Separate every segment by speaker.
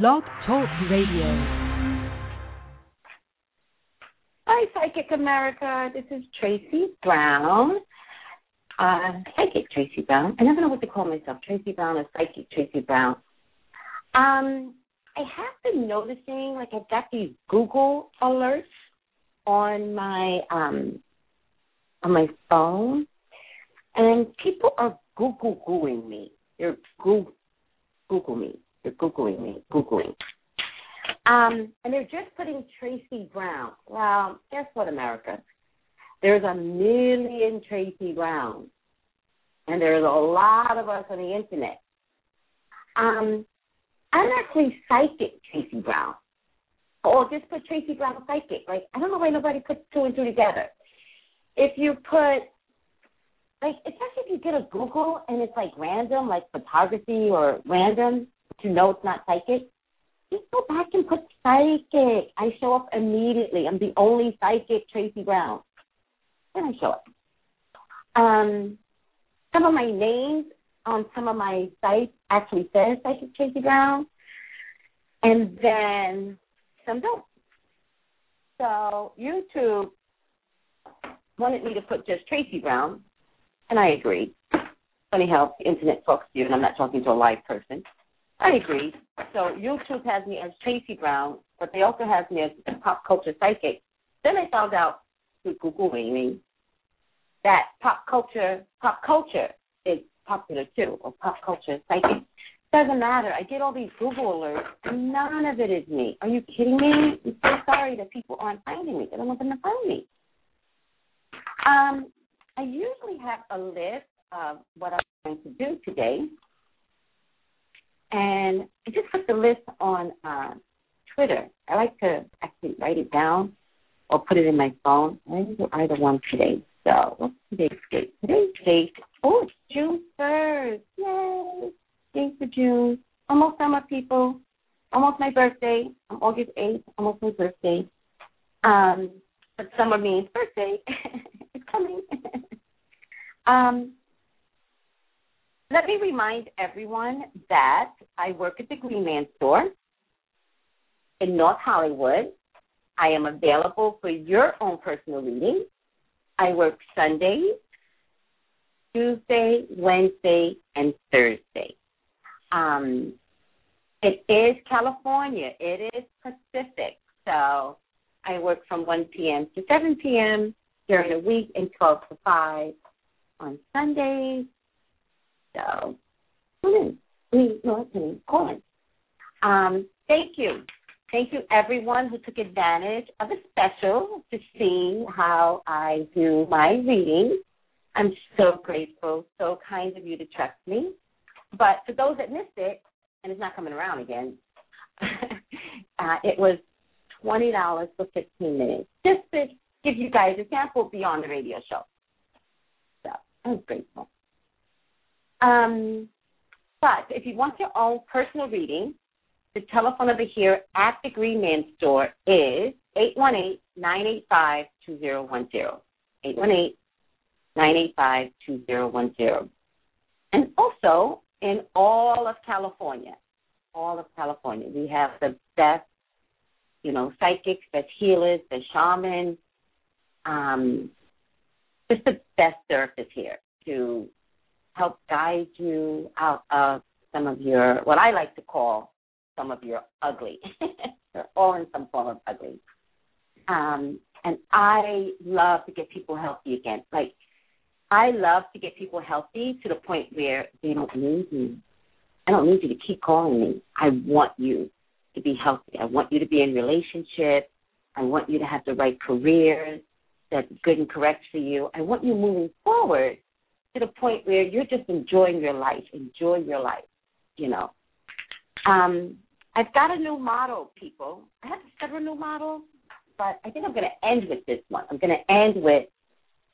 Speaker 1: Blog Talk Radio.
Speaker 2: Hi, Psychic America. This is Tracy Brown. Uh, Psychic Tracy Brown. I never know what to call myself, Tracy Brown or Psychic Tracy Brown. Um, I have been noticing, like, I've got these Google alerts on my um on my phone, and people are Google gooing me. They're Google Google me. They're Googling me. Googling. Um, and they're just putting Tracy Brown. Well, guess what, America? There's a million Tracy Browns, and there's a lot of us on the internet. Um, I'm actually psychic Tracy Brown. Or just put Tracy Brown psychic. Like I don't know why nobody puts two and two together. If you put like especially if you get a Google and it's like random, like photography or random, to know it's not psychic, just go back and put psychic. I show up immediately. I'm the only psychic Tracy Brown. Then I show up. Um, some of my names on some of my sites actually says psychic Tracy Brown, and then some don't. So YouTube wanted me to put just Tracy Brown, and I agreed. Funny how the internet talks to you, and I'm not talking to a live person. I agree. So YouTube has me as Tracy Brown, but they also have me as pop culture psychic. Then I found out through Googling me that pop culture, pop culture is popular too, or pop culture psychic. Doesn't matter. I get all these Google alerts. None of it is me. Are you kidding me? I'm so sorry that people aren't finding me. I don't want them to find me. Um, I usually have a list of what I'm going to do today. And I just put the list on uh, Twitter. I like to actually write it down or put it in my phone. I didn't do either one today. So what's today's date? Today's date. Oh, it's June first. Yay! Thanks for June. Almost summer, people. Almost my birthday. I'm August eighth. Almost my birthday. Um, but summer means birthday. it's coming. um, let me remind everyone that I work at the Green Man store in North Hollywood. I am available for your own personal reading. I work Sundays, Tuesday, Wednesday, and Thursday. Um, it is California. It is Pacific. So I work from 1 p.m. to 7 p.m. during the week and 12 to 5 on Sundays. So in. We no, come Call in. Um, thank you. Thank you everyone who took advantage of the special to see how I do my reading. I'm so grateful, so kind of you to trust me. But for those that missed it, and it's not coming around again, uh, it was twenty dollars for fifteen minutes, just to give you guys a sample beyond the radio show. So I'm grateful. Um, but if you want your own personal reading, the telephone number here at the Green Man store is 818-985-2010. 818-985-2010. And also in all of California, all of California, we have the best, you know, psychics, best healers, the shamans, um, just the best therapists here to help guide you out of some of your, what I like to call some of your ugly. They're all in some form of ugly. Um, and I love to get people healthy again. Like, I love to get people healthy to the point where they don't need me. I don't need you to keep calling me. I want you to be healthy. I want you to be in relationships. I want you to have the right careers that's good and correct for you. I want you moving forward to the point where you're just enjoying your life. Enjoy your life, you know. Um, I've got a new model, people. I have several new models, but I think I'm going to end with this one. I'm going to end with,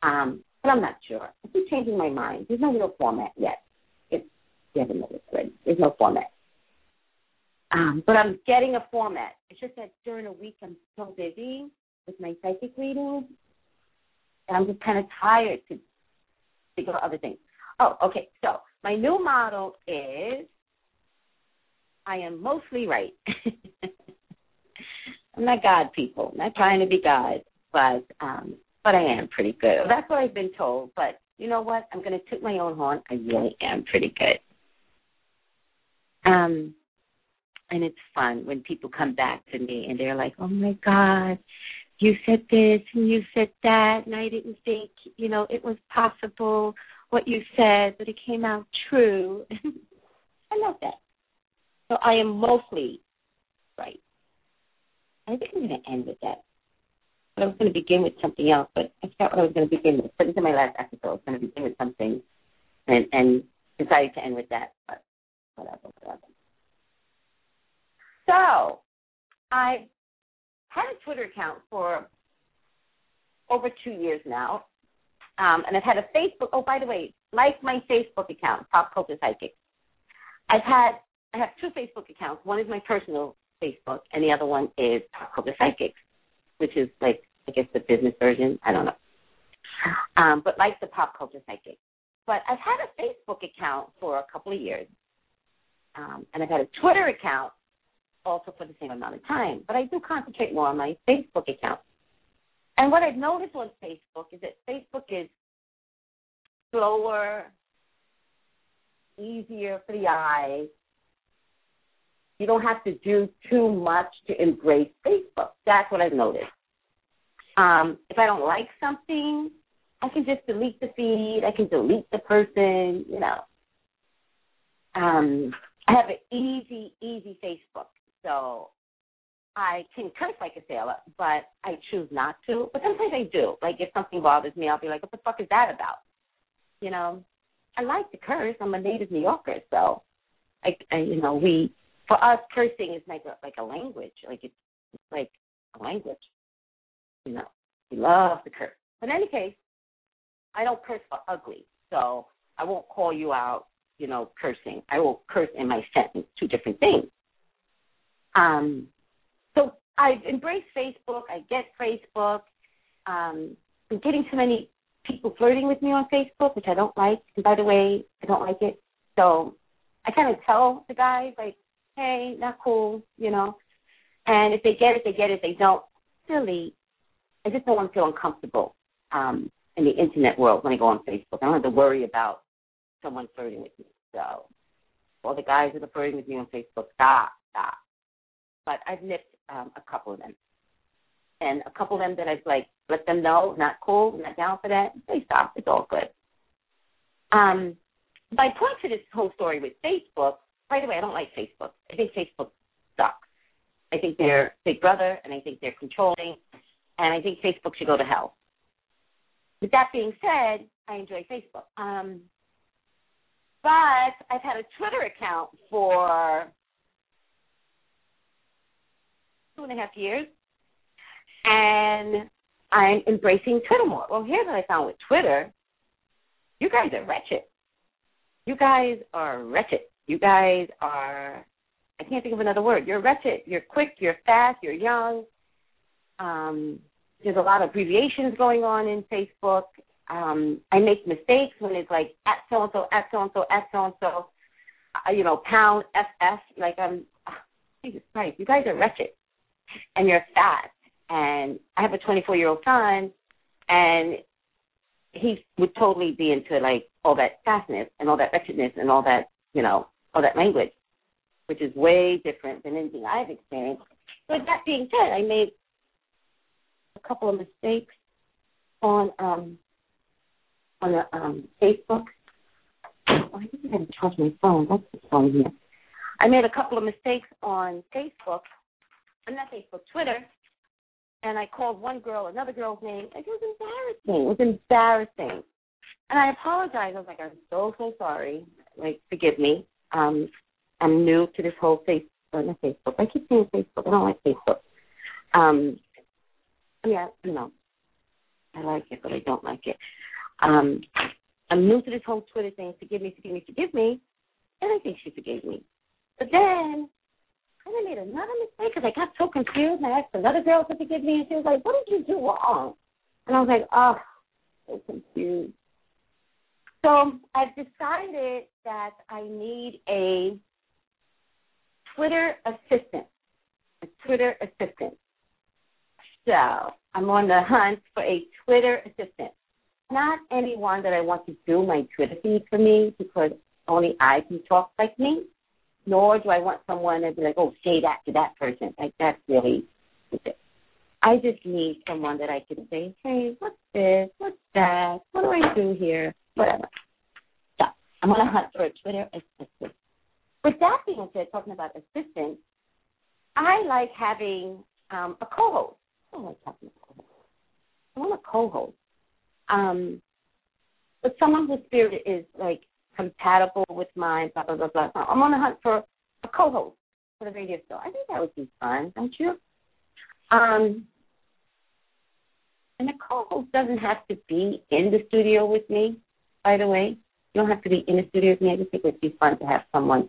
Speaker 2: um, but I'm not sure. I keep changing my mind. There's no real format yet. It's you haven't noticed, right? There's no format. Um, but I'm getting a format. It's just that during the week I'm so busy with my psychic readings, and I'm just kind of tired to think of other things. Oh, okay. So my new model is I am mostly right. I'm not God, people. I'm not trying to be God, but um, but I am pretty good. That's what I've been told. But you know what? I'm going to toot my own horn. I really am pretty good. Um, and it's fun when people come back to me and they're like, "Oh my God, you said this and you said that, and I didn't think, you know, it was possible what you said, but it came out true." I love that. So I am mostly right. I think I'm going to end with that. But I was going to begin with something else, but I forgot what I was going to begin with. But is my last episode. I was going to begin with something, and and decided to end with that. But whatever, whatever. So I had a Twitter account for over two years now, um, and I've had a Facebook. Oh, by the way, like my Facebook account, Pop Culture Psychic. I've had I have two Facebook accounts. One is my personal Facebook, and the other one is Pop Culture Psychics, which is like I guess the business version. I don't know, um, but like the Pop Culture Psychic. But I've had a Facebook account for a couple of years, um, and I've had a Twitter account also for the same amount of time. But I do concentrate more on my Facebook account. And what I've noticed on Facebook is that Facebook is slower, easier for the eyes, you don't have to do too much to embrace Facebook. That's what I've noticed. Um, if I don't like something, I can just delete the feed. I can delete the person. You know, um, I have an easy, easy Facebook, so I can curse like a sailor, but I choose not to. But sometimes I do. Like if something bothers me, I'll be like, "What the fuck is that about?" You know, I like to curse. I'm a native New Yorker, so I, I you know, we for us, cursing is like a like a language. Like it's, like a language. You know, we love to curse. But in any case, I don't curse for ugly, so I won't call you out. You know, cursing. I will curse in my sentence. Two different things. Um, so I've embraced Facebook. I get Facebook. Um, I'm getting too many people flirting with me on Facebook, which I don't like. And by the way, I don't like it. So I kind of tell the guys like, hey, not cool, you know. And if they get it, they get it. They don't, silly. I just don't want to feel uncomfortable um, in the internet world when I go on Facebook. I don't have to worry about someone flirting with me. So, all the guys that are flirting with me on Facebook, stop, stop. But I've nipped um, a couple of them. And a couple of them that I've like let them know, not cool, not down for that. They stop. It's all good. Um, my point to this whole story with Facebook by the way, I don't like Facebook. I think Facebook sucks. I think they're Big Brother, and I think they're controlling, and I think Facebook should go to hell. With that being said, I enjoy Facebook. Um, but I've had a Twitter account for two and a half years, and I'm embracing Twitter more. Well, here's what I found with Twitter: you guys are wretched. You guys are wretched. You guys are, I can't think of another word. You're wretched. You're quick. You're fast. You're young. Um, there's a lot of abbreviations going on in Facebook. Um, I make mistakes when it's like at so and so, at so and so, at so and so, you know, pound FF. Like I'm, oh, Jesus Christ, you guys are wretched, and you're fast. And I have a 24 year old son, and he would totally be into like all that fastness and all that wretchedness and all that, you know, or that language, which is way different than anything I've experienced. But that being said, I made a couple of mistakes on um on the um Facebook. Oh, I didn't to charge my phone. That's the phone here. I made a couple of mistakes on Facebook. I'm not Facebook, Twitter. And I called one girl another girl's name. It was embarrassing. It was embarrassing. And I apologized. I was like, I'm so, so sorry. Like, forgive me. Um, I'm new to this whole face, uh, not Facebook. I keep saying Facebook. I don't like Facebook. Um, yeah, you know, I like it, but I don't like it. Um, I'm new to this whole Twitter thing. Forgive me, forgive me, forgive me. And I think she forgave me. But then I made another mistake because I got so confused. And I asked another girl to forgive me, and she was like, "What did you do wrong?" And I was like, "Oh, so confused." So I've decided that I need a Twitter assistant. A Twitter assistant. So I'm on the hunt for a Twitter assistant. Not anyone that I want to do my Twitter feed for me because only I can talk like me. Nor do I want someone to be like, oh, say that to that person. Like that's really stupid. I just need someone that I can say, hey, what's this? What's that? What do I do here? Whatever. So I'm on a hunt for a Twitter assistant. With that being said, talking about assistants, I like having um, a co-host. I like having a co-host. I want a co-host. Um, but someone whose spirit is like compatible with mine, blah blah blah blah. I'm on a hunt for a co-host for the radio show. I think that would be fun, don't you? Um, and the co-host doesn't have to be in the studio with me. By the way, you don't have to be in the studio with me. I just think it would be fun to have someone.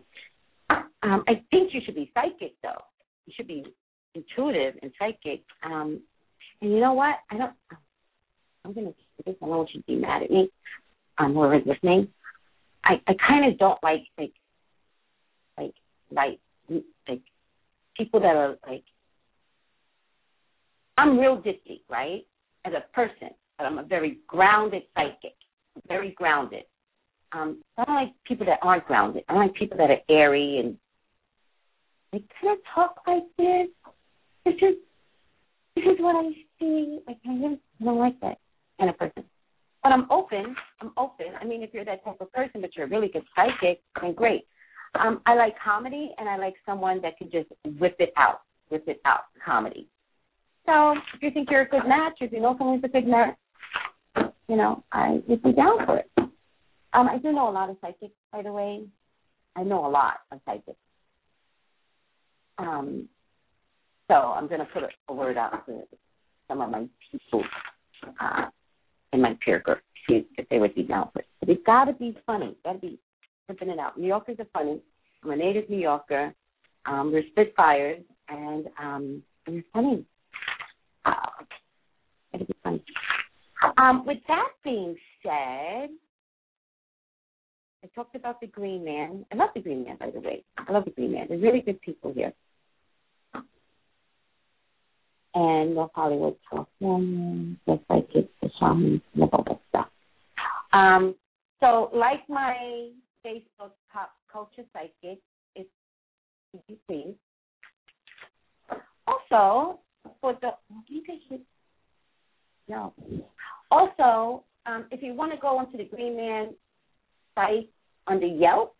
Speaker 2: Um, I think you should be psychic though. You should be intuitive and psychic. Um, and you know what? I don't. I'm gonna say this. I don't want you to be mad at me. Um, whoever's listening. I I kind of don't like like like like like people that are like I'm real ditzy, right? As a person, but I'm a very grounded psychic, very grounded. Um, I don't like people that aren't grounded. I don't like people that are airy and they kind of talk like this. This is this is what I see. Like I really don't like that kind of person. But I'm open. I'm open. I mean, if you're that type of person, but you're a really good psychic, then great. Um, I like comedy, and I like someone that can just whip it out, whip it out, comedy. So if you think you're a good match, if you know someone's a good match, you know, I would be down for it. Um, I do know a lot of psychics, by the way. I know a lot of psychics. Um, so I'm going to put a, a word out to some of my people uh, in my peer group, see if they would be down for it. But it's got to be funny. Got to be flipping it out. New Yorkers are funny. I'm a native New Yorker. Um, we're Spitfires, and um, we're funny. Uh, it'll be funny. Um, with that being said, I talked about the Green Man. I love the Green Man, by the way. I love the Green Man. There's really good people here. And North Hollywood, California, just like it's the shamans and all that stuff. Um, so, like my Facebook Pop Culture Psychic, it's you please. Also, for the you should no. Also, um, if you want to go onto the Green Man site under Yelp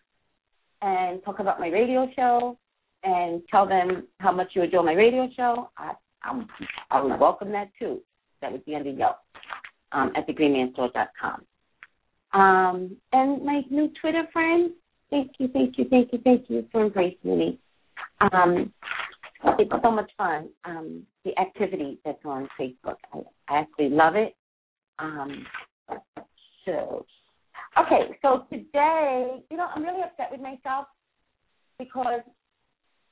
Speaker 2: and talk about my radio show and tell them how much you enjoy my radio show, I I'm, I would welcome that too. That would be under Yelp um, at thegreenmanstore.com. Um, and my new Twitter friends, thank you, thank you, thank you, thank you for embracing me. Um, it's so much fun. Um, the activity that's on Facebook, I, I actually love it. Um, so, okay, so today, you know, I'm really upset with myself because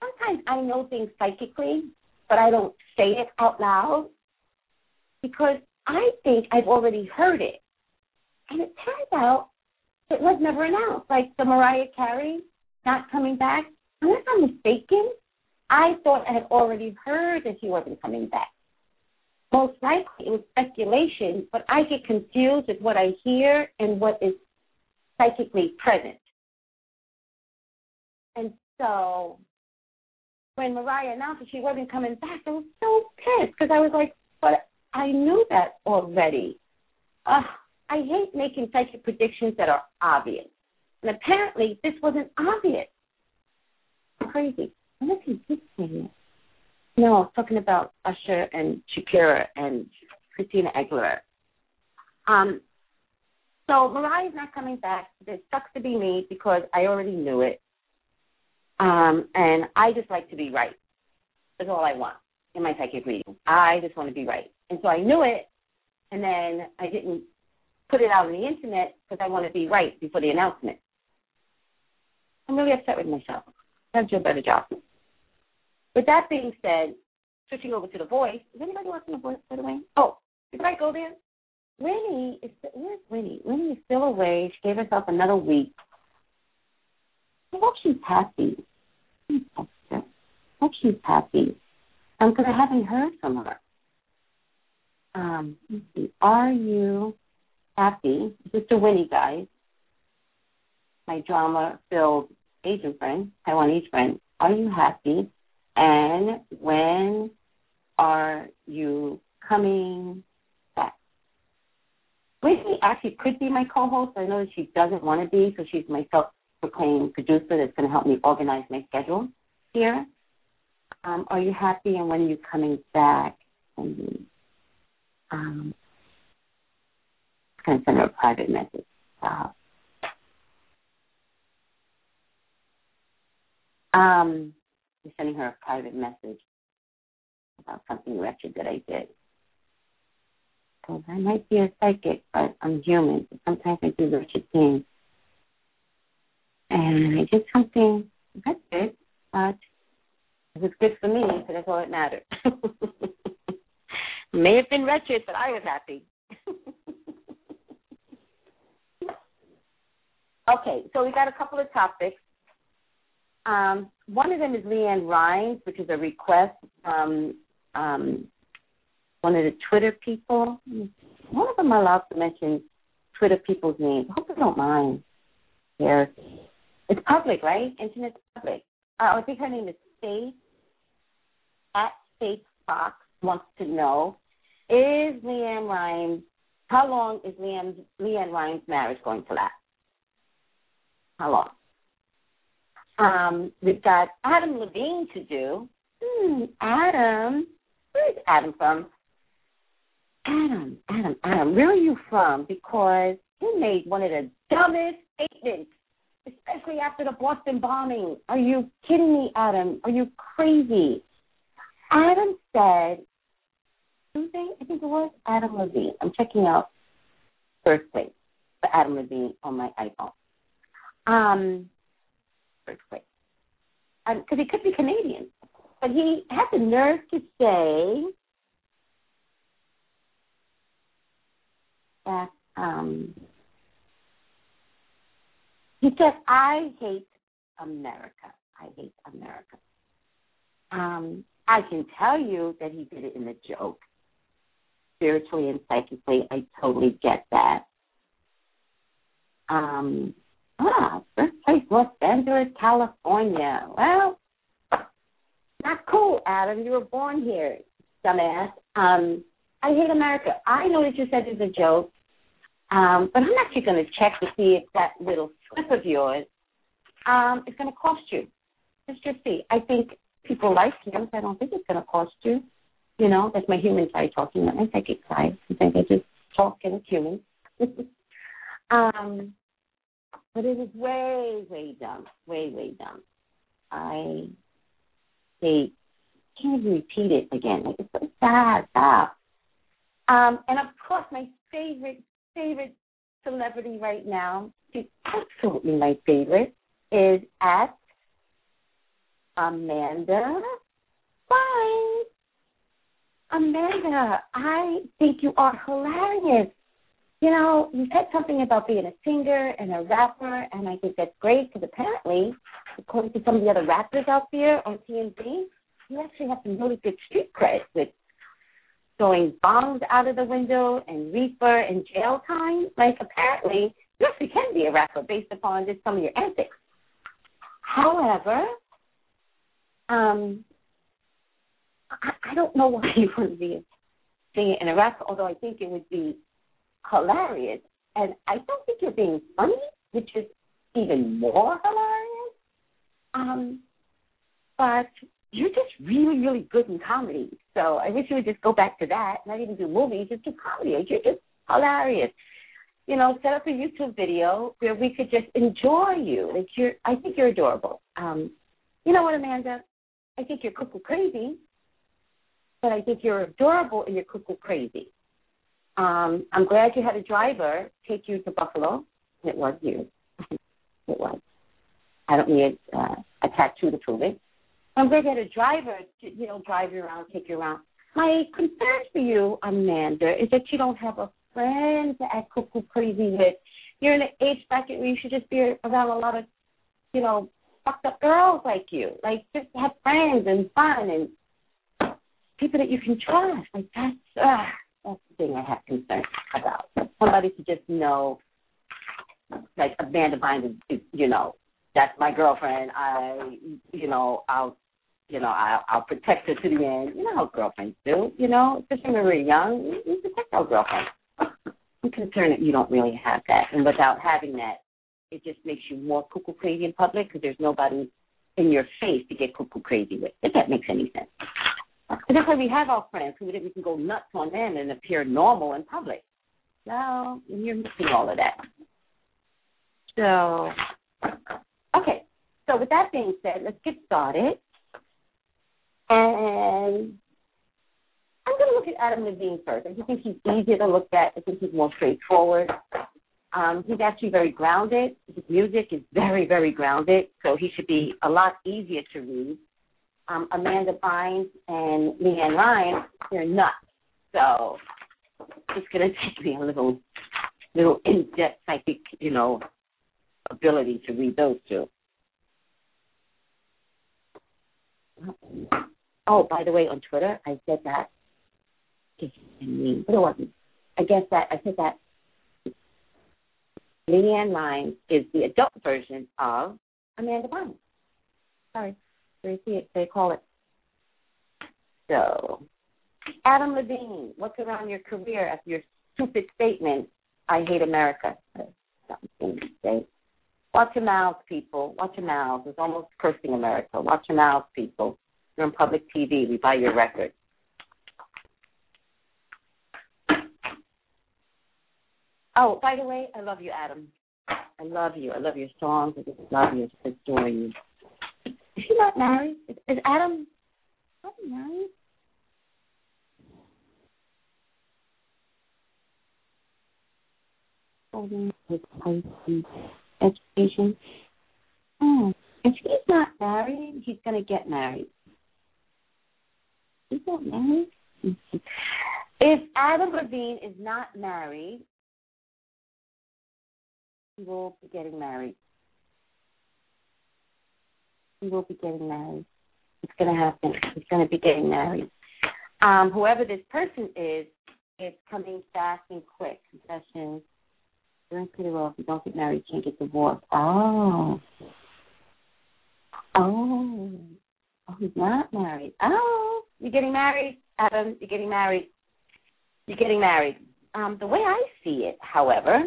Speaker 2: sometimes I know things psychically, but I don't say it out loud because I think I've already heard it. And it turns out it was never announced. Like the Mariah Carey not coming back, unless I'm mistaken, I thought I had already heard that he wasn't coming back. Most likely it was speculation, but I get confused with what I hear and what is psychically present. And so when Mariah announced that she wasn't coming back, I was so pissed because I was like, but I knew that already. Uh, I hate making psychic predictions that are obvious. And apparently, this wasn't obvious. Crazy. I'm looking this thing. No, I was talking about Usher and Shakira and Christina Aguilera. Um, so Mariah's not coming back. It sucks to be me because I already knew it. Um, and I just like to be right. That's all I want in my psychic reading. I just want to be right. And so I knew it, and then I didn't put it out on the internet because I want to be right before the announcement. I'm really upset with myself. I have to do a better job. With that being said, switching over to the voice. Is anybody watching the voice, by the way? Oh, before I go there, Winnie is where's Winnie? Winnie is still away. She gave herself another week. I hope she's happy. I hope she's happy. Um, because I haven't heard from her. Um. Are you happy? Mr. Winnie, guys. My drama-filled Asian friend, Taiwanese friend. Are you happy? And when are you coming back? Whitney actually could be my co-host. I know that she doesn't want to be, so she's my self-proclaimed producer that's going to help me organize my schedule here. Um, are you happy? And when are you coming back? And um, going to send her a private message. Uh, um, I'm sending her a private message about something wretched that I did. Because I might be a psychic, but I'm human. Sometimes I do wretched things. And I did something wretched, but it was good for me, so that's all that mattered. May have been wretched, but I was happy. okay, so we got a couple of topics. Um, one of them is LeAnn Rimes, which is a request from um, one of the Twitter people. One of them allowed to mention Twitter people's names. I hope they don't mind. Yes. It's public, right? Internet's public. Uh, I think her name is Faith at Faith Fox wants to know is LeAnn Rimes how long is LeAnn LeAnn Rimes' marriage going to last? How long? Um, we've got Adam Levine to do. Hmm, Adam, where is Adam from? Adam, Adam, Adam, where are you from? Because you made one of the dumbest statements, especially after the Boston bombing. Are you kidding me, Adam? Are you crazy? Adam said Tuesday, I think it was, Adam Levine. I'm checking out birthday for Adam Levine on my iPhone. Um, birthday. Because um, he could be Canadian. But he had the nerve to say that um, he said, I hate America. I hate America. Um, I can tell you that he did it in a joke. Spiritually and psychically, I totally get that. Um, ah, birthplace Los Angeles, California. Well, not cool, Adam. You were born here, dumbass. Um, I hate America. I know that you said it's a joke, um, but I'm actually going to check to see if that little slip of yours um, is going to cost you. Let's just see. I think people like him. I don't think it's going to cost you. You know, that's my human side talking, not my psychic side. I think I just talk as a human. um, but it is way, way dumb. Way, way dumb. I hate, can't even repeat it again. Like, it's so sad. Stop. Um, and of course, my favorite, favorite celebrity right now, absolutely my favorite, is at Amanda Bynes. Amanda, I think you are hilarious. You know, you said something about being a singer and a rapper, and I think that's great because apparently, according to some of the other rappers out there on TMZ, you actually have some really good street cred with throwing bombs out of the window and reefer and jail time. Like, apparently, you can be a rapper based upon just some of your antics. However, um, I, I don't know why you wouldn't be singing in a rap, although I think it would be hilarious. And I don't think you're being funny, which is even more hilarious. Um, but you're just really, really good in comedy. So I wish you would just go back to that, not even do movies, just do comedy. You're just hilarious. You know, set up a YouTube video where we could just enjoy you. Like you're, I think you're adorable. Um, you know what, Amanda? I think you're cuckoo crazy, but I think you're adorable and you're cuckoo crazy. Um, I'm glad you had a driver take you to Buffalo. It was you. it was. I don't need uh, a tattoo to prove it. I'm glad you had a driver to, you know, drive you around, take you around. My concern for you, Amanda, is that you don't have a friend to act cuckoo crazy with. You're in an age bracket where you should just be around a lot of, you know, fucked up girls like you. Like just have friends and fun and people that you can trust. Like that's uh, that's the thing I have concern about. Somebody to just know, like Amanda Bynes is, you know, that's my girlfriend. I, you know, I'll, you know, I'll, I'll protect her to the end. You know how girlfriends do. You know, especially when we're young, we, protect our girlfriend. I'm concerned that you don't really have that, and without having that, it just makes you more cuckoo crazy in public because there's nobody in your face to get cuckoo crazy with. If that makes any sense. And that's why we have our friends who we can go nuts on them and appear normal in public. So you're missing all of that. So, okay. So with that being said, let's get started. And I'm going to look at Adam Levine first. I think he's easier to look at. I think he's more straightforward. Um, he's actually very grounded. His music is very, very grounded, so he should be a lot easier to read. Um, Amanda Bynes and LeAnn Ryan, they're nuts. So it's going to take me a little, little in-depth psychic, you know, ability to read those two. Oh, by the way, on Twitter, I said that. I mean, but it wasn't. I guess that I said that LeAnn Rimes is the adult version of Amanda Bynes. Sorry, there you see it. They call it. So, Adam Levine, what's around your career after your stupid statement? I hate America. Watch your mouths, people. Watch your mouths. It's almost cursing America. Watch your mouths, people. You're on public TV. We buy your records. Oh, by the way, I love you, Adam. I love you. I love your songs. I just love you. I just adore you. Is he not married? Is, is Adam not married? Holding his education. Oh, if he's not married, he's going to get married. He's not married. If Adam Levine is not married, he will be getting married. He will be getting married. It's going to happen. He's going to be getting married. Um, whoever this person is, it's coming fast and quick. Confessions. Doing pretty well. If you don't get married, you can't get divorced. Oh. Oh. Oh, he's not married. Oh, you're getting married, Adam. You're getting married. You're getting married. Um, the way I see it, however,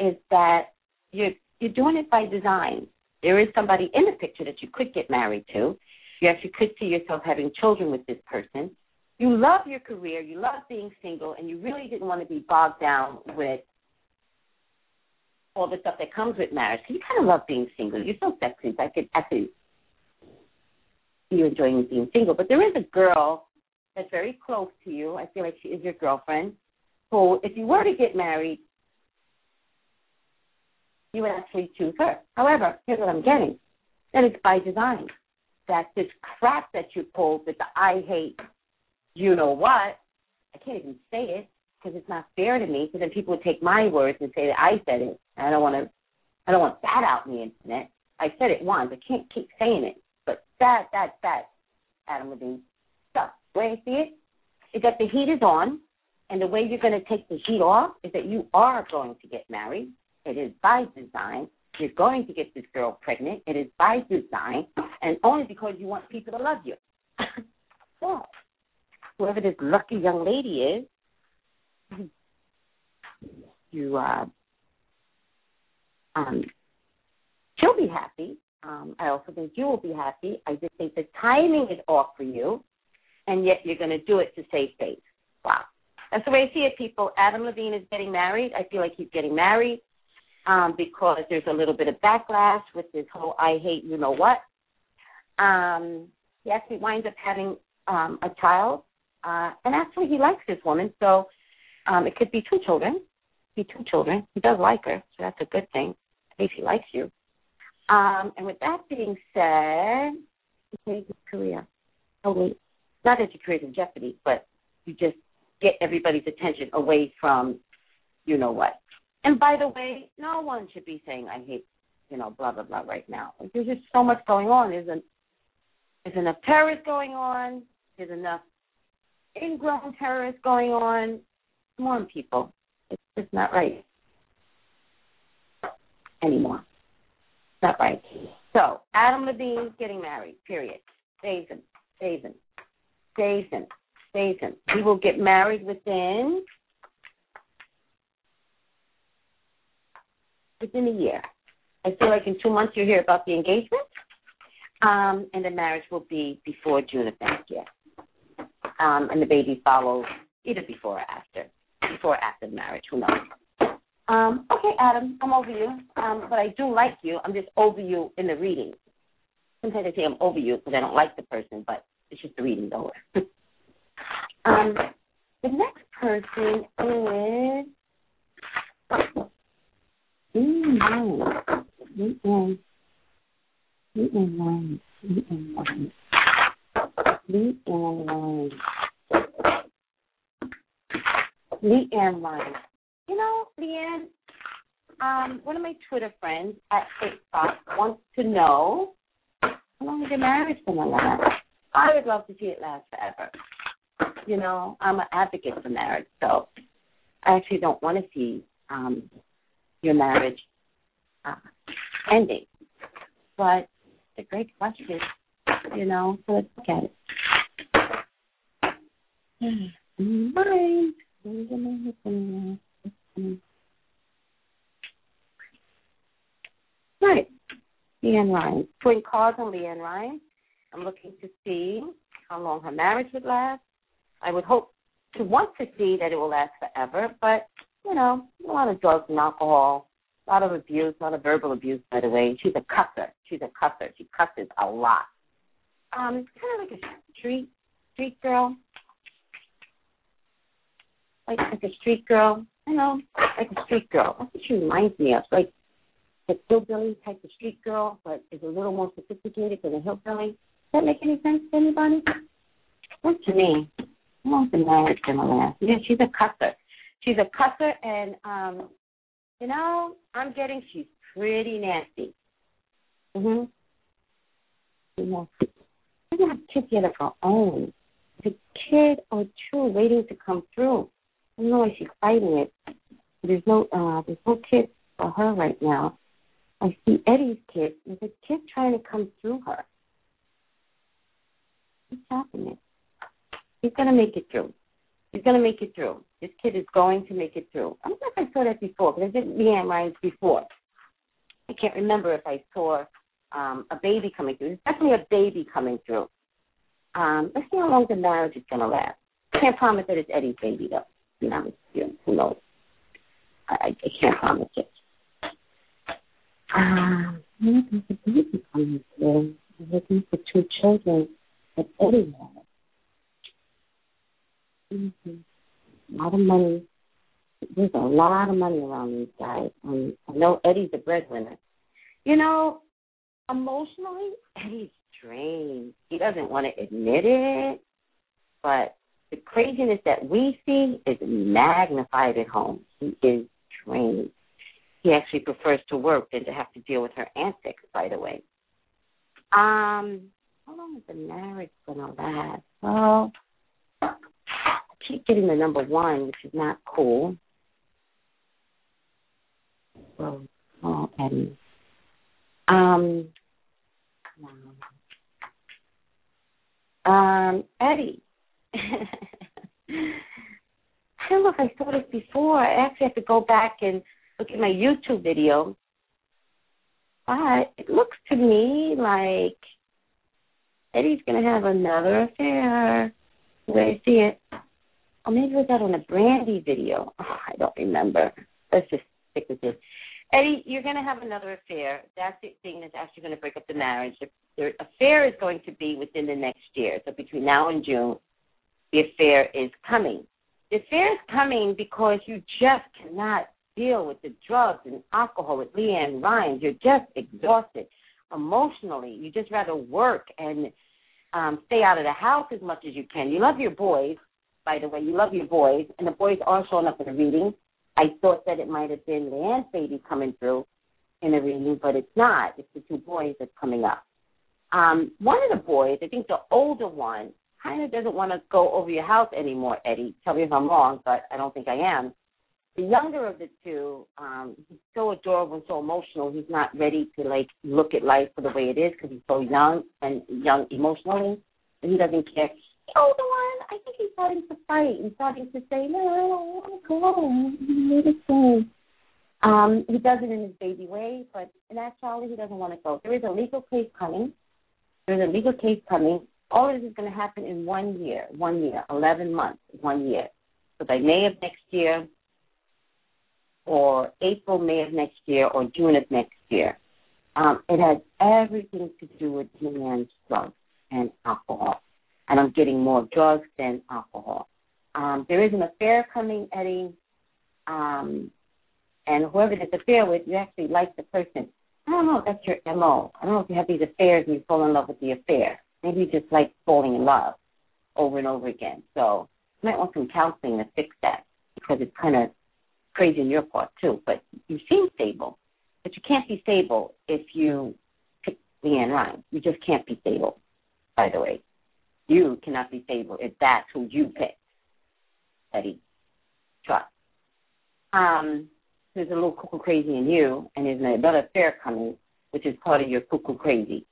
Speaker 2: is that you're you're doing it by design. There is somebody in the picture that you could get married to. You actually could see yourself having children with this person. You love your career, you love being single, and you really didn't want to be bogged down with all the stuff that comes with marriage. You kind of love being single. You're so sexy. I could, I could you enjoying being single. But there is a girl that's very close to you. I feel like she is your girlfriend. Who, if you were to get married, you would actually choose her. However, here's what I'm getting. That is by design. That this crap that you pulled with the I hate you know what, I can't even say it because it's not fair to me. So then people would take my words and say that I said it. I don't want to. I don't want that out in the internet. I said it once. I can't keep saying it. But that, that, that, Adam Levine. So, way I see it is that the heat is on, and the way you're going to take the heat off is that you are going to get married. It is by design. You're going to get this girl pregnant. It is by design, and only because you want people to love you. so, whoever this lucky young lady is, you uh, um, she'll be happy. Um, I also think you will be happy. I just think the timing is off for you, and yet you're going to do it to save face. Wow. That's the way I see it, people. Adam Levine is getting married. I feel like he's getting married um, because there's a little bit of backlash with this whole I hate you know what. Um, he actually winds up having um, a child, uh, and actually he likes this woman, so um, it could be two children. Be two children. He does like her, so that's a good thing. At least he likes you. Um, and with that being said, his career. Oh wait, not that your career's in jeopardy, but you just get everybody's attention away from you know what. And by the way, no one should be saying I hate you know, blah blah blah right now. There's just so much going on. There's an there's enough terrorists going on. There's enough ingrown terrorists going on. Come on, people. It's just not right anymore. Not right. So Adam Levine's getting married. Period. Stays him. Stays him. He will get married within within a year. I feel like in two months you'll hear about the engagement, um, and the marriage will be before June of next year. Um, and the baby follows either before or after, before or after the marriage. Who knows? Um, okay, Adam, I'm over you, um, but I do like you. I'm just over you in the reading. Sometimes I say I'm over you because I don't like the person, but it's just the reading's over. um, the next person is. Mm-hmm. Mm-mm. Mm-mm wine. Mm-mm wine. Leanne wine. You know, LeAnn, um, one of my Twitter friends at Facebook wants to know how long your marriage to last? I would love to see it last forever. You know, I'm an advocate for marriage, so I actually don't want to see um, your marriage uh, ending. But it's a great question, you know, so let's look at it. Right. Leanne Ryan. Twin cards on Leanne Ryan. I'm looking to see how long her marriage would last. I would hope to want to see that it will last forever, but you know, a lot of drugs and alcohol, a lot of abuse, a lot of verbal abuse, by the way. She's a cusser. She's a cusser. She cusses a lot. Um, kind of like a street street girl, like like a street girl. You know, like a street girl. That's what she reminds me of. Like the hillbilly type of street girl, but is a little more sophisticated than a hillbilly. Does that make any sense to anybody? What to me? How long's the marriage gonna? Yeah, she's a cusser. She's a cusser, and um, you know, I'm getting she's pretty nasty. Mhm. Yeah. She doesn't have kids yet of her own. The kid or two waiting to come through. I don't know why she's fighting it. There's no uh there's no kid for her right now. I see Eddie's kid. There's a kid trying to come through her. What's happening? He's gonna make it through. He's gonna make it through. This kid is going to make it through. I don't know if I saw that before, but I did Leanne Ryan's before. I can't remember if I saw um, a baby coming through. There's definitely a baby coming through. Um, let's see how long the marriage is gonna last. Can't promise that it's Eddie's baby though. You know, who knows? I, I can't promise it. Um, there's a baby coming through. I'm looking for two children that Eddie has. Mm-hmm a lot of money. There's a lot of money around these guys. Um, I know Eddie's a breadwinner. You know, emotionally, Eddie's drained. He doesn't want to admit it, but the craziness that we see is magnified at home. He is drained. He actually prefers to work than to have to deal with her antics, by the way. Um, how long is the marriage gonna last? Well, keep getting the number one, which is not cool. Well, oh, Eddie. Um, um, Eddie. I don't know if I saw this before. I actually have to go back and look at my YouTube video. But it looks to me like Eddie's going to have another affair. Way I see it or maybe was that on a Brandy video? Oh, I don't remember. Let's just stick with this. Eddie, you're going to have another affair. That's the thing that's actually going to break up the marriage. The, the affair is going to be within the next year. So between now and June, the affair is coming. The affair is coming because you just cannot deal with the drugs and alcohol with Leanne Ryan. You're just exhausted emotionally. You just rather work and um, stay out of the house as much as you can. You love your boys, by the way. You love your boys, and the boys are showing up in the reading. I thought that it might have been LeAnn's baby coming through in the reading, but it's not. It's the two boys that's coming up. Um, one of the boys, I think the older one, kind of doesn't want to go over your house anymore, Eddie. Tell me if I'm wrong, but I don't think I am. The younger of the two, um, he's so adorable and so emotional. He's not ready to like look at life for the way it is because he's so young and young emotionally, and he doesn't care. The one, I think he's starting to fight and starting to say, "No, I don't want to go. Um, he does it in his baby way, but in actuality, he doesn't want to go. There is a legal case coming. There's a legal case coming. All of this is going to happen in one year, one year, 11 months, one year. So by May of next year, or April, May of next year, or June of next year. Um, it has everything to do with man's drugs and alcohol. And I'm getting more drugs than alcohol. Um, there is an affair coming, Eddie. Um, and whoever this affair with, you actually like the person. I don't know if that's your MO. I don't know if you have these affairs and you fall in love with the affair. Maybe you just like falling in love over and over again. So you might want some counseling to fix that because it's kind of crazy on your part too. But you seem stable. But you can't be stable if you pick LeAnn Rimes. You just can't be stable, by the way. You cannot be stable if that's who you pick. Eddie. Trust. Um, there's a little cuckoo crazy in you, and there's another affair coming, which is part of your cuckoo crazy.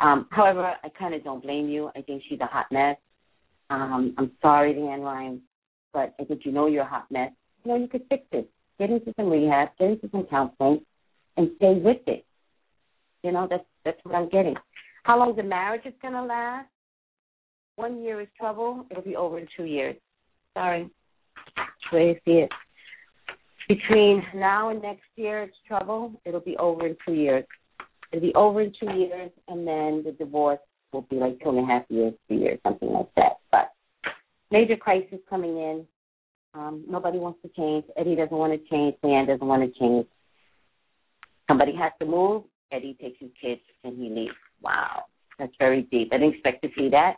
Speaker 2: Um, however, I kind of don't blame you. I think she's a hot mess. Um, I'm sorry, LeAnn Rimes, but I think you know you're a hot mess. You know, you could fix it. Get into some rehab, get into some counseling, and stay with it. You know, that's that's what I'm getting. How long the marriage is gonna last? One year is trouble. It'll be over in two years. Sorry. That's way see it. Between now and next year, it's trouble. It'll be over in two years. It'll be over in two years, and then the divorce will be like two and a half years, three years, something like that. But major crisis coming in. Um, nobody wants to change. Eddie doesn't want to change. LeAnn doesn't want to change. Somebody has to move. Eddie takes his kids and he leaves. Wow, that's very deep. I didn't expect to see that.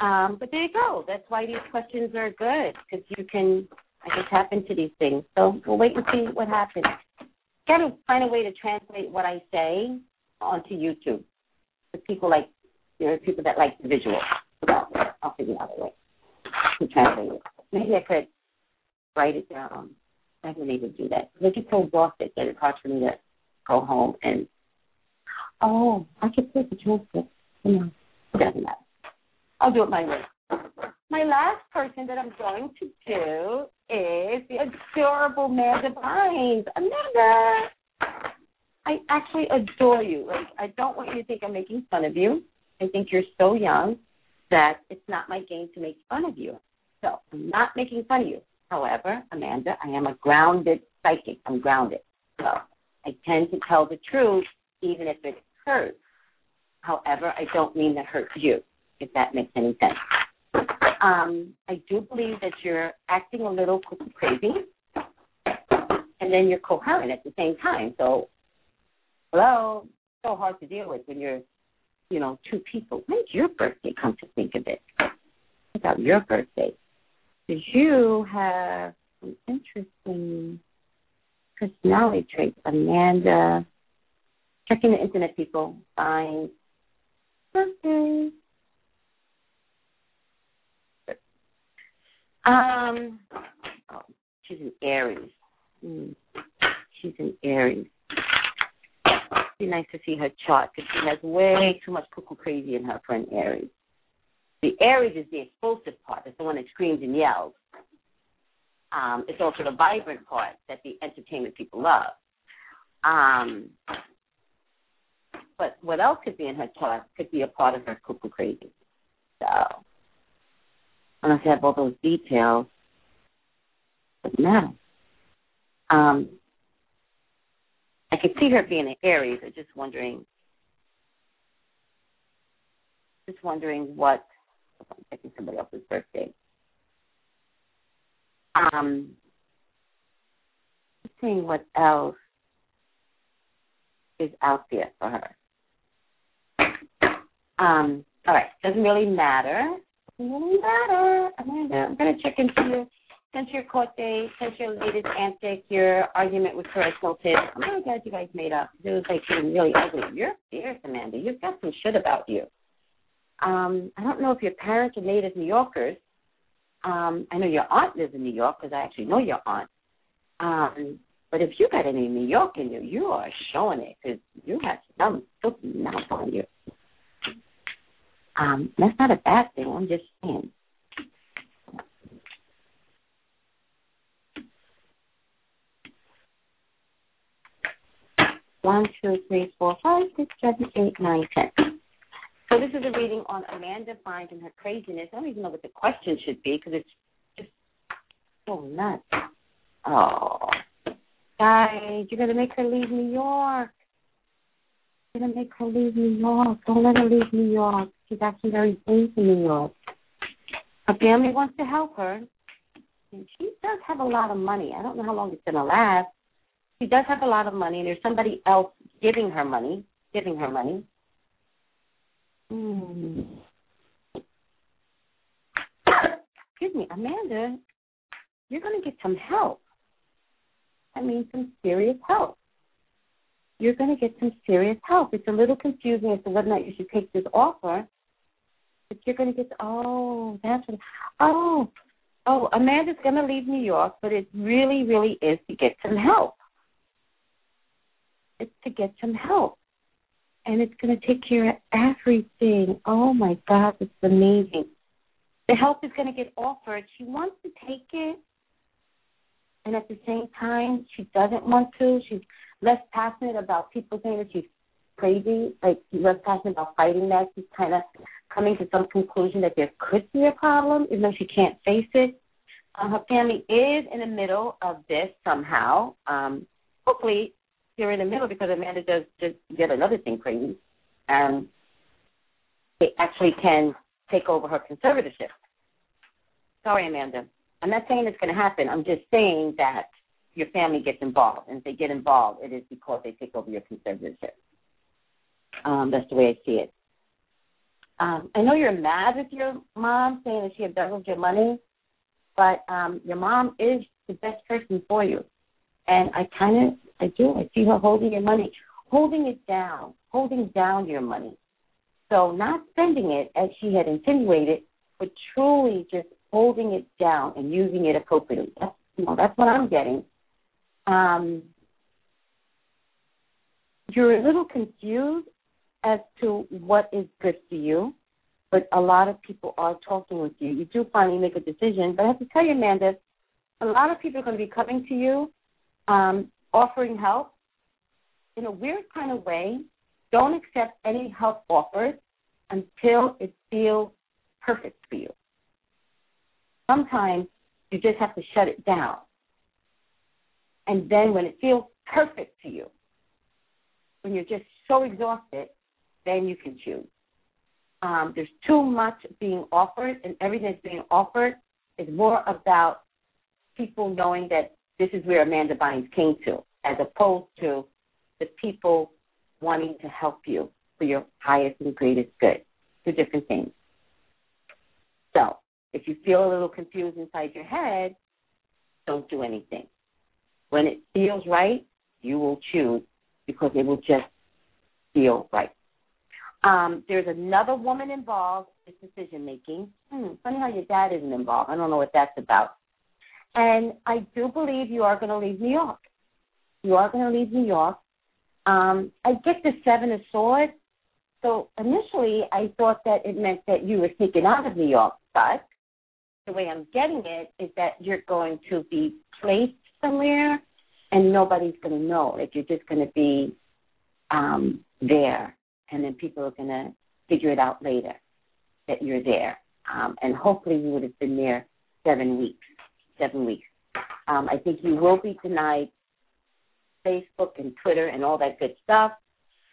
Speaker 2: Um, but there you go. That's why these questions are good because you can I can tap into these things. So we'll wait and see what happens. Got to find a way to translate what I say onto YouTube. For people like there are people that like the visual. I'll figure out a way to translate it. Maybe I could write it down. I haven't even do that. I get so exhausted that it's hard for me to go home and oh, I could put the transcript. You know, it doesn't matter. I'll do it my way. My last person that I'm going to do is the adorable Amanda Bynes. Amanda, I actually adore you. Like, I don't want you to think I'm making fun of you. I think you're so young that it's not my game to make fun of you. So I'm not making fun of you. However, Amanda, I am a grounded psychic. I'm grounded. So I tend to tell the truth even if it hurts. However, I don't mean to hurt you, if that makes any sense. Um, I do believe that you're acting a little crazy, and then you're coherent at the same time. So, hello, so hard to deal with when you're, you know, two people. When's your birthday? Come to think of it, about your birthday, because you have some interesting personality traits. Amanda, checking the internet, people. Fine. Birthday. Um, oh, she's an Aries. Mm. She's an Aries. It'd be nice to see her chart because she has way too much cuckoo crazy in her for an Aries. The Aries is the explosive part. It's the one that screams and yells. Um, it's also the vibrant part that the entertainment people love. Um, but what else could be in her chart could be a part of her cuckoo crazy. So unless you have all those details. Doesn't matter. Um, I could see her being an Aries. I'm just wondering, just wondering what. I'm checking somebody else's birthday. Um, seeing what else is out there for her. Um, all right, doesn't really matter Amanda, I'm going to check into your since your court date, since your latest antic, your argument with Perez Hilton, I'm really glad you guys made up. It was like getting really ugly. You're fierce, Amanda. You've got some shit about you. Um, I don't know if your parents are native New Yorkers. Um, I know your aunt lives in New York because I actually know your aunt. Um, but if you got any New York in you, you are showing it because you have some filthy mouth on you. Um, that's not a bad thing. I'm just saying. One, two, three, four, five, six, seven, eight, nine, ten. So this is a reading on Amanda Bynes and her craziness. I don't even know what the question should be because it's just so nuts. Oh, guys, you're gonna make her leave New York. You're gonna make her leave New York. Don't let her leave New York. She's actually very safe in New York. Her family wants to help her. And she does have a lot of money. I don't know how long it's gonna last she does have a lot of money, and there's somebody else giving her money, giving her money. Hmm. Excuse me, Amanda, you're going to get some help. I mean, some serious help. You're going to get some serious help. It's a little confusing as to whether or not you should take this offer, but you're going to get. Oh, that's what. Oh, oh, Amanda's going to leave New York, but it really, really is to get some help. It's to get some help. And it's going to take care of everything. Oh my God, it's amazing. The help is going to get offered. She wants to take it. And at the same time, she doesn't want to. She's less passionate about people saying that she's crazy. Like, she's less passionate about fighting that. She's kind of coming to some conclusion that there could be a problem, even though she can't face it. Uh, her family is in the middle of this somehow. Um, hopefully, you're in the middle because Amanda does just get another thing crazy, and they actually can take over her conservatorship. Sorry, Amanda. I'm not saying it's going to happen. I'm just saying that your family gets involved, and if they get involved, it is because they take over your conservatorship. Um, that's the way I see it. Um, I know you're mad with your mom saying that she embezzled your money, but um, your mom is the best person for you. And I kind of I do. I see her holding your money, holding it down, holding down your money. So not spending it as she had insinuated, but truly just holding it down and using it appropriately. That's you know, that's what I'm getting. Um, you're a little confused as to what is good for you, but a lot of people are talking with you. You do finally make a decision, but I have to tell you, Amanda, a lot of people are going to be coming to you um, offering help in a weird kind of way. Don't accept any help offered until it feels perfect for you. Sometimes you just have to shut it down. And then when it feels perfect to you, when you're just so exhausted, then you can choose. Um, there's too much being offered, and everything that's being offered is more about people knowing that this is where Amanda Bynes came to, as opposed to the people wanting to help you for your highest and greatest good. Two different things. So, if you feel a little confused inside your head, don't do anything. When it feels right, you will choose because it will just feel right. Um, there's another woman involved in decision making. Hmm, funny how your dad isn't involved. I don't know what that's about. And I do believe you are going to leave New York. You are going to leave New York. Um, I get the Seven of Swords. So initially, I thought that it meant that you were sneaking out of New York. But the way I'm getting it is that you're going to be placed somewhere and nobody's going to know. Like you're just going to be um, there. And then people are going to figure it out later that you're there. Um, and hopefully you would have been there seven weeks seven weeks. Um, I think you will be denied Facebook and Twitter and all that good stuff.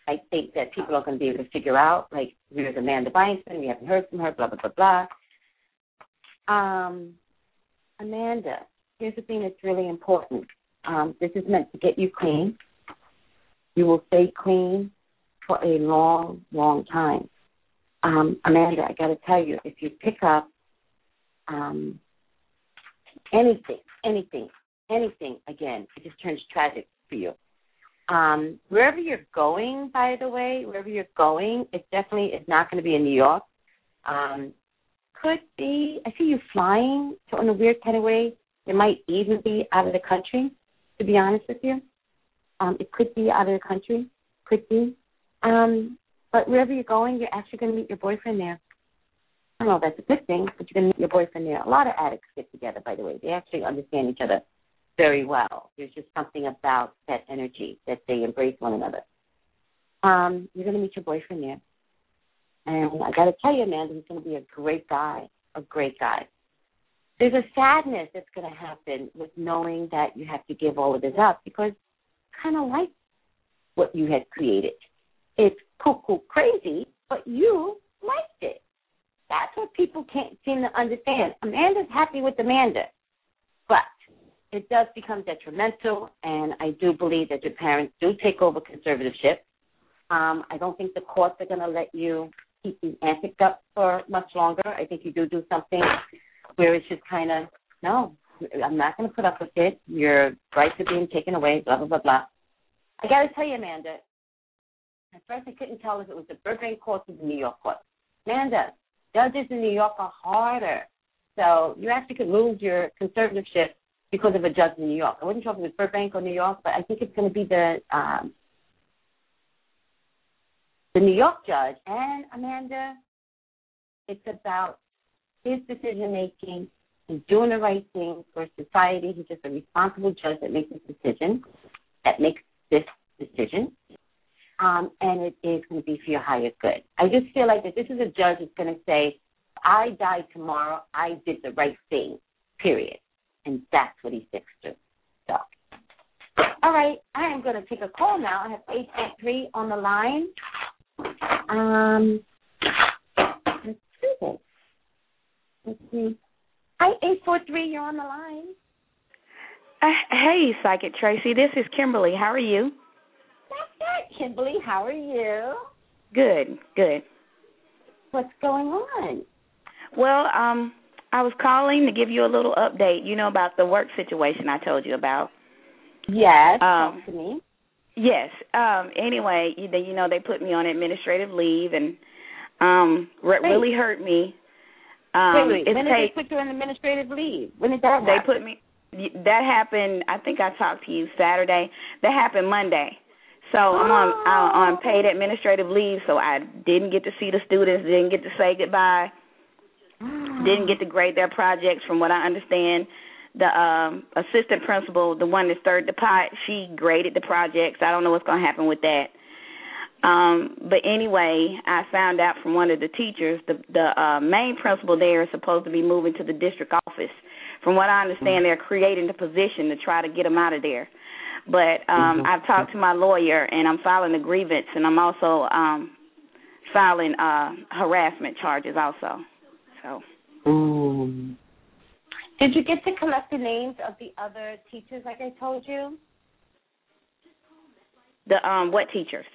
Speaker 2: I think that people are going to be able to figure out, like, here's Amanda Byneston, we haven't heard from her, blah, blah, blah, blah. Um, Amanda, here's the thing that's really important. Um, this is meant to get you clean. You will stay clean for a long, long time. Um, Amanda, I got to tell you, if you pick up um, anything, anything, anything, again, it just turns tragic for you. Um, wherever you're going, by the way, wherever you're going, it definitely is not going to be in New York. Um, could be, I see you flying, so in a weird kind of way, it might even be out of the country, to be honest with you. Um, it could be out of the country, could be. Um, but wherever you're going, you're actually going to meet your boyfriend there. I don't know if that's a good thing, but you're going to meet your boyfriend there. A lot of addicts get together, by the way. They actually understand each other very well. There's just something about that energy that they embrace one another. Um, you're going to meet your boyfriend there. And I got to tell you, Amanda, he's going to be a great guy, a great guy. There's a sadness that's going to happen with knowing that you have to give all of this up because kind of like what you had created. It's cuckoo crazy, but you liked it. That's what people can't seem to understand. Amanda's happy with Amanda, but it does become detrimental, and I do believe that your parents do take over conservatorship. Um, I don't think the courts are going to let you keep these antics up for much longer. I think you do do something where it's just kind of, no, I'm not going to put up with it. Your rights are being taken away, blah, blah, blah, blah. I got to tell you, Amanda, at first I couldn't tell if it was the Burbank court or the New York court. Amanda, judges in New York are harder. So you actually could lose your conservatorship because of a judge in New York. I wasn't sure if it was Burbank or New York, but I think it's going to be the um, the New York judge. And Amanda, it's about his decision making and doing the right thing for society. He's just a responsible judge that makes this decision, that makes this decision. Um, and it is going to be for your higher good. I just feel like that this is a judge that's going to say, I die tomorrow, I did the right thing, period and that's what he sticks to. So, all right, I am going to take a call now. I have eight eight three on the line. Um, let's see this. Let's see. Hi, eight four three. You're on the line.
Speaker 1: Uh, hey, Psychic Tracy. This is Kimberly. How are you?
Speaker 2: That's Kimberly. How are you?
Speaker 1: Good, good.
Speaker 2: What's going on?
Speaker 1: Well, um, I was calling to give you a little update, you know, about the work situation I told you about.
Speaker 2: Yes, um, talk to me.
Speaker 1: Yes. Um anyway, you, you know they put me on administrative leave and um wait. really hurt me
Speaker 2: um wait, wait. when did they put you on administrative leave? When did that
Speaker 1: happen? They put me that happened I think I talked to you Saturday. That happened Monday. So oh. I'm on I'm on paid administrative leave, so I didn't get to see the students, didn't get to say goodbye didn't get to grade their projects from what I understand. The um assistant principal, the one that stirred the pot, she graded the projects. I don't know what's going to happen with that. Um, but anyway, I found out from one of the teachers, the the uh, main principal there is supposed to be moving to the district office. From what I understand, they're creating the position to try to get him out of there. But um, mm-hmm. I've talked to my lawyer, and I'm filing a grievance, and I'm also um, filing uh, harassment charges also. So.
Speaker 2: Mm. Did you get to collect the names of the other teachers, like I told you?
Speaker 1: The um, what teachers?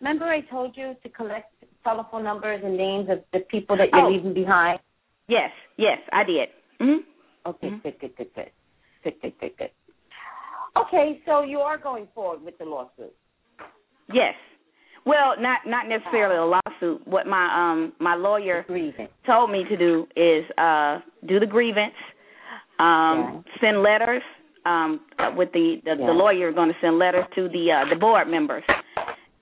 Speaker 2: Remember, I told you to collect telephone numbers and names of the people that you're oh. leaving behind.
Speaker 1: Yes, yes, I did. Mm-hmm.
Speaker 2: Okay,
Speaker 1: mm-hmm.
Speaker 2: good, good, good, good, good, good, good, good. Okay, so you are going forward with the lawsuit.
Speaker 1: Yes. Well, not not necessarily a lawsuit. What my um my lawyer told me to do is uh do the grievance, um yeah. send letters um with the the, yeah. the lawyer going to send letters to the uh the board members.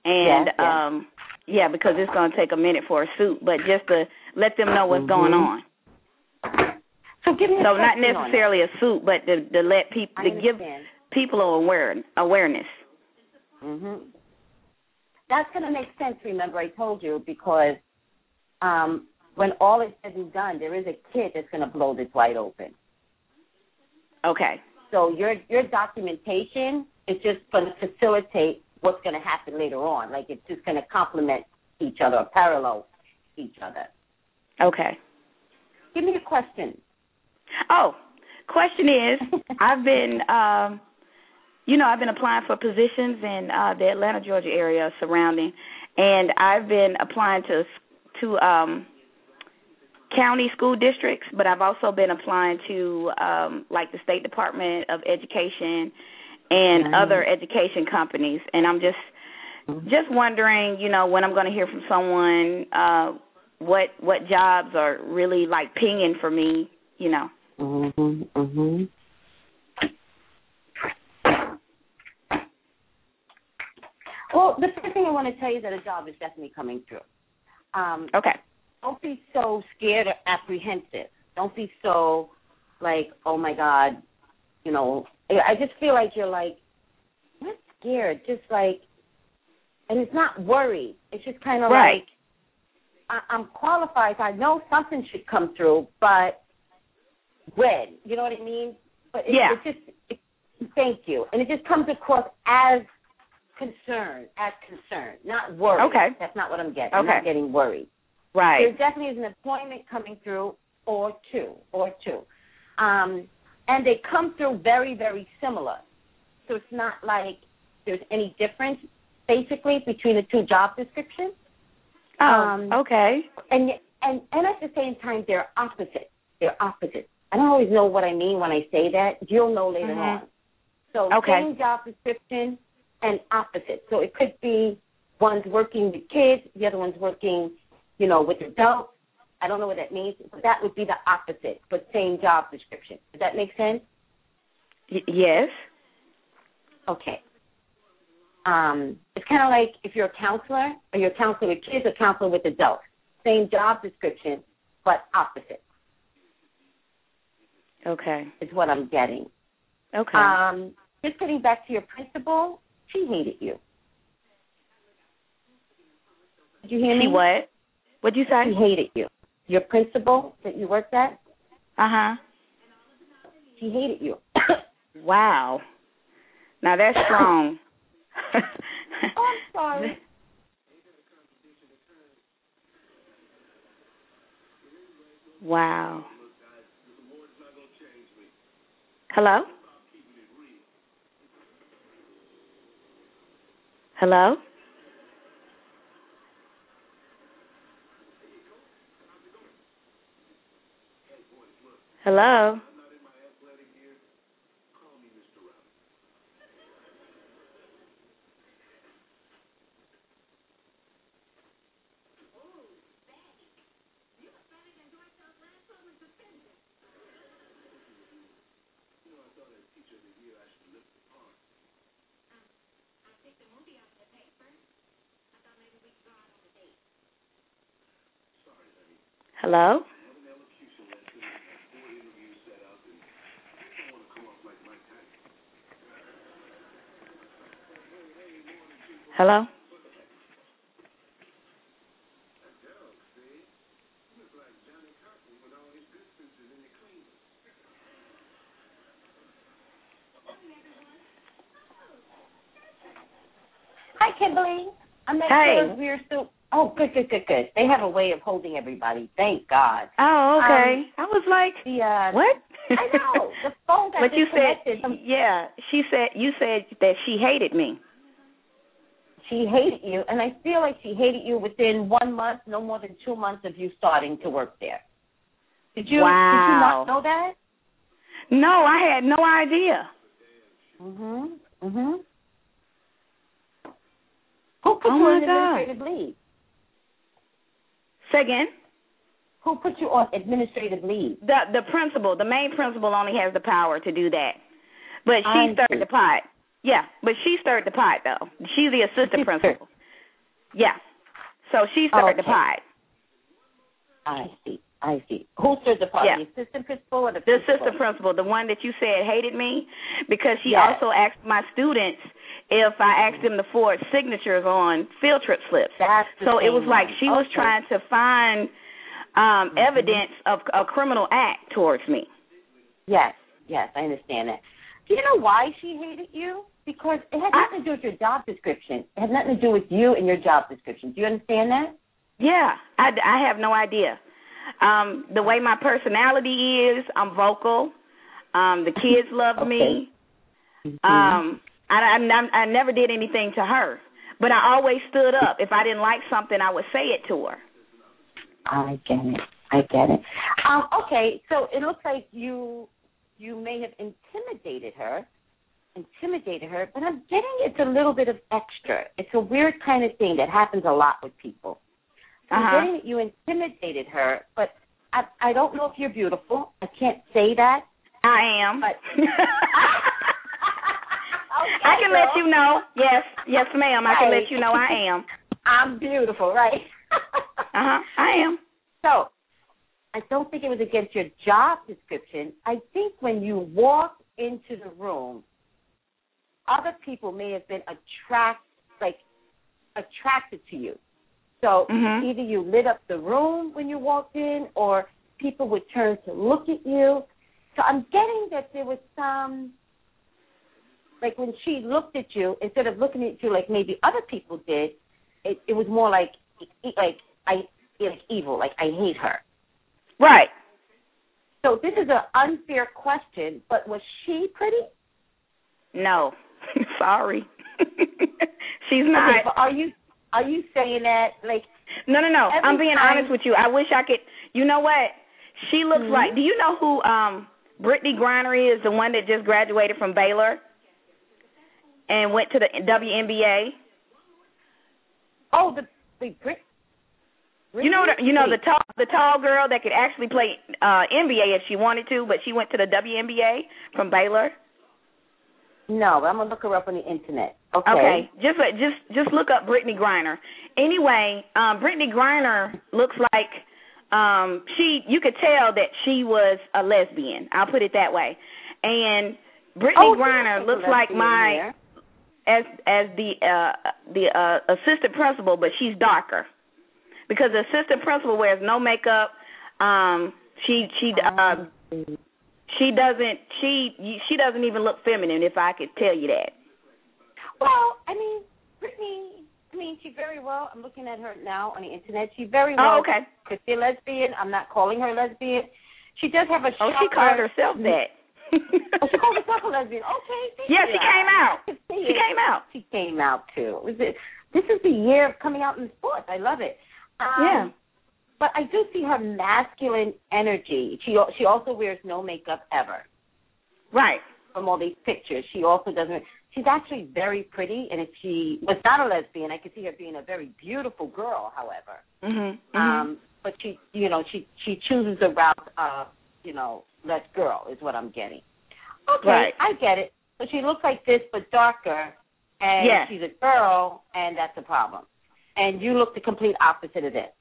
Speaker 1: And yeah, um yeah, because it's going to take a minute for a suit, but just to let them know what's mm-hmm. going on.
Speaker 2: So give me
Speaker 1: So not necessarily a suit, but to to let people to give people are aware awareness.
Speaker 2: Mhm that's going to make sense. Remember, I told you because um, when all is said and done, there is a kid that's going to blow this wide open.
Speaker 1: Okay.
Speaker 2: So your your documentation is just going to facilitate what's going to happen later on. Like it's just going to complement each other, or parallel each other.
Speaker 1: Okay.
Speaker 2: Give me a question.
Speaker 1: Oh, question is, I've been um, you know, I've been applying for positions in uh the Atlanta, Georgia area surrounding and I've been applying to to um county school districts, but I've also been applying to um like the State Department of Education and
Speaker 2: Nice.
Speaker 1: other education companies and I'm just
Speaker 2: Mhm.
Speaker 1: just wondering, you know, when I'm going to hear from someone uh what what jobs are really like pinging for me, you know.
Speaker 2: Mhm. Mhm. Well, the first thing I want to tell you is that a job is definitely coming through. Um,
Speaker 1: Okay.
Speaker 2: don't be so scared or apprehensive. Don't be so like, oh my God, you know. I just feel like you're like not scared, just like, and it's not worried. It's just kind of
Speaker 1: Right.
Speaker 2: like I, I'm qualified. I know something should come through, but when? You know what I mean? But it,
Speaker 1: Yeah.
Speaker 2: it just it, thank you, and it just comes across as concern, as concern, not worry.
Speaker 1: Okay.
Speaker 2: That's not what I'm getting. I'm not getting worried.
Speaker 1: Right.
Speaker 2: There definitely is an appointment coming through, or two, or two, um, and they come through very, very similar. So it's not like there's any difference, basically, between the two job descriptions.
Speaker 1: Oh,
Speaker 2: um,
Speaker 1: okay.
Speaker 2: and and and at the same time they're opposite. They're opposite. I don't always know what I mean when I say that. You'll know later
Speaker 1: Mhm.
Speaker 2: on. So
Speaker 1: Okay.
Speaker 2: same job description and opposite. So it could be one's working with kids, the other one's working, you know, with adults. I don't know what that means, but that would be the opposite, but same job description. Does that make sense?
Speaker 1: Y- yes.
Speaker 2: Okay. Um, it's kind of like if you're a counselor, or you're a counselor with kids, or counselor with adults. Same job description, but opposite
Speaker 1: Okay.
Speaker 2: is what I'm getting.
Speaker 1: Okay.
Speaker 2: Um, just getting back to your principal, she hated you. Did you hear me?
Speaker 1: she what? What'd you say?
Speaker 2: She hated you. Your principal that you worked at,
Speaker 1: Uh huh.
Speaker 2: she hated you.
Speaker 1: Wow. Now that's strong.
Speaker 2: oh, I'm sorry.
Speaker 1: wow. Hello? Hello? Hello? Hello? Hello?
Speaker 2: Hi, Kimberly. I'm not
Speaker 1: Hey.
Speaker 2: sure if we're still. Oh, good, good, good, good. They have a way of holding everybody. Thank God.
Speaker 1: Oh, okay. I was like,
Speaker 2: The uh,
Speaker 1: what?
Speaker 2: I know the phone got
Speaker 1: But you said, yeah, she said, you said that she hated me.
Speaker 2: she hated you, and I feel like she hated you within one month, no more than two months of you starting to work there. Did you? Did you not know that?
Speaker 1: No, I had no idea.
Speaker 2: Mhm. Mhm. Who put
Speaker 1: Oh,
Speaker 2: you
Speaker 1: God.
Speaker 2: administrative leave?
Speaker 1: Say again.
Speaker 2: Who put you on administrative leave?
Speaker 1: The the principal, the main principal, only has the power to do that. But she
Speaker 2: I
Speaker 1: stirred
Speaker 2: see.
Speaker 1: the pot. Yeah, but she stirred the pot though. She's the assistant
Speaker 2: She stirred-
Speaker 1: principal. Yeah. So she stirred the
Speaker 2: Okay.
Speaker 1: pot.
Speaker 2: I see. I see. Who stood the part?
Speaker 1: Yeah.
Speaker 2: The assistant principal or the
Speaker 1: The
Speaker 2: principal?
Speaker 1: assistant principal, the one that you said hated me, because she
Speaker 2: Yes.
Speaker 1: also asked my students if I asked them to forge signatures on field trip slips. So it was like she was
Speaker 2: Okay.
Speaker 1: trying to find um
Speaker 2: Mhm.
Speaker 1: evidence of a criminal act towards me.
Speaker 2: Yes, yes, I understand that. Do you know why she hated you? Because it had
Speaker 1: I-
Speaker 2: nothing to do with your job description. It had nothing to do with you and your job description. Do you understand that?
Speaker 1: Yeah, I, I have no idea. Um, the way my personality is, I'm vocal. Um, the kids love me.
Speaker 2: Mm-hmm.
Speaker 1: Um, I, I, I never did anything to her, but I always stood up. If I didn't like something, I would say it to her.
Speaker 2: I get it. I get it. Um, okay, so it looks like you you may have intimidated her, intimidated her, but I'm getting it's a little bit of extra. It's a weird kind of thing that happens a lot with people. So
Speaker 1: Uh-huh.
Speaker 2: I'm getting that you intimidated her, but I I don't know if you're beautiful. I can't say that.
Speaker 1: I am.
Speaker 2: But-
Speaker 1: I can let you know. Yes, yes, ma'am. I can let you know I am.
Speaker 2: I'm beautiful, right?
Speaker 1: Uh huh. I am.
Speaker 2: So, I don't think it was against your job description. I think when you walked into the room, other people may have been attract like attracted to you. So
Speaker 1: Mhm.
Speaker 2: either you lit up the room when you walked in, or people would turn to look at you. So I'm getting that there was some like when she looked at you, instead of looking at you like maybe other people did, it, it was more like like I like evil, like I hate her.
Speaker 1: Right.
Speaker 2: So this is an unfair question, but was she pretty?
Speaker 1: No. Sorry. She's
Speaker 2: Okay,
Speaker 1: not.
Speaker 2: but are you are you saying that like
Speaker 1: No, no, no. I'm being
Speaker 2: time-
Speaker 1: honest with you. I wish I could. You know what? She looks
Speaker 2: Mhm.
Speaker 1: like. Do you know who um Brittney Griner is? The one that just graduated from Baylor and went to the WNBA.
Speaker 2: oh the the Brit?
Speaker 1: You know, the, you know the tall, the tall girl that could actually play uh NBA if she wanted to, but she went to the WNBA from Baylor.
Speaker 2: No, I'm gonna look her up on the internet. Okay.
Speaker 1: Okay, just just just look up Brittney Griner. Anyway, um, Brittney Griner looks like um, she. You could tell that she was a lesbian. I'll put it that way. And Brittney
Speaker 2: Oh,
Speaker 1: Griner looks like my
Speaker 2: there.
Speaker 1: As as the uh, the uh, assistant principal, but she's darker because the assistant principal wears no makeup. Um, she she uh, she doesn't she she doesn't even look feminine if I could tell you that.
Speaker 2: Well, I mean, Brittney. I mean, she very well. I'm looking at her now on the internet. She very
Speaker 1: Oh,
Speaker 2: well
Speaker 1: okay.
Speaker 2: could be a lesbian. I'm not calling her lesbian. She does have a.
Speaker 1: Oh, she called herself that.
Speaker 2: Oh, she called herself a lesbian. Okay.
Speaker 1: Yeah, she came out.
Speaker 2: I can see
Speaker 1: She
Speaker 2: it.
Speaker 1: came out.
Speaker 2: She came out too. Was it? This is the year of coming out in sports. I love it. Um,
Speaker 1: Yeah.
Speaker 2: But I do see her masculine energy. She she also wears no makeup ever.
Speaker 1: Right.
Speaker 2: From all these pictures, she also doesn't. She's actually very pretty, and if she was not a lesbian, I could see her being a very beautiful girl. However,
Speaker 1: Mhm. mhm.
Speaker 2: um, but she, you know, she she chooses a route of, you know, less girl is what I'm getting. Okay,
Speaker 1: Right.
Speaker 2: I get it. So she looks like this, but darker, and
Speaker 1: Yes.
Speaker 2: she's a girl, and that's a problem. And you look the complete opposite of this.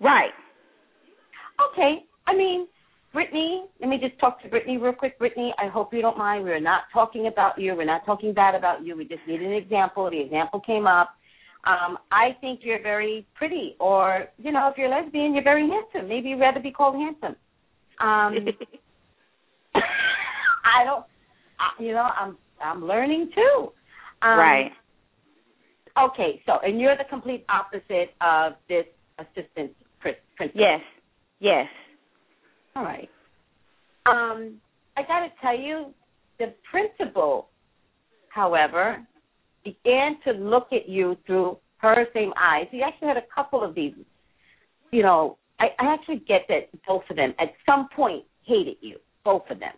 Speaker 1: right.
Speaker 2: Okay, I mean, Brittney, let me just talk to Brittney real quick. Brittney, I hope you don't mind. We're not talking about you. We're not talking bad about you. We just need an example. The example came up. Um, I think you're very pretty, or you know, if you're lesbian, you're very handsome. Maybe you'd rather be called handsome. Um, I don't. I, you know, I'm I'm learning too. Um,
Speaker 1: right.
Speaker 2: Okay, so and you're the complete opposite of this assistant principal.
Speaker 1: Yes. Yes.
Speaker 2: All right. Um, I got to tell you, the principal, however, began to look at you through her same eyes. He actually had a couple of these. You know, I, I actually get that both of them at some point hated you, both of them.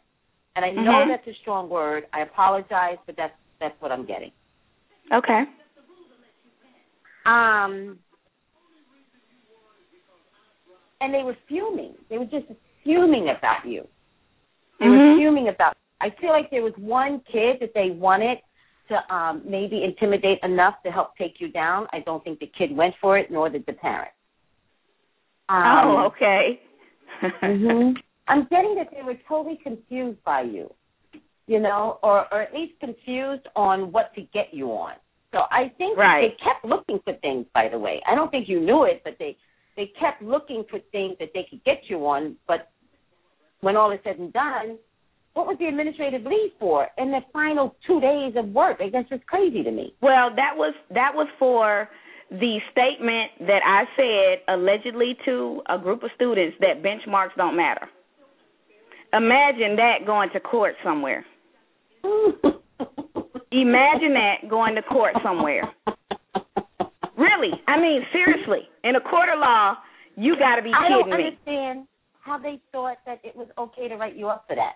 Speaker 2: And I know
Speaker 1: Mhm.
Speaker 2: that's a strong word. I apologize, but that's that's what I'm getting.
Speaker 1: Okay.
Speaker 2: Um, and they were fuming. They were just fuming about you. They were
Speaker 1: Mhm.
Speaker 2: fuming about. I feel like there was one kid that they wanted to um maybe intimidate enough to help take you down. I don't think the kid went for it, nor did the parent. Um,
Speaker 1: oh, okay.
Speaker 2: mhm. I'm getting that they were totally confused by you, you know, or or at least confused on what to get you on. So I think
Speaker 1: Right.
Speaker 2: they kept looking for things. By the way, I don't think you knew it, but they they kept looking for things that they could get you on. But when all is said and done, what was the administrative leave for? In the final two days of work, I guess it's crazy to me.
Speaker 1: Well, that was that was for the statement that I said allegedly to a group of students that benchmarks don't matter. Imagine that going to court somewhere. Imagine that going to court somewhere. Really, I mean seriously. In a court of law, You got to be
Speaker 2: I
Speaker 1: kidding
Speaker 2: don't
Speaker 1: me.
Speaker 2: understand how they thought that it was okay to write you up for that.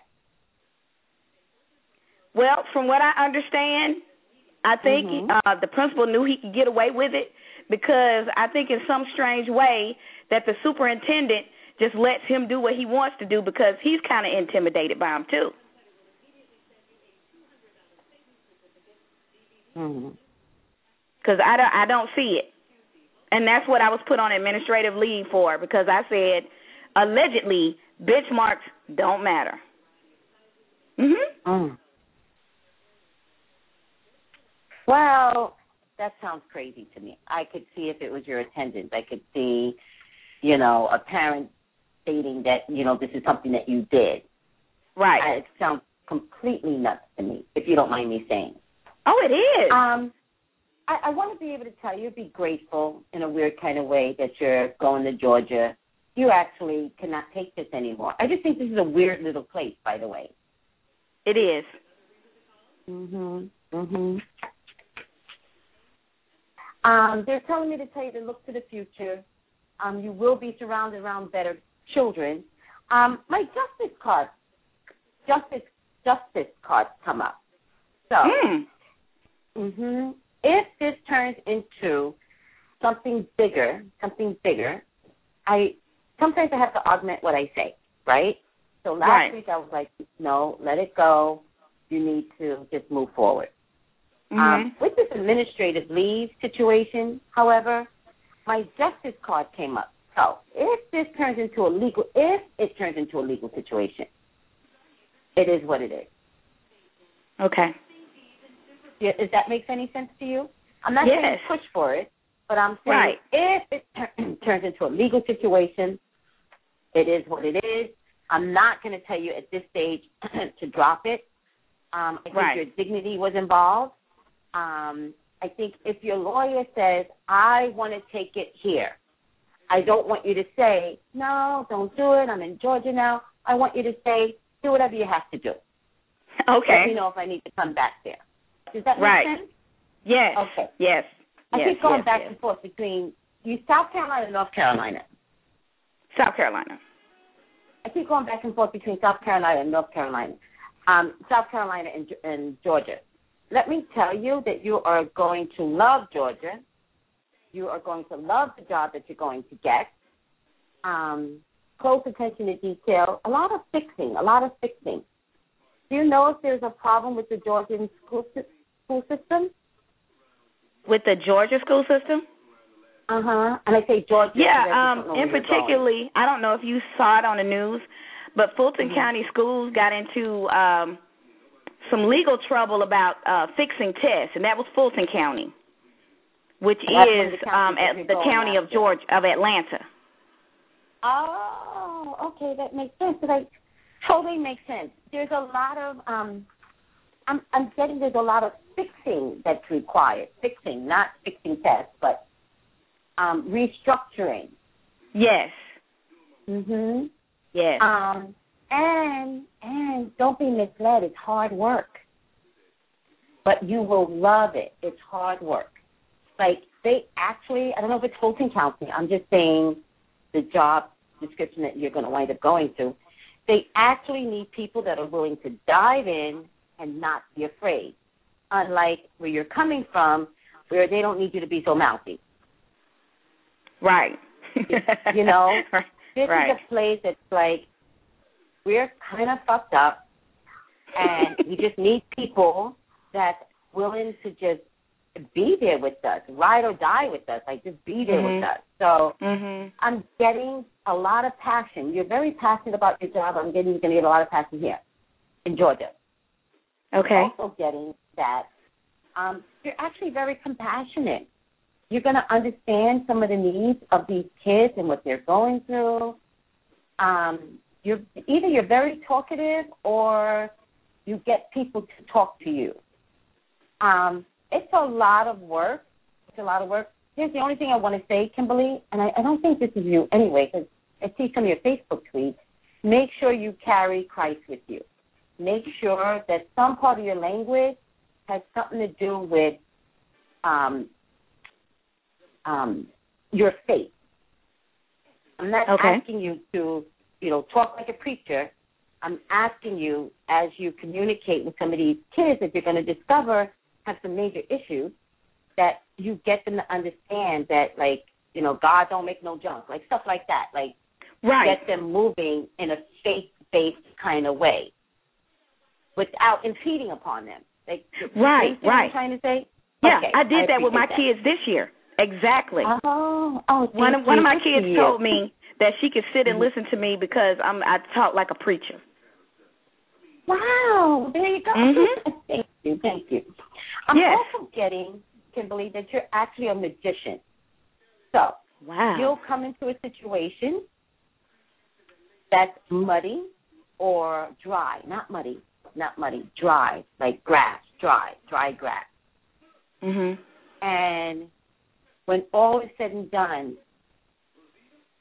Speaker 1: Well, from what I understand, I think
Speaker 2: Mhm.
Speaker 1: uh the principal knew he could get away with it because I think in some strange way that the superintendent just lets him do what he wants to do because he's kind of intimidated by him too.
Speaker 2: Mm-hmm.
Speaker 1: Because I don't, I don't see it, and that's what I was put on administrative leave for because I said allegedly benchmarks don't matter. Mhm.
Speaker 2: Mm. Well, that sounds crazy to me. I could see if it was your attendance. I could see, you know, a parent stating that, you know, this is something that you did.
Speaker 1: Right.
Speaker 2: I, it sounds completely nuts to me, if you don't mind me saying.
Speaker 1: oh, it is.
Speaker 2: Um, I, I want to be able to tell you, be grateful in a weird kind of way that you're going to Georgia. You actually cannot take this anymore. I just think this is a weird little place, by the way.
Speaker 1: it is.
Speaker 2: Mm Mhm. Mm Mhm. Um, they're telling me to tell you to look to the future. Um, you will be surrounded around better children. Um, my justice card, justice, justice cards come up. So,
Speaker 1: Mm.
Speaker 2: hmm if this turns into something bigger, something bigger, I sometimes I have to augment what I say, right? So last
Speaker 1: Right.
Speaker 2: week I was like, no, let it go. You need to just move forward.
Speaker 1: Mhm.
Speaker 2: Um, with this administrative leave situation, however, my justice card came up. So if this turns into a legal, if it turns into a legal situation, it is what it is.
Speaker 1: okay.
Speaker 2: Yeah, Does that make any sense to you? I'm not
Speaker 1: Yes.
Speaker 2: saying push for it, but I'm saying
Speaker 1: Right.
Speaker 2: if it tur- turns into a legal situation, it is what it is. I'm not going to tell you at this stage to drop it. Um, I think
Speaker 1: Right.
Speaker 2: your dignity was involved. Um, I think if your lawyer says, I want to take it here, I don't want you to say, no, don't do it. I'm in Georgia now. I want you to say, do whatever you have to do.
Speaker 1: Okay.
Speaker 2: Let me know if I need to come back there. Does that make
Speaker 1: Right.
Speaker 2: sense?
Speaker 1: Yes.
Speaker 2: Okay.
Speaker 1: Yes.
Speaker 2: I
Speaker 1: yes,
Speaker 2: keep going
Speaker 1: yes,
Speaker 2: back
Speaker 1: yes.
Speaker 2: and forth between you, South Carolina and North Carolina.
Speaker 1: South Carolina.
Speaker 2: I keep going back and forth between South Carolina and North Carolina, um, South Carolina and, and Georgia. Let me tell you that you are going to love Georgia. You are going to love the job that you're going to get. Um, close attention to detail. A lot of fixing. A lot of fixing. Do you know if there's a problem with the Georgian school school system?
Speaker 1: With the Georgia school system?
Speaker 2: Uh huh. And I say Georgia.
Speaker 1: Yeah, um, in particularly, I don't know if you saw it on the news, but Fulton
Speaker 2: Mhm.
Speaker 1: County schools got into um some legal trouble about uh fixing tests, and that was Fulton County, which
Speaker 2: that's
Speaker 1: is
Speaker 2: the
Speaker 1: um at the county of. Georgia of Atlanta.
Speaker 2: Oh, okay, that makes sense. That totally makes sense. There's a lot of um, I'm I'm getting there's a lot of fixing that's required. Fixing, not fixing tests, but um, restructuring.
Speaker 1: Yes.
Speaker 2: Mhm.
Speaker 1: Yes.
Speaker 2: Um, and and don't be misled. It's hard work, but you will love it. It's hard work. Like they actually, I don't know if it's Fulton County. I'm just saying the job description that you're going to wind up going to. They actually need people that are willing to dive in and not be afraid. Unlike where you're coming from, where they don't need you to be so mouthy.
Speaker 1: right.
Speaker 2: you know, This
Speaker 1: right.
Speaker 2: is a place that's like we're kind of fucked up, and we just need people that's willing to just be there with us, ride or die with us, like just be there
Speaker 1: Mhm.
Speaker 2: with us. So
Speaker 1: Mhm.
Speaker 2: I'm getting a lot of passion. You're very passionate about your job. I'm getting you're going to get a lot of passion here in Georgia.
Speaker 1: Okay.
Speaker 2: Also getting that um, you're actually very compassionate. You're going to understand some of the needs of these kids and what they're going through. Um, you're either you're very talkative or you get people to talk to you. Um, it's a lot of work. It's a lot of work. Here's the only thing I want to say, Kimberly, and I, I don't think this is you anyway, because I see some of your Facebook tweets. Make sure you carry Christ with you. Make sure that some part of your language has something to do with um, um, your faith. I'm not
Speaker 1: Okay.
Speaker 2: asking you to, you know, talk like a preacher. I'm asking you as you communicate with some of these kids that you're going to discover have some major issues that you get them to understand that like, you know, God don't make no junk, like stuff like that. Like
Speaker 1: Right.
Speaker 2: get them moving in a faith-based kind of way without impeding upon them. Like,
Speaker 1: Right,
Speaker 2: you see what
Speaker 1: right.
Speaker 2: I'm trying to say?
Speaker 1: Yeah,
Speaker 2: Okay,
Speaker 1: I did that with my
Speaker 2: appreciate
Speaker 1: kids this year. Exactly.
Speaker 2: that. Oh, oh,
Speaker 1: one of one of my kids told me that she could sit and
Speaker 2: Mhm.
Speaker 1: listen to me because I'm I talk like a preacher.
Speaker 2: Wow, there you go.
Speaker 1: Mhm.
Speaker 2: thank you, thank you. I'm
Speaker 1: Yes.
Speaker 2: also getting, Kimberly, that you're actually a magician. So
Speaker 1: Wow.
Speaker 2: you'll come into a situation that's muddy or dry, not muddy, not muddy, dry, like grass, dry, dry grass.
Speaker 1: Mhm.
Speaker 2: And when all is said and done,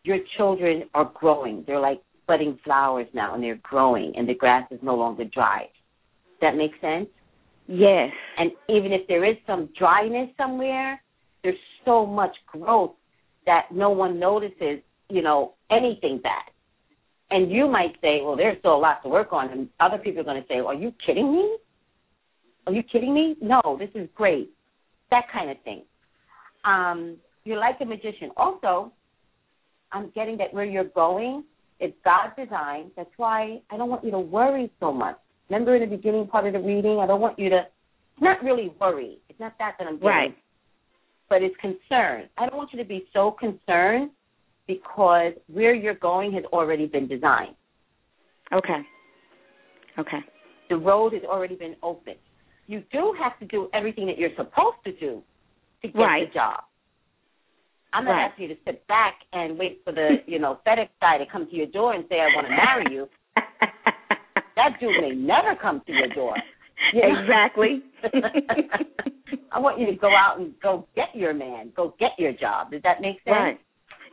Speaker 2: your children are growing. They're like budding flowers now, and they're growing, and the grass is no longer dry. That makes sense?
Speaker 1: Yes.
Speaker 2: And even if there is some dryness somewhere, there's so much growth that no one notices, you know, anything bad. And you might say, well, there's still a lot to work on. And other people are going to say, are you kidding me? Are you kidding me? No, this is great. That kind of thing. Um, you're like a magician. Also, I'm getting that where you're going, it's God's design. That's why I don't want you to worry so much. Remember in the beginning part of the reading, I don't want you to not really worry. It's not that that I'm getting,
Speaker 1: Right.
Speaker 2: but it's concern. I don't want you to be so concerned because where you're going has already been designed.
Speaker 1: Okay. Okay.
Speaker 2: The road has already been opened. You do have to do everything that you're supposed to do to get
Speaker 1: Right.
Speaker 2: the job. I'm not
Speaker 1: Right.
Speaker 2: ask you to sit back and wait for the, you know, FedEx guy to come to your door and say, I want to marry you. That dude may never come to your door. You know?
Speaker 1: Exactly.
Speaker 2: I want you to go out and go get your man, go get your job. Does that make sense?
Speaker 1: right.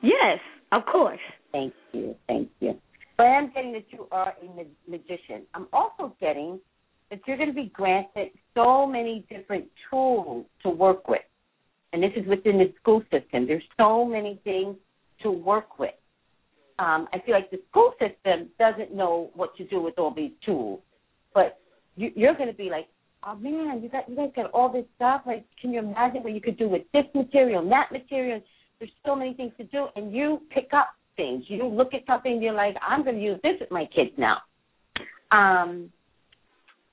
Speaker 1: Yes, of course.
Speaker 2: Thank you, thank you. But I am getting that you are a ma- magician. I'm also getting that you're going to be granted so many different tools to work with. And this is within the school system. There's so many things to work with. Um, I feel like the school system doesn't know what to do with all these tools. But you, you're going to be like, oh man, you got you guys got all this stuff. Like, can you imagine what you could do with this material, and that material? There's so many things to do, and you pick up things. You look at something, and you're like, I'm going to use this with my kids now. Um,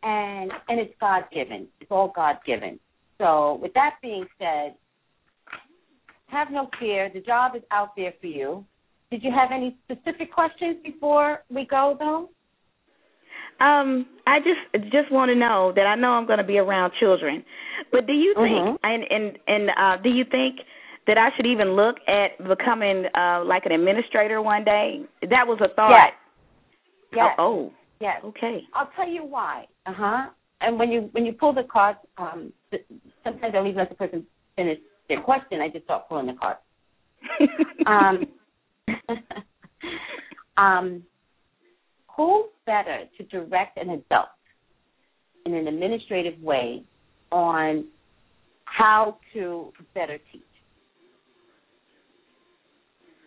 Speaker 2: and and it's God given. It's all God given. So with that being said, have no fear. The job is out there for you. Did you have any specific questions before we go, though?
Speaker 1: Um, I just just want to know that I know I'm going to be around children, but do you think
Speaker 2: Mhm.
Speaker 1: and and and uh, do you think that I should even look at becoming uh, like an administrator one day? That was a thought.
Speaker 2: Yes. Yes.
Speaker 1: Oh,
Speaker 2: Yes.
Speaker 1: oh, okay.
Speaker 2: I'll tell you why. Uh huh. And when you when you pull the cards, um, sometimes I don't even let the person finish their question. I just start pulling the cards. Um, um, who better to direct an adult in an administrative way on how to better teach?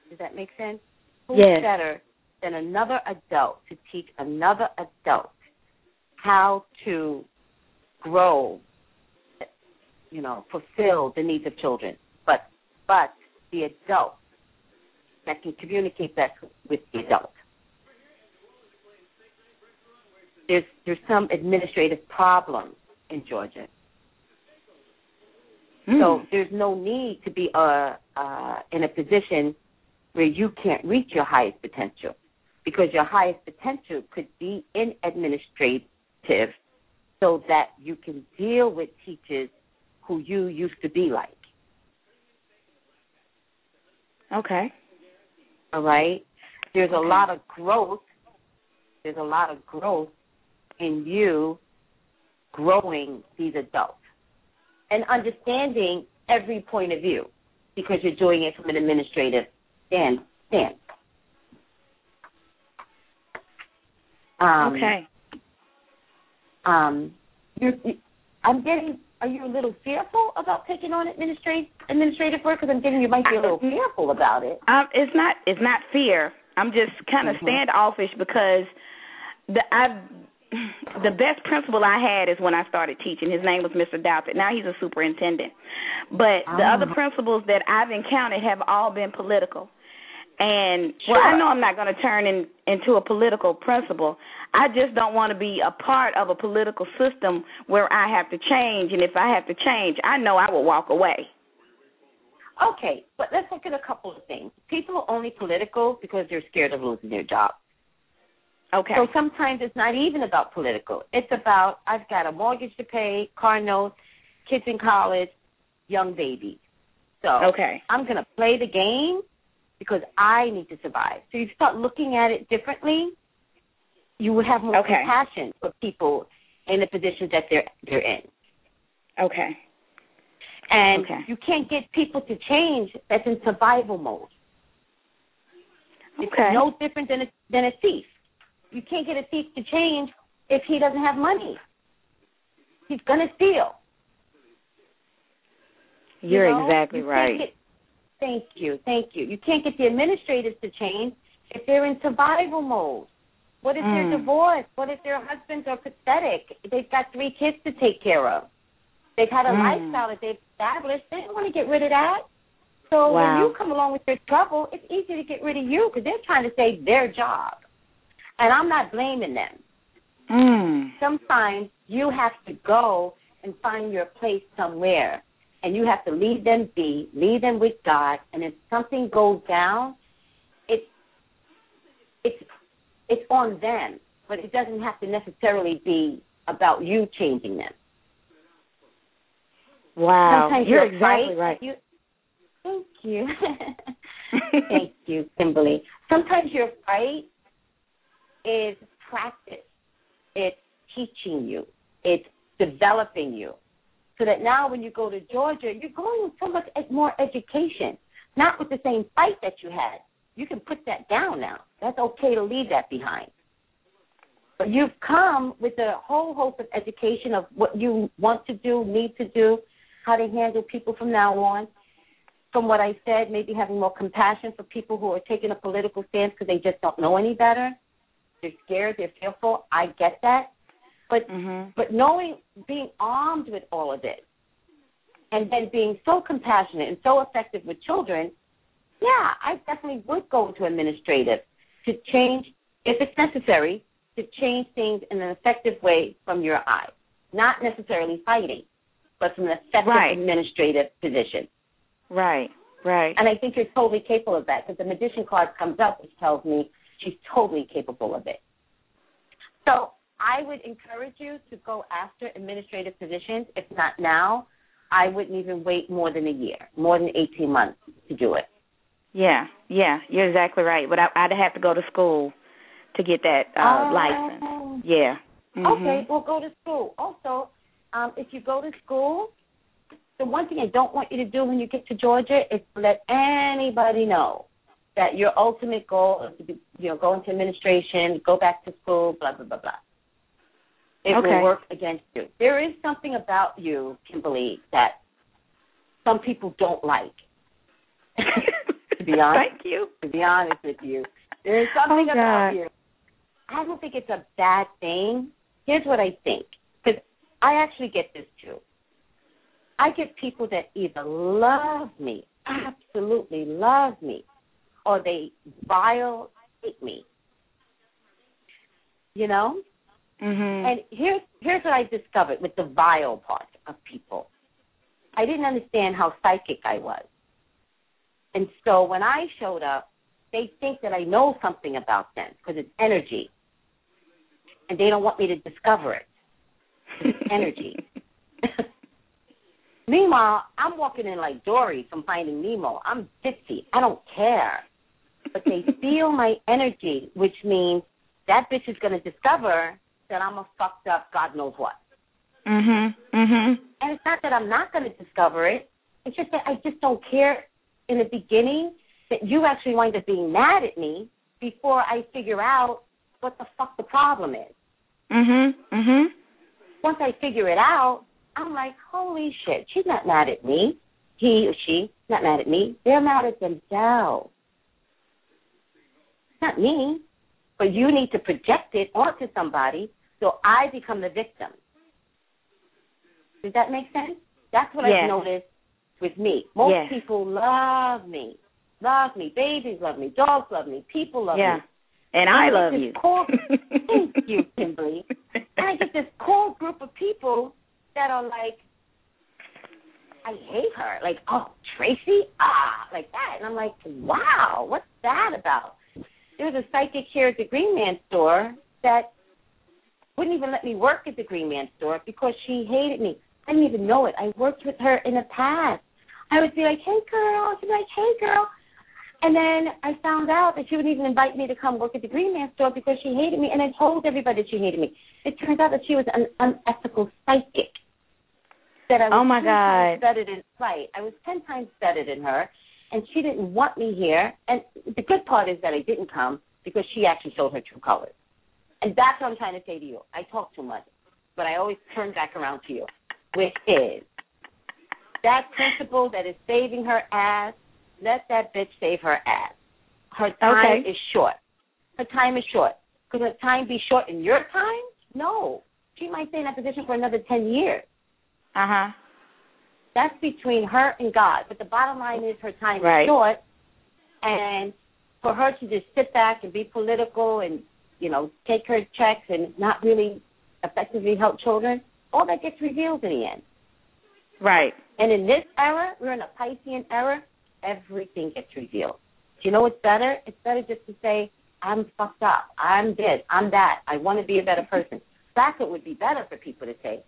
Speaker 2: Does that make sense? Who's
Speaker 1: Yes.
Speaker 2: better than another adult to teach another adult how to grow, you know, fulfill the needs of children, but but the adult that can communicate that with the adult. There's there's some administrative problems in Georgia,
Speaker 1: Hmm.
Speaker 2: so there's no need to be uh, uh, in a position where you can't reach your highest potential, because your highest potential could be in administrative, so that you can deal with teachers who you used to be like.
Speaker 1: okay.
Speaker 2: All right. There's a lot of growth. There's a lot of growth in you growing these adults and understanding every point of view because you're doing it from an administrative stand stance. Um,
Speaker 1: okay.
Speaker 2: Um, you're, I'm getting. Are you a little fearful about taking on administrative administrative work? Because I'm getting you might be a little fearful about it.
Speaker 1: Um, it's not. It's not fear. I'm just kind of mm-hmm. standoffish because the I've the best principal I had is when I started teaching. His name was Mr. Douthit. Now he's a superintendent. But the oh. other principals that I've encountered have all been political. And sure. well, I know I'm not going to turn in, into a political principal. I just don't want to be a part of a political system where I have to change. And if I have to change, I know I will walk away.
Speaker 2: Okay, but let's look at a couple of things. People are only political because they're scared of losing their job.
Speaker 1: Okay.
Speaker 2: So sometimes it's not even about political. It's about I've got a mortgage to pay, car notes, kids in college, young baby. So
Speaker 1: okay.
Speaker 2: I'm going to play the game because I need to survive. So you start looking at it differently. You would have more
Speaker 1: okay.
Speaker 2: compassion for people in the positions that they're they're in.
Speaker 1: Okay.
Speaker 2: And
Speaker 1: okay.
Speaker 2: you can't get people to change that's in survival mode. It's
Speaker 1: okay.
Speaker 2: no different than a than a thief. You can't get a thief to change if he doesn't have money. He's gonna steal.
Speaker 1: You're
Speaker 2: you know?
Speaker 1: exactly
Speaker 2: you
Speaker 1: right.
Speaker 2: Get, thank you, thank you. You can't get the administrators to change if they're in survival mode. What if
Speaker 1: mm.
Speaker 2: they're divorced? What if their husbands are pathetic? They've got three kids to take care of. They've had a
Speaker 1: mm.
Speaker 2: lifestyle that they've established. They don't want to get rid of that. So
Speaker 1: wow.
Speaker 2: when you come along with your trouble, it's easy to get rid of you because they're trying to save their job. And I'm not blaming them.
Speaker 1: Mm.
Speaker 2: Sometimes you have to go and find your place somewhere. And you have to leave them be, leave them with God. And if something goes down, it's it's it's on them. But it doesn't have to necessarily be about you changing them.
Speaker 1: Wow.
Speaker 2: Sometimes
Speaker 1: you're,
Speaker 2: you're
Speaker 1: exactly
Speaker 2: right.
Speaker 1: right.
Speaker 2: You, thank you. thank you, Kimberly. Sometimes your fight is practice. It's teaching you. It's developing you. So that now when you go to Georgia, you're going with so much more education, not with the same fight that you had. You can put that down now. That's okay to leave that behind. But you've come with a whole host of education of what you want to do, need to do, how to handle people from now on. From what I said, maybe having more compassion for people who are taking a political stance because they just don't know any better. They're scared, they're fearful. I get that. But
Speaker 1: mm-hmm.
Speaker 2: but knowing being armed with all of it and then being so compassionate and so effective with children, yeah, I definitely would go into administrative to change if it's necessary to change things in an effective way from your eye. Not necessarily fighting, but from an effective
Speaker 1: right.
Speaker 2: administrative position.
Speaker 1: Right, right.
Speaker 2: And I think you're totally capable of that because the magician card comes up, which tells me she's totally capable of it. So I would encourage you to go after administrative positions. If not now, I wouldn't even wait more than a year, more than 18 months to do it.
Speaker 1: Yeah, yeah, you're exactly right. But I, I'd have to go to school to get that uh,
Speaker 2: oh.
Speaker 1: license. Yeah. Mm-hmm.
Speaker 2: Okay, well, go to school. Also, um, if you go to school, the one thing I don't want you to do when you get to Georgia is to let anybody know that your ultimate goal is to be, you know, go into administration, go back to school, blah blah blah blah. It
Speaker 1: okay.
Speaker 2: will work against you. There is something about you, Kimberly, that some people don't like. to be honest,
Speaker 1: thank you.
Speaker 2: To be honest with you, there is something
Speaker 1: oh,
Speaker 2: about you. I don't think it's a bad thing. Here's what I think, because I actually get this too. I get people that either love me, absolutely love me, or they vile hate me. You know?
Speaker 1: Mm-hmm.
Speaker 2: And here's here's what I discovered with the vile part of people. I didn't understand how psychic I was. And so when I showed up, they think that I know something about them because it's energy. And they don't want me to discover it. It's energy. Meanwhile, I'm walking in like Dory from Finding Nemo. I'm ditzy. I don't care. But they feel my energy, which means that bitch is going to discover that I'm a fucked up God knows what.
Speaker 1: Mhm. Mhm.
Speaker 2: And it's not that I'm not going to discover it. It's just that I just don't care in the beginning that you actually wind up being mad at me before I figure out what the fuck the problem is.
Speaker 1: Mhm. Mhm.
Speaker 2: Once I figure it out, I'm like, holy shit, she's not mad at me. He or she, not mad at me. They're mad at themselves. Not me. But you need to project it onto somebody so I become the victim. Does that make sense? That's what
Speaker 1: yes.
Speaker 2: I've noticed with me. Most
Speaker 1: yes.
Speaker 2: people love me. Love me. Babies love me. Dogs love me. People love
Speaker 1: yeah.
Speaker 2: me.
Speaker 1: And, and I love you.
Speaker 2: Cool, thank you, Kimberly. And I get this cool group of people that are like, I hate her. Like, oh, Tracy? Ah, like that. And I'm like, wow, what's that about? There was a psychic here at the Green Man store that wouldn't even let me work at the Green Man store because she hated me. I didn't even know it. I worked with her in the past. I would be like, hey, girl. She'd be like, hey, girl. And then I found out that she wouldn't even invite me to come work at the Green Man store because she hated me, and I told everybody that she hated me. It turns out that she was an unethical psychic. That I was
Speaker 1: oh my God!
Speaker 2: Better than right. I was ten times better than her, and she didn't want me here. And the good part is that I didn't come because she actually showed her true colors. And that's what I'm trying to say to you. I talk too much, but I always turn back around to you, which is that principle that is saving her ass let that bitch save her ass. Her time
Speaker 1: okay.
Speaker 2: is short. Her time is short. Could her time be short in your time? No. She might stay in that position for another 10 years.
Speaker 1: Uh huh.
Speaker 2: That's between her and God. But the bottom line is her time
Speaker 1: right.
Speaker 2: is short. And for her to just sit back and be political and, you know, take her checks and not really effectively help children, all that gets revealed in the end.
Speaker 1: Right.
Speaker 2: And in this era, we're in a Piscean era, everything gets revealed. Do you know what's better? It's better just to say, I'm fucked up. I'm this. I'm that. I want to be a better person. That's what would be better for people to say.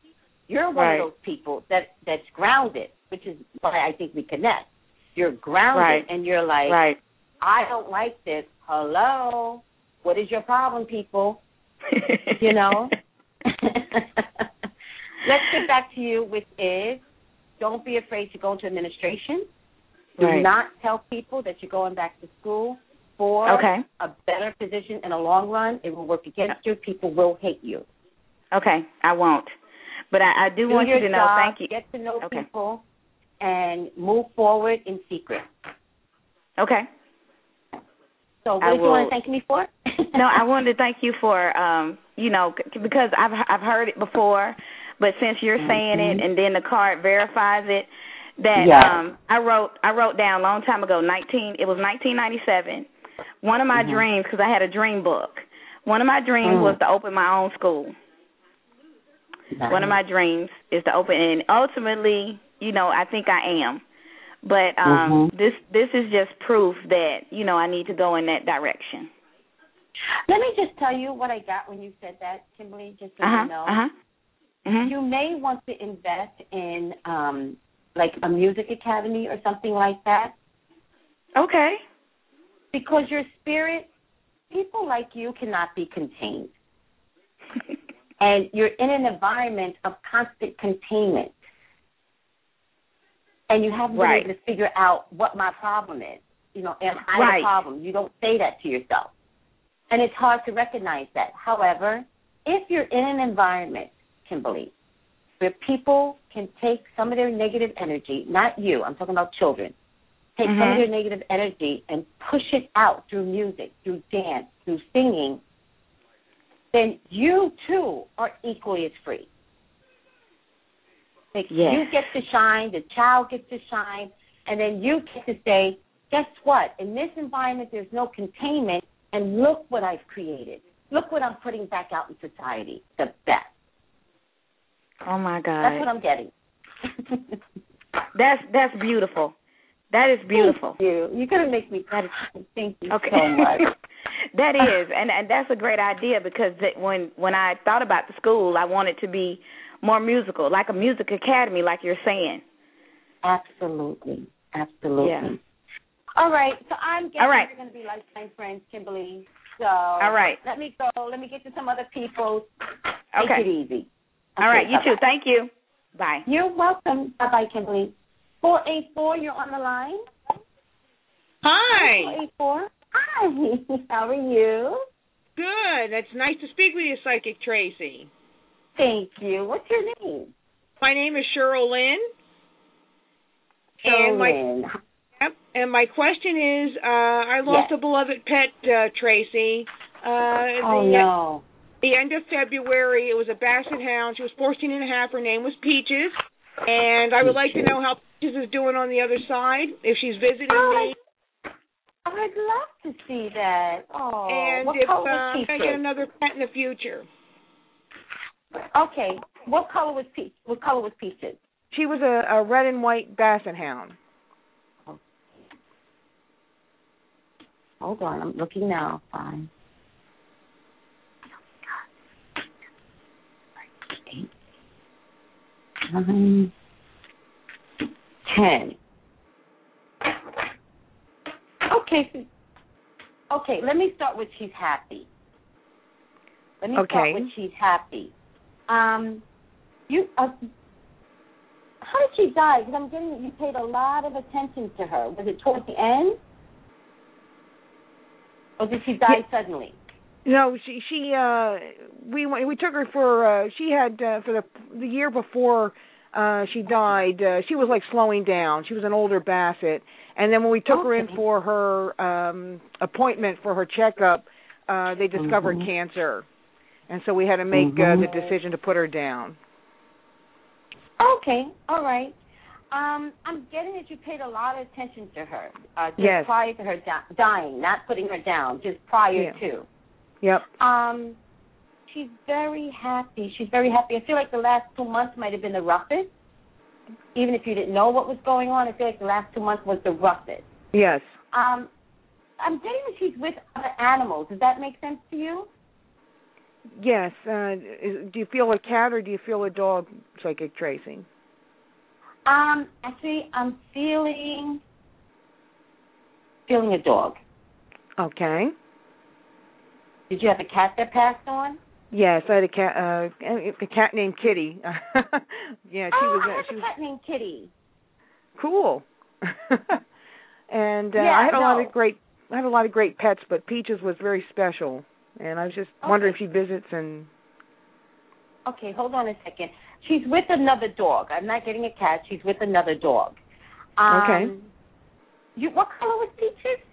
Speaker 2: You're one
Speaker 1: right.
Speaker 2: of those people that that's grounded, which is why I think we connect. You're grounded
Speaker 1: right.
Speaker 2: and you're like,
Speaker 1: right.
Speaker 2: I don't like this. Hello, what is your problem, people? you know. Let's get back to you, which is don't be afraid to go into administration. Do
Speaker 1: right.
Speaker 2: not tell people that you're going back to school for
Speaker 1: okay.
Speaker 2: a better position in the long run. It will work against you. People will hate you.
Speaker 1: Okay, I won't. But I, I do,
Speaker 2: do
Speaker 1: want you to know. Thank you.
Speaker 2: Get to know
Speaker 1: okay.
Speaker 2: people and move forward in secret.
Speaker 1: Okay.
Speaker 2: So what
Speaker 1: I
Speaker 2: did
Speaker 1: will,
Speaker 2: you want to thank me for?
Speaker 1: no, I wanted to thank you for um, you know, because I've I've heard it before, but since you're
Speaker 2: mm-hmm.
Speaker 1: saying it and then the card verifies it, that
Speaker 2: yes.
Speaker 1: um I wrote I wrote down a long time ago 19 it was 1997 one of my
Speaker 2: mm-hmm.
Speaker 1: dreams cuz I had a dream book one of my dreams
Speaker 2: mm-hmm.
Speaker 1: was to open my own school
Speaker 2: nice.
Speaker 1: one of my dreams is to open and ultimately you know I think I am but um
Speaker 2: mm-hmm.
Speaker 1: this this is just proof that you know I need to go in that direction
Speaker 2: let me just tell you what I got when you said that Kimberly just so
Speaker 1: uh-huh,
Speaker 2: you know
Speaker 1: uh-huh. Mm-hmm.
Speaker 2: you may want to invest in um like a music academy or something like that.
Speaker 1: Okay.
Speaker 2: Because your spirit, people like you cannot be contained. and you're in an environment of constant containment. And you haven't
Speaker 1: right.
Speaker 2: been able to figure out what my problem is. You know, am I
Speaker 1: right.
Speaker 2: the problem? You don't say that to yourself. And it's hard to recognize that. However, if you're in an environment, Kimberly, where people can take some of their negative energy, not you, I'm talking about children, take
Speaker 1: mm-hmm.
Speaker 2: some of their negative energy and push it out through music, through dance, through singing, then you too are equally as free. Like
Speaker 1: yes.
Speaker 2: You get to shine, the child gets to shine, and then you get to say, guess what? In this environment, there's no containment, and look what I've created. Look what I'm putting back out in society. The best.
Speaker 1: Oh my God.
Speaker 2: That's what I'm getting.
Speaker 1: that's that's beautiful. That is beautiful.
Speaker 2: Thank you. You're gonna make me cry. Thank you
Speaker 1: okay.
Speaker 2: so much.
Speaker 1: that is, and and that's a great idea because that when when I thought about the school, I wanted to be more musical, like a music academy, like you're saying.
Speaker 2: Absolutely, absolutely.
Speaker 1: Yeah.
Speaker 2: All right, so I'm guessing
Speaker 1: All right.
Speaker 2: you're going to be lifetime friends, Kimberly. So
Speaker 1: all right,
Speaker 2: let me go. Let me get to some other people.
Speaker 1: Okay.
Speaker 2: Take it easy. Okay,
Speaker 1: all right, you
Speaker 2: bye-bye.
Speaker 1: too. Thank you. Bye.
Speaker 2: You're welcome. Bye bye, Kimberly. Four eight four, you're on the line.
Speaker 3: Hi.
Speaker 2: Four eight four. Hi. How are you?
Speaker 3: Good. It's nice to speak with you, Psychic Tracy.
Speaker 2: Thank you. What's your name?
Speaker 3: My name is Cheryl Lynn.
Speaker 2: Cheryl
Speaker 3: and my
Speaker 2: Lynn.
Speaker 3: yep, and my question is, uh, I lost
Speaker 2: Yes.
Speaker 3: a beloved pet, uh, Tracy. Uh,
Speaker 2: Oh
Speaker 3: the,
Speaker 2: no.
Speaker 3: the end of February. It was a basset hound. She was 14 and a half. Her name was Peaches. And I would like to know how Peaches is doing on the other side, if she's visiting
Speaker 2: Oh,
Speaker 3: me,
Speaker 2: I'd love to see that. Oh,
Speaker 3: and
Speaker 2: what
Speaker 3: if uh,
Speaker 2: color
Speaker 3: I'm
Speaker 2: was
Speaker 3: going to get another pet in the future.
Speaker 2: Okay, what color was Peach? What color was Peaches?
Speaker 3: She was a, a red and white basset hound.
Speaker 2: Hold on, I'm looking now. Fine. Eight, nine, ten. Okay. Okay, let me start with she's happy. Let me
Speaker 3: Okay.
Speaker 2: start with she's happy. Um, you. Uh, how did she die? Because I'm getting that you paid a lot of attention to her. Was it towards the end? Or did she die suddenly?
Speaker 3: No, she she uh we we took her for uh she had uh, for the the year before uh she died uh she was like slowing down. She was an older basset and then when we took her in for her um appointment for her checkup uh they discovered
Speaker 2: Mhm.
Speaker 3: cancer. And so we had to make uh,
Speaker 2: Mhm.
Speaker 3: the decision to put her down.
Speaker 2: Okay, all right. Um, I'm getting that you paid a lot of attention to her. Uh, just
Speaker 3: Yes.
Speaker 2: prior to her di- dying, not putting her down, just prior
Speaker 3: Yeah.
Speaker 2: to.
Speaker 3: Yep.
Speaker 2: Um, she's very happy. She's very happy. I feel like the last two months might have been the roughest. Even if you didn't know what was going on, I feel like the last two months was the roughest.
Speaker 3: Yes.
Speaker 2: Um, I'm getting that she's with other animals. Does that make sense to you?
Speaker 3: Yes. Uh do you feel a cat or do you feel a dog psychic Tracy?
Speaker 2: Um, actually, I'm feeling feeling a dog.
Speaker 3: Okay.
Speaker 2: Did you have a cat that passed on?
Speaker 3: Yes, I had a cat uh a cat named Kitty. yeah, she
Speaker 2: oh,
Speaker 3: was
Speaker 2: I have
Speaker 3: she
Speaker 2: a
Speaker 3: was
Speaker 2: cat named Kitty.
Speaker 3: cool. and uh,
Speaker 2: Yeah,
Speaker 3: I had a lot of great I had a lot of great pets, but Peaches was very special. And I was just wondering if she visits and
Speaker 2: Okay, hold on a second. She's with another dog. I'm not getting a cat. She's with another dog. Um,
Speaker 3: Okay.
Speaker 2: You what color was Peaches?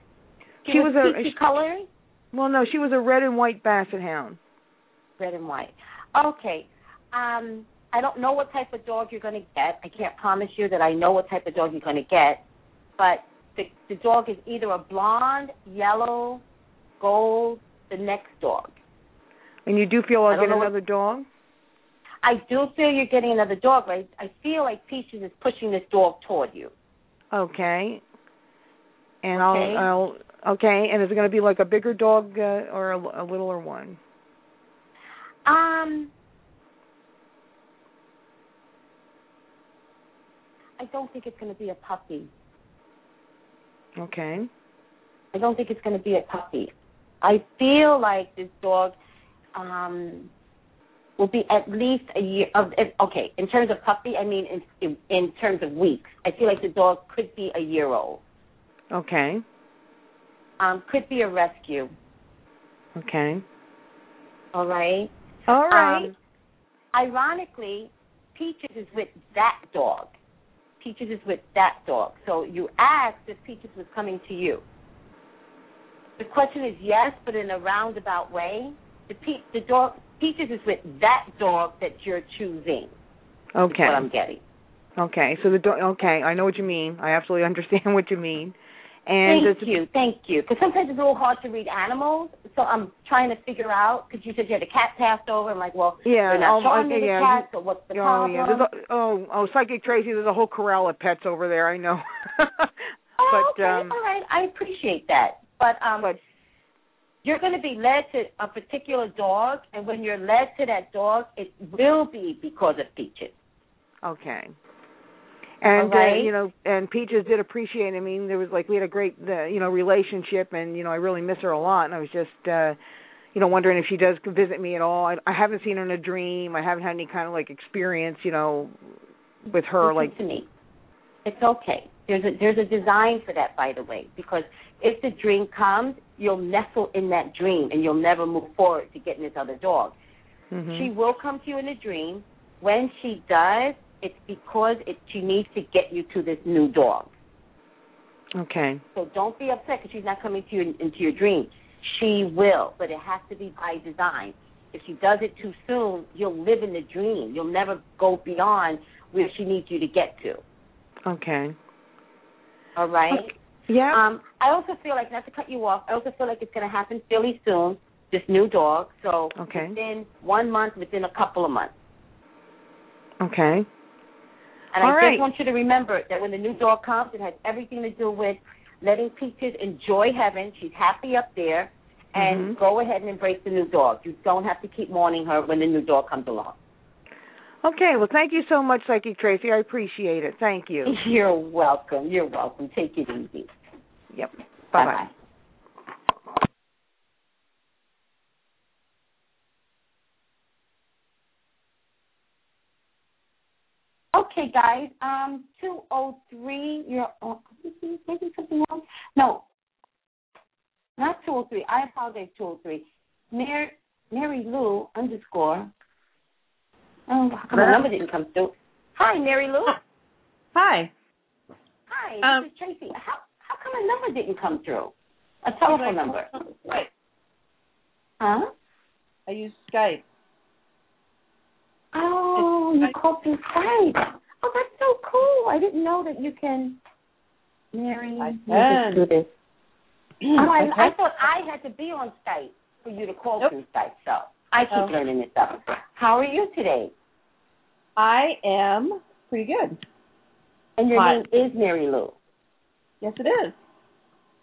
Speaker 3: She was a-
Speaker 2: peachy
Speaker 3: she-
Speaker 2: color,
Speaker 3: well no, she was a red and white basset hound.
Speaker 2: red and white. Okay. Um, I don't know what type of dog you're going to get. I can't promise you that I know what type of dog you're going to get, but the the dog is either a blonde, yellow, gold, the next dog.
Speaker 3: And you do feel I'll
Speaker 2: I
Speaker 3: get
Speaker 2: know what-
Speaker 3: another dog?
Speaker 2: I do feel you're getting another dog, but I, I feel like Peaches is pushing this dog toward you.
Speaker 3: Okay. And
Speaker 2: Okay.
Speaker 3: I'll I'll okay, and is it going to be like a bigger dog uh, or a, a littler one?
Speaker 2: Um, I don't think it's going to be a puppy.
Speaker 3: Okay.
Speaker 2: I don't think it's going to be a puppy. I feel like this dog um, will be at least a year. Of, okay, in terms of puppy, I mean in, in terms of weeks. I feel like the dog could be a year old.
Speaker 3: Okay.
Speaker 2: Um, could be a rescue.
Speaker 3: Okay.
Speaker 2: All right.
Speaker 3: All right.
Speaker 2: Um, ironically, Peaches is with that dog. Peaches is with that dog. So you asked if Peaches was coming to you. The question is yes, but in a roundabout way. The pe- the dog Peaches is with that dog that you're choosing.
Speaker 3: Okay.
Speaker 2: what I'm getting.
Speaker 3: Okay, so the do- okay, I know what you mean. I absolutely understand what you mean. And
Speaker 2: Thank you, thank you. Because sometimes it's a little hard to read animals, so I'm trying to figure out. Because you said you had a cat passed over. I'm like, well,
Speaker 3: Yeah,
Speaker 2: they're not showing
Speaker 3: okay,
Speaker 2: the
Speaker 3: yeah,
Speaker 2: cat, so what's the
Speaker 3: oh
Speaker 2: problem?
Speaker 3: yeah, a, oh oh psychic Tracy. There's a whole corral of pets over there. I know.
Speaker 2: Oh,
Speaker 3: but
Speaker 2: okay,
Speaker 3: um,
Speaker 2: all right. I appreciate that. But um,
Speaker 3: but
Speaker 2: you're going to be led to a particular dog, and when you're led to that dog, it will be because of Peaches.
Speaker 3: okay. And
Speaker 2: right.
Speaker 3: uh, you know, and Peaches did appreciate. I mean, there was like we had a great, uh, you know, relationship, and you know, I really miss her a lot. And I was just, uh you know, wondering if she does visit me at all. I, I haven't seen her in a dream. I haven't had any kind of like experience, you know, with her.
Speaker 2: Listen
Speaker 3: Like,
Speaker 2: to me. It's okay. There's a there's a design for that, by the way, because if the dream comes, you'll nestle in that dream, and you'll never move forward to getting this other dog.
Speaker 3: mhm.
Speaker 2: She will come to you in a dream. When she does, It's because it, she needs to get you to this new dog.
Speaker 3: Okay.
Speaker 2: So don't be upset because she's not coming to you into your dream. She will, but it has to be by design. If she does it too soon, you'll live in the dream. You'll never go beyond where she needs you to get to.
Speaker 3: Okay.
Speaker 2: All right.
Speaker 3: Yeah.
Speaker 2: Um, I also feel like not to cut you off. I also feel like it's going to happen fairly soon. This new dog. So
Speaker 3: Okay.
Speaker 2: within one month, within a couple of months.
Speaker 3: okay.
Speaker 2: And
Speaker 3: All
Speaker 2: I
Speaker 3: right.
Speaker 2: just want you to remember that when the new dog comes, it has everything to do with letting Peaches enjoy heaven. She's happy up there. And
Speaker 3: Mhm.
Speaker 2: go ahead and embrace the new dog. You don't have to keep mourning her when the new dog comes along.
Speaker 3: Okay. Well, thank you so much, Psychic Tracy. I appreciate it. Thank you.
Speaker 2: You're welcome. You're welcome. Take it easy.
Speaker 3: Yep. Bye bye.
Speaker 2: Okay, guys. Um, two oh three. You're oh, maybe something else. No, not two oh three. I apologize. Two oh three. Mary Mary Lou underscore. Oh, how come the number didn't come through? Hi, Mary Lou.
Speaker 4: Hi.
Speaker 2: Hi,
Speaker 4: Um,
Speaker 2: this is Tracy. How how come a number didn't come through? A telephone number.
Speaker 4: Right.
Speaker 2: Huh?
Speaker 4: I use Skype.
Speaker 2: Oh, you called through Skype. Oh, that's so cool. I didn't know that you can. Mary,
Speaker 4: I can.
Speaker 2: do this. Oh, I, I thought I had to be on Skype for you to call
Speaker 4: Nope.
Speaker 2: through Skype. So I keep
Speaker 4: Oh.
Speaker 2: learning this stuff. How are you today?
Speaker 4: I am pretty good.
Speaker 2: And your name is Mary Lou.
Speaker 4: Yes, it is.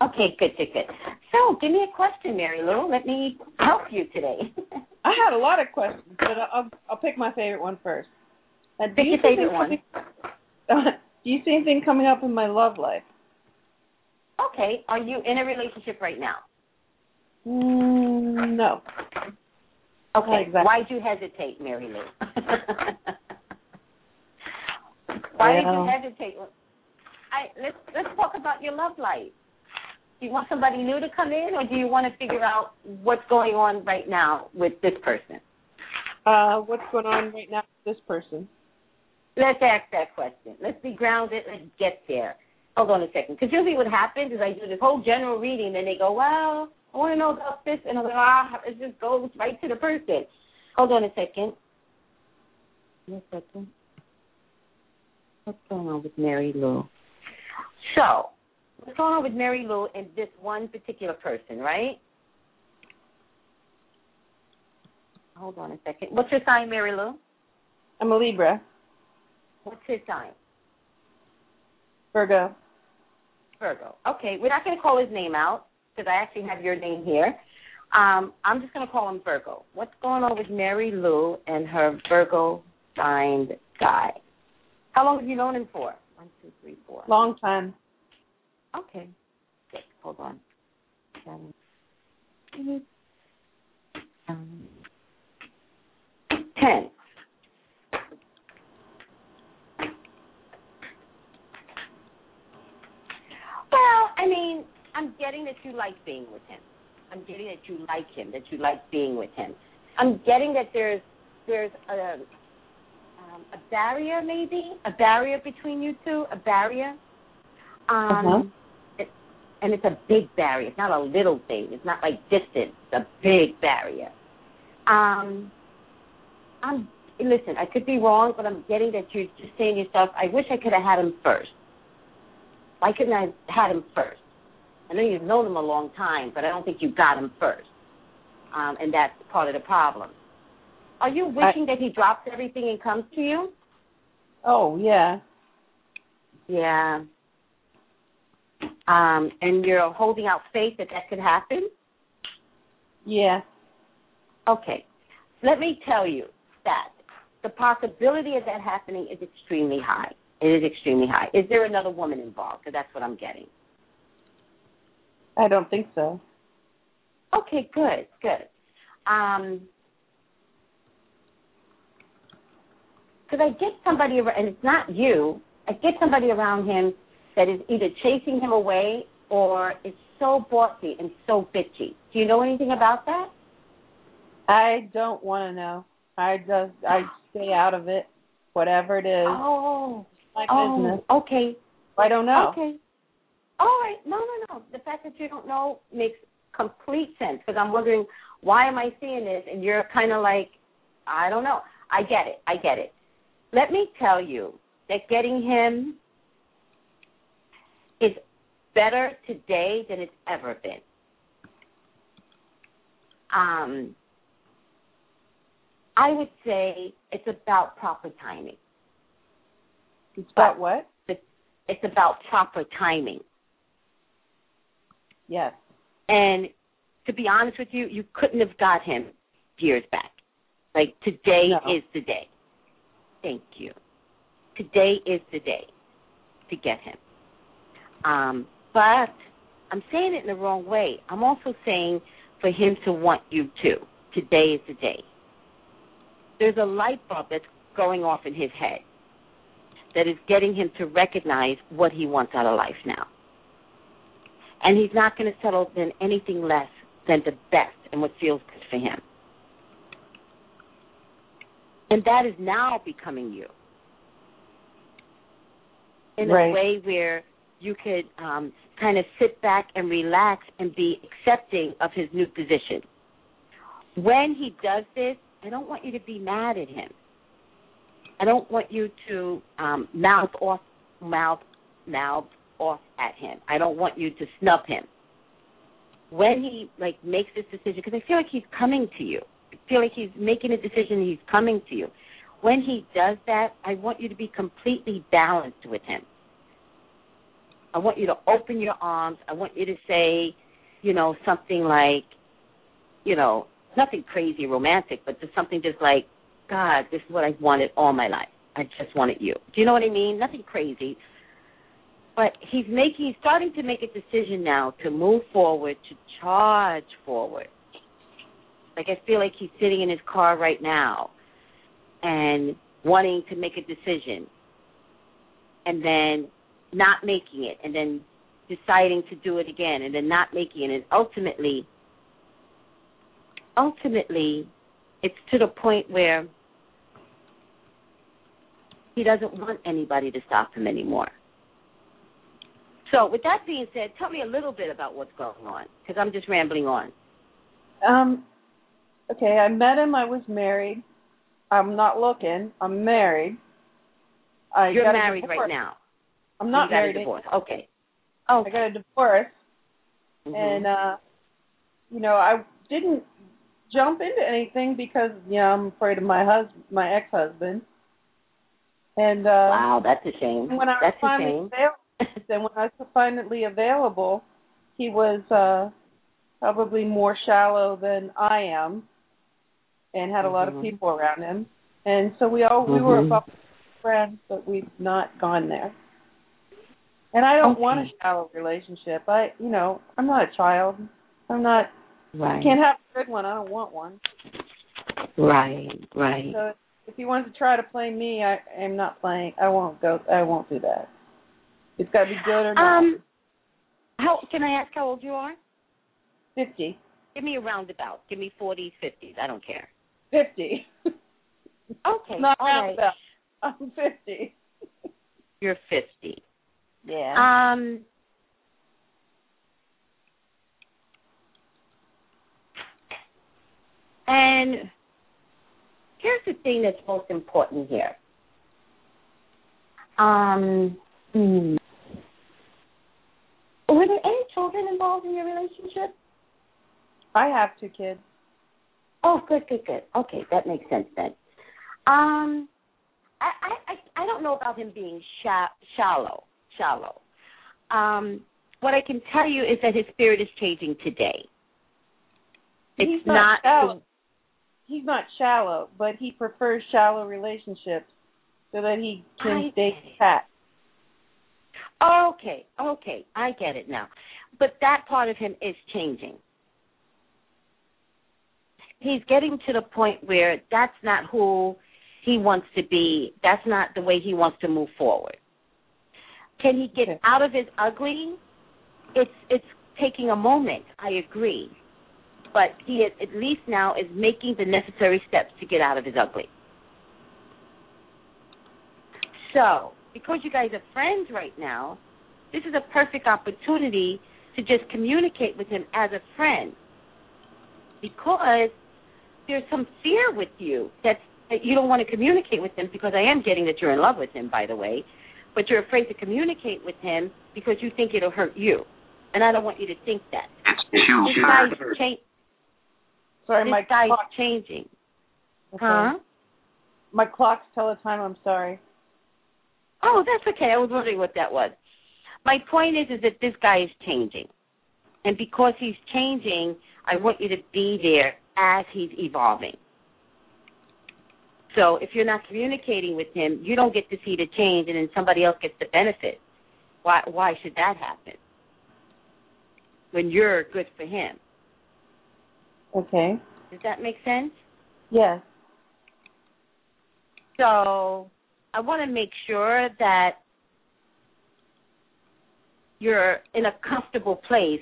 Speaker 2: Okay, good, good, good. So, give me a question, Mary Lou. Let me help you today.
Speaker 4: I had a lot of questions, but I'll I'll pick my favorite one first. Uh,
Speaker 2: Pick
Speaker 4: you
Speaker 2: your favorite
Speaker 4: one. Coming, do you see anything coming up in my love life?
Speaker 2: okay, are you in a relationship right now?
Speaker 4: Mm, no.
Speaker 2: Okay.
Speaker 4: Exactly.
Speaker 2: Why'd you hesitate, Mary Lou? Why did you hesitate? I let's let's talk about your love life. Do you want somebody new to come in, or do you want to figure out what's going on right now with this person?
Speaker 4: Uh, what's going on right now with this person?
Speaker 2: Let's ask that question. Let's be grounded. Let's get there. Hold on a second, because usually what happens is I do this whole general reading, then they go, "Well, I want to know about this," and I'm like, "Ah, it just goes right to the person." Hold on a second. One second. What's going on with Mary Lou? So, what's going on with Mary Lou and this one particular person, right? Hold on a second. What's your sign, Mary Lou?
Speaker 4: I'm a Libra,
Speaker 2: What's his sign?
Speaker 4: Virgo.
Speaker 2: Virgo. Okay, we're not going to call his name out because I actually have your name here. Um, I'm just going to call him Virgo. What's going on with Mary Lou and her Virgo signed guy? How long have you known him for? One, two, three, four.
Speaker 4: Long time.
Speaker 2: Okay. Good. Hold on. Seven, eight, nine, ten. Well, I mean, I'm getting that you like being with him. I'm getting that you like him, that you like being with him. I'm getting that there's there's a um, a barrier, maybe a barrier between you two, a barrier. Um,
Speaker 4: Uh-huh.
Speaker 2: it, and it's a big barrier. It's not a little thing. It's not like distance. It's a big barrier. Um, I'm listen. I could be wrong, but I'm getting that you're just saying to yourself, "I wish I could have had him first. Why couldn't I have had him first? I know you've known him a long time, but I don't think you got him first, um, and that's part of the problem. Are you wishing that he drops everything and comes to you?
Speaker 4: Oh yeah.
Speaker 2: Yeah. Um, and you're holding out faith that that could happen?
Speaker 4: Yeah.
Speaker 2: Okay. Let me tell you that the possibility of that happening is extremely high. It is extremely high. Is there another woman involved? Because that's what I'm getting.
Speaker 4: I don't think so.
Speaker 2: Okay, good, good. Um, because I get somebody, and it's not you. I get somebody around him that is either chasing him away or is so bossy and so bitchy. Do you know anything about that?
Speaker 4: I don't want to know. I just I stay out of it. whatever it is.
Speaker 2: Oh,
Speaker 4: my
Speaker 2: oh,
Speaker 4: business.
Speaker 2: okay,
Speaker 4: I don't know.
Speaker 2: okay. All right, no, no, no. The fact that you don't know makes complete sense because I'm wondering why am I seeing this, and you're kind of like, I don't know. I get it. I get it. Let me tell you that getting him is better today than it's ever been. Um, I would say it's about proper timing.
Speaker 4: It's about what?
Speaker 2: It's about proper timing.
Speaker 4: Yes.
Speaker 2: And to be honest with you, you couldn't have got him years back. Like today
Speaker 4: No.
Speaker 2: is the day. Thank you. Today is the day to get him. Um, but I'm saying it in the wrong way. I'm also saying for him to want you too. Today is the day. There's a light bulb that's going off in his head that is getting him to recognize what he wants out of life now. And he's not going to settle in anything less than the best and what feels good for him. And that is now becoming you in
Speaker 4: Right.
Speaker 2: a way where you could um, kind of sit back and relax and be accepting of his new position. When he does this, I don't want you to be mad at him. I don't want you to um, mouth off, mouth, mouth off at him. I don't want you to snub him. When he like makes this decision, because I feel like he's coming to you. I feel like he's making a decision. He's coming to you. When he does that, I want you to be completely balanced with him. I want you to open your arms. I want you to say, you know, something like, you know, nothing crazy romantic, but just something just like, God, this is what I've wanted all my life. I just wanted you. Do you know what I mean? Nothing crazy. But he's making he's starting to make a decision now to move forward, to charge forward. Like I feel like he's sitting in his car right now and wanting to make a decision and then not making it and then deciding to do it again and then not making it and ultimately ultimately it's to the point where he doesn't want anybody to stop him anymore. So, with that being said, tell me a little bit about what's going on because I'm just rambling on.
Speaker 4: Um. Okay, I met him. I was married. I'm not looking. I'm married. I
Speaker 2: You're
Speaker 4: got
Speaker 2: married right now.
Speaker 4: I'm not
Speaker 2: you got
Speaker 4: married.
Speaker 2: a divorce. Okay. Oh.
Speaker 4: I got a divorce,
Speaker 2: Mhm.
Speaker 4: and uh, you know, I didn't jump into anything because you know I'm afraid of my husband, my ex-husband. And uh,
Speaker 2: wow, that's a shame.
Speaker 4: when I
Speaker 2: That's a shame.
Speaker 4: available, then when I was finally available, he was uh probably more shallow than I am, and had a lot of
Speaker 2: Mhm.
Speaker 4: people around him. And so we all we were
Speaker 2: Mhm.
Speaker 4: about friends, but we've not gone there. And I don't want a shallow relationship. I, you know, I'm not a child. I'm not.
Speaker 2: Right.
Speaker 4: I can't have a good one. I don't want one.
Speaker 2: Right. Right.
Speaker 4: So if he wants to try to play me, I am not playing. I won't go. I won't do that. It's got to be good or not.
Speaker 2: Um, how can I ask how old you are?
Speaker 4: Fifty.
Speaker 2: Give me a roundabout. Give me forties, fifties. I don't care.
Speaker 4: Fifty.
Speaker 2: Okay.
Speaker 4: not
Speaker 2: all right.
Speaker 4: roundabout. I'm fifty.
Speaker 2: You're fifty.
Speaker 4: Yeah.
Speaker 2: Um. And here's the thing that's most important here. Um, hmm. Were there any children involved in your relationship?
Speaker 4: I have two kids.
Speaker 2: Oh, good, good, good. Okay, that makes sense then. Um, I, I, I, don't know about him being sha- shallow, shallow. Um, what I can tell you is that his spirit is changing today. It's
Speaker 4: He's not
Speaker 2: not.
Speaker 4: He's not shallow, but he prefers shallow relationships so that he can
Speaker 2: I
Speaker 4: stay fat.
Speaker 2: Okay, okay, I get it now. But that part of him is changing. He's getting to the point where that's not who he wants to be. That's not the way he wants to move forward. Can he get out of his ugly? It's it's taking a moment. I agree, but he is, at least now is making the necessary steps to get out of his ugly. So, because you guys are friends right now, this is a perfect opportunity to just communicate with him as a friend. Because there's some fear with you that's that you don't want to communicate with him because I am getting that you're in love with him, by the way, but you're afraid to communicate with him because you think it'll hurt you, and I don't want you to think that.
Speaker 5: It's too
Speaker 2: This guy's, cha-
Speaker 4: Sorry,
Speaker 2: this
Speaker 4: my
Speaker 2: guy's
Speaker 4: clock.
Speaker 2: changing,
Speaker 4: Okay.
Speaker 2: huh?
Speaker 4: My clocks tell the time. I'm sorry.
Speaker 2: Oh, that's okay. I was wondering what that was. My point is, is that this guy is changing, and because he's changing, I want you to be there as he's evolving. So if you're not communicating with him, you don't get to see the change, and then somebody else gets the benefit. Why? Why should that happen? When you're good for him,
Speaker 4: Okay.
Speaker 2: does that make sense?
Speaker 4: Yes.
Speaker 2: So I want to make sure that you're in a comfortable place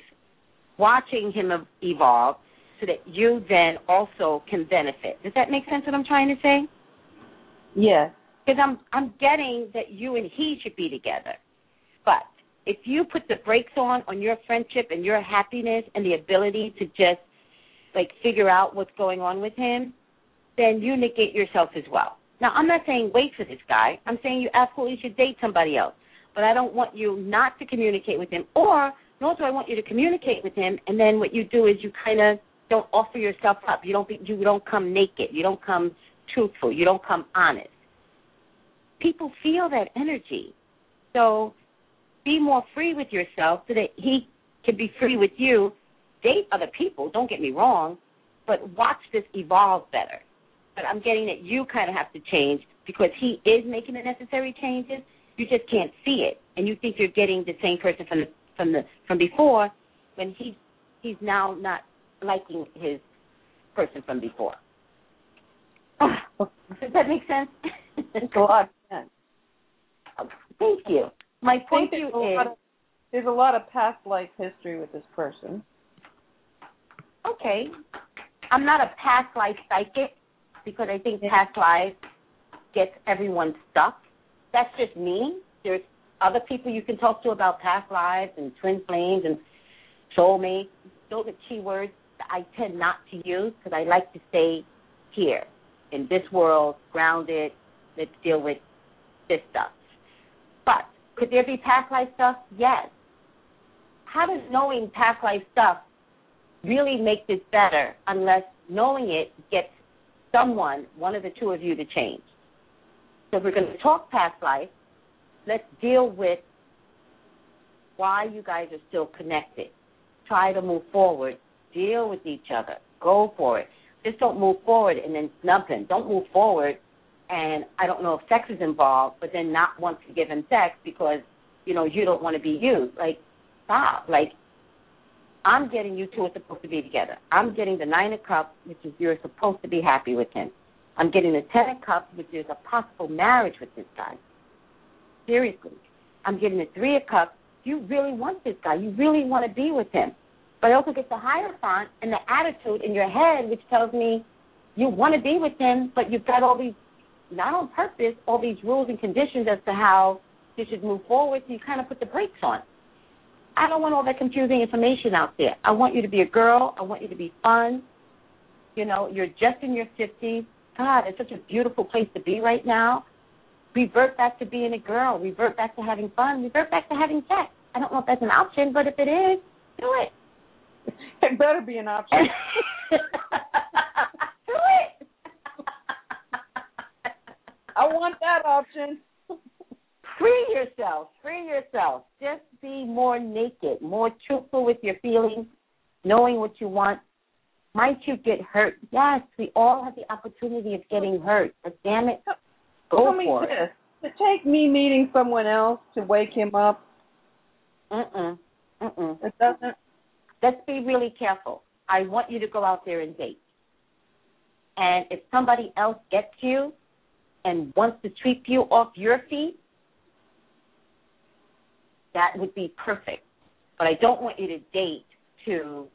Speaker 2: watching him ev- evolve so that you then also can benefit. Does that make sense what I'm trying to say?
Speaker 4: Yes.
Speaker 2: Because I'm I'm getting that you and he should be together. But if you put the brakes on on your friendship and your happiness and the ability to just like figure out what's going on with him, then you negate yourself as well. Now, I'm not saying wait for this guy. I'm saying you absolutely should date somebody else. But I don't want you not to communicate with him, or nor do I want you to communicate with him. And then what you do is you kind of don't offer yourself up. You don't be, you don't come naked. You don't come truthful. You don't come honest. People feel that energy, so be more free with yourself so that he can be free with you. Date other people. Don't get me wrong, but watch this evolve better but I'm getting that you kind of have to change because he is making the necessary changes. You just can't see it, and you think you're getting the same person from the from the from before, when he's he's now not liking his person from before. Does that make sense?
Speaker 4: It's a lot of sense.
Speaker 2: Thank you. My point you
Speaker 4: there's lot
Speaker 2: is
Speaker 4: of, there's a lot of past life history with this person.
Speaker 2: okay. I'm not a past life psychic because I think past lives gets everyone stuck. That's just me. There's other people you can talk to about past lives and twin flames and soulmates. Those are key words that I tend not to use because I like to stay here in this world, grounded. Let's deal with this stuff. But could there be past life stuff? Yes. How does knowing past life stuff really make this better unless knowing it gets someone, one of the two of you, to change? So if we're going to talk past life, let's deal with why you guys are still connected. Try to move forward. Deal with each other. Go for it. Just don't move forward and then snub him. Don't move forward and I don't know if sex is involved, but then not want to give him sex because, you know, you don't want to be used. Like, stop. Like, I'm getting you two are supposed to be together. I'm getting the nine of cups, which is you're supposed to be happy with him. I'm getting the ten of cups, which is a possible marriage with this guy. Seriously. I'm getting the three of cups. You really want this guy. You really want to be with him. But I also get the Hierophant and the attitude in your head, which tells me you want to be with him, but you've got all these, not on purpose, all these rules and conditions as to how you should move forward. So you kind of put the brakes on. I don't want all that confusing information out there. I want you to be a girl. I want you to be fun. You know, you're just in your 50s. God, it's such a beautiful place to be right now. Revert back to being a girl. Revert back to having fun. Revert back to having sex. I don't know if that's an option, but if it is, do it.
Speaker 4: It better be an option.
Speaker 2: do it.
Speaker 4: I want that option.
Speaker 2: Free yourself. Free yourself. Just be more naked, more truthful with your feelings, knowing what you want. Might you get hurt? Yes, we all have the opportunity of getting hurt. But damn it, go
Speaker 4: Tell
Speaker 2: for it.
Speaker 4: this. To take me meeting someone else to wake him up,
Speaker 2: Mm-mm. Mm-mm.
Speaker 4: it doesn't.
Speaker 2: Let's be really careful. I want you to go out there and date. And if somebody else gets you and wants to sweep you off your feet, that would be perfect. But I don't want you to date to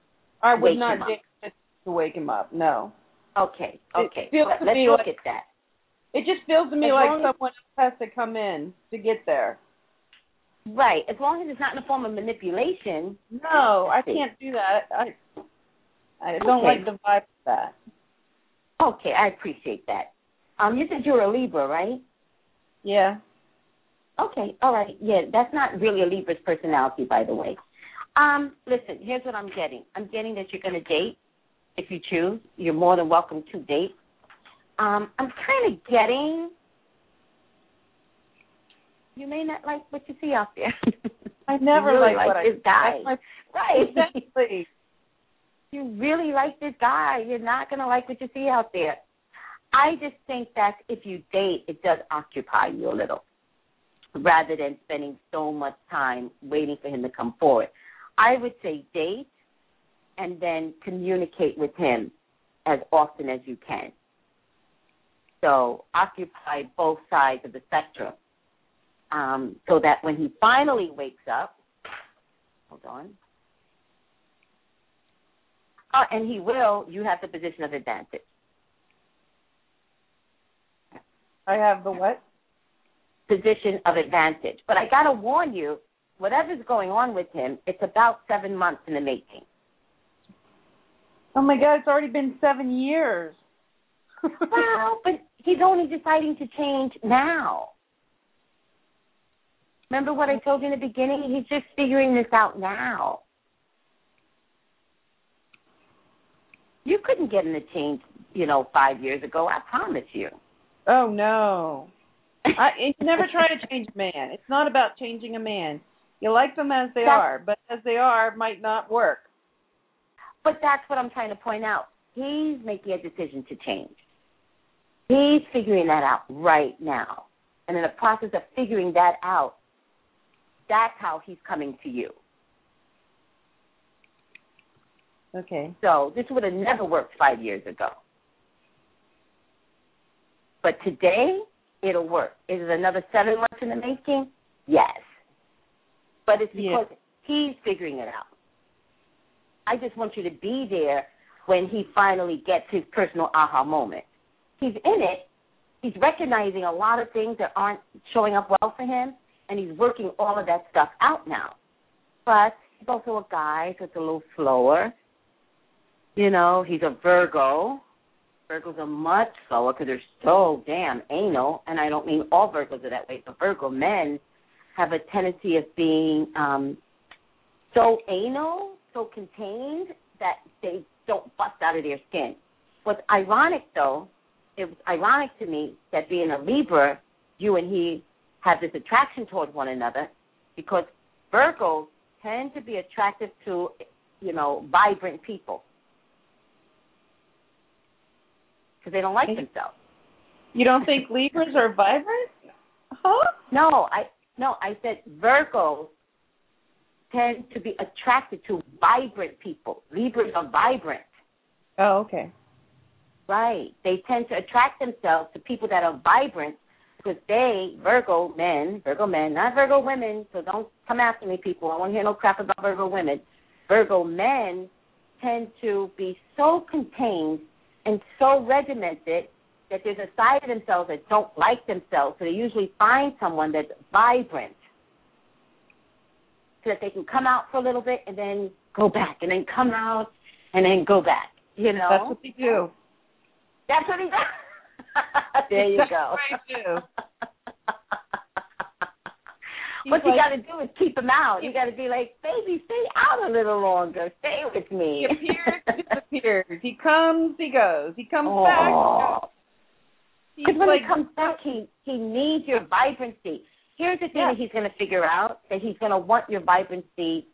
Speaker 4: I would not date to wake him up. No.
Speaker 2: Okay, okay. Let-
Speaker 4: me
Speaker 2: look
Speaker 4: like-
Speaker 2: at that.
Speaker 4: It just feels to me
Speaker 2: As
Speaker 4: like
Speaker 2: long as-
Speaker 4: someone has to come in to get there.
Speaker 2: Right. As long as it's not in the form of manipulation.
Speaker 4: No, I can't do that. I I don't
Speaker 2: Okay.
Speaker 4: like the vibe of that.
Speaker 2: Okay, I appreciate that. Um, you said you're a Libra, right?
Speaker 4: Yeah.
Speaker 2: Okay, all right. Yeah, that's not really a Libra's personality, by the way. Um, listen, here's what I'm getting. I'm getting that you're going to date if you choose. You're more than welcome to date. Um, I'm kind of getting you may not like what you see out there.
Speaker 4: I never
Speaker 2: really
Speaker 4: like what I
Speaker 2: this guy. Right.
Speaker 4: exactly.
Speaker 2: you really like this guy. You're not going to like what you see out there. I just think that if you date, it does occupy you a little rather than spending so much time waiting for him to come forward. I would say date and then communicate with him as often as you can. So occupy both sides of the spectrum um, so that when he finally wakes up, hold on. Oh, and he will, you have the position of advantage.
Speaker 4: I have the what?
Speaker 2: Position of advantage. But I got to warn you, whatever's going on with him, it's about seven months in the making.
Speaker 4: Oh my god, it's already been seven years.
Speaker 2: well, but he's only deciding to change now. Remember what I told you in the beginning? He's just figuring this out now. You couldn't get him to change, you know, five years ago. I promise you.
Speaker 4: Oh no. I you never try to change a man. It's not about changing a man. You like them as they
Speaker 2: That's-
Speaker 4: are, but as they are might not work.
Speaker 2: But that's what I'm trying to point out. He's making a decision to change. He's figuring that out right now. And in the process of figuring that out, that's how he's coming to you.
Speaker 4: Okay.
Speaker 2: So this would have never worked five years ago. But today, it'll work. Is it another seven months in the making? Yes. But it's
Speaker 4: Yeah.
Speaker 2: because he's figuring it out. I just want you to be there when he finally gets his personal aha moment. He's in it. He's recognizing a lot of things that aren't showing up well for him, and he's working all of that stuff out now. But he's also a guy, so it's a little slower. You know, he's a Virgo. Virgos are much slower because they're so damn anal, and I don't mean all Virgos are that way, but Virgo men have a tendency of being um so anal, so contained that they don't bust out of their skin. What's ironic though, it was ironic to me that being a Libra, you and he have this attraction toward one another because Virgos tend to be attractive to, you know, vibrant people because they don't like themselves.
Speaker 4: You don't think Libras are vibrant? Huh?
Speaker 2: No, I no, I said Virgos tend to be attracted to vibrant people. Libras are vibrant.
Speaker 4: Oh, okay.
Speaker 2: Right. They tend to attract themselves to people that are vibrant because they, Virgo men, Virgo men, not Virgo women, so don't come after me, people. I won't hear no crap about Virgo women. Virgo men tend to be so contained and so regimented that there's a side of themselves that don't like themselves, so they usually find someone that's vibrant so that they can come out for a little bit and then go back and then come out and then go back. You know?
Speaker 4: That's what they do.
Speaker 2: That's what he does. there you
Speaker 4: That's
Speaker 2: go.
Speaker 4: what I do.
Speaker 2: what you
Speaker 4: like-
Speaker 2: got to do is keep him out. You got to be like, baby, stay out a little longer. Stay with me.
Speaker 4: He appears, disappears. He comes, he goes. He comes back.
Speaker 2: Because when
Speaker 4: like,
Speaker 2: he comes back, he he needs your vibrancy. Here's the thing that he's going to figure out: that he's going to want your vibrancy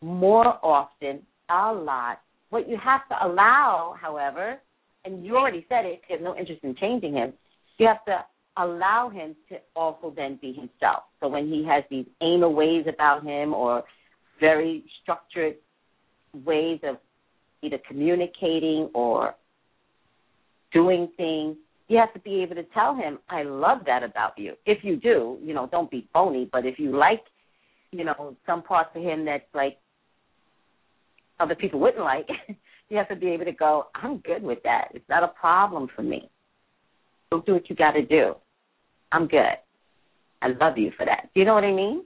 Speaker 2: more often, a lot. What you have to allow, however, and you already said it, you have no interest in changing him. You have to allow him to also then be himself. So when he has these anal ways about him or very structured ways of either communicating or doing things, you have to be able to tell him, I love that about you. If you do, you know, don't be phony, but if you like, you know, some parts of him that's like other people wouldn't like, you have to be able to go, I'm good with that. It's not a problem for me. Go do what you got to do. I'm good. I love you for that. Do you know what I mean?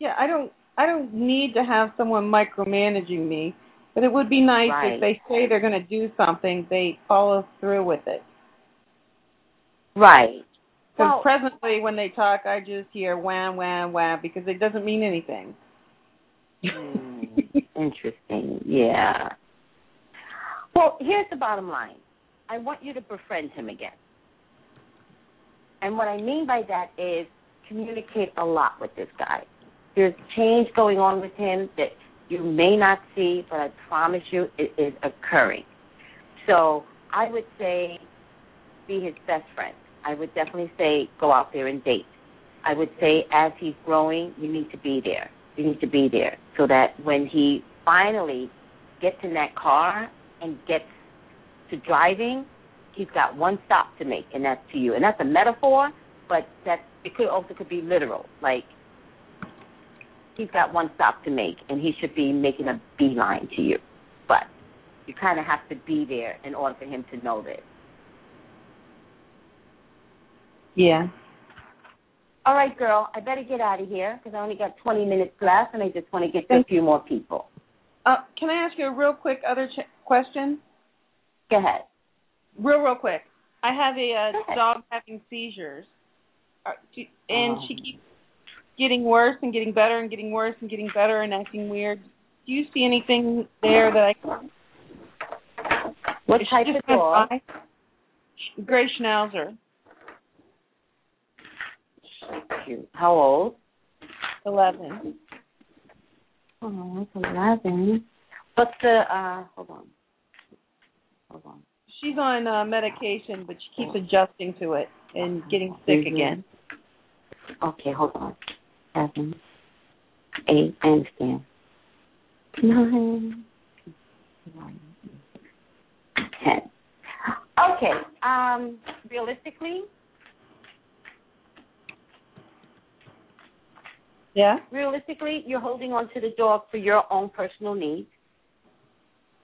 Speaker 4: Yeah, I don't. I don't need to have someone micromanaging me, but it would be nice
Speaker 2: Right.
Speaker 4: if they say they're going to do something, they follow through with it.
Speaker 2: Right.
Speaker 4: Because
Speaker 2: Well-
Speaker 4: presently, when they talk, I just hear wham, wham, wham, because it doesn't mean anything.
Speaker 2: Hmm, interesting. Yeah. Well, here's the bottom line. I want you to befriend him again. And what I mean by that is communicate a lot with this guy. There's change going on with him that you may not see, but I promise you it is occurring. So I would say be his best friend. I would definitely say go out there and date. I would say as he's growing, you need to be there. You need to be there so that when he finally gets in that car and gets to driving, he's got one stop to make, and that's to you. And that's a metaphor, but that it could also could be literal. Like he's got one stop to make, and he should be making a beeline to you. But you kind of have to be there in order for him to know this.
Speaker 4: Yeah.
Speaker 2: All right, girl, I better get out of here because I only got 20 minutes left, and I just want to get to a few more people.
Speaker 4: Uh, can I ask you a real quick other ch- question?
Speaker 2: Go ahead.
Speaker 4: Real, real quick. I have a uh, dog having seizures, uh, and
Speaker 2: Oh.
Speaker 4: she keeps getting worse and getting better and getting worse and getting better and acting weird. Do you see anything there that I can?
Speaker 2: What
Speaker 4: Is
Speaker 2: type of dog?
Speaker 4: Gray Schnauzer,
Speaker 2: Cute. How old?
Speaker 4: eleven.
Speaker 2: Oh, it's 11. What's the, uh, hold on. Hold on.
Speaker 4: She's on uh, medication, but she keeps adjusting to it and getting sick
Speaker 2: Mhm.
Speaker 4: again.
Speaker 2: Okay, hold on. Seven, eight, I understand. Nine, nine, ten. Okay, um, realistically,
Speaker 4: Yeah.
Speaker 2: realistically, you're holding on to the dog for your own personal needs.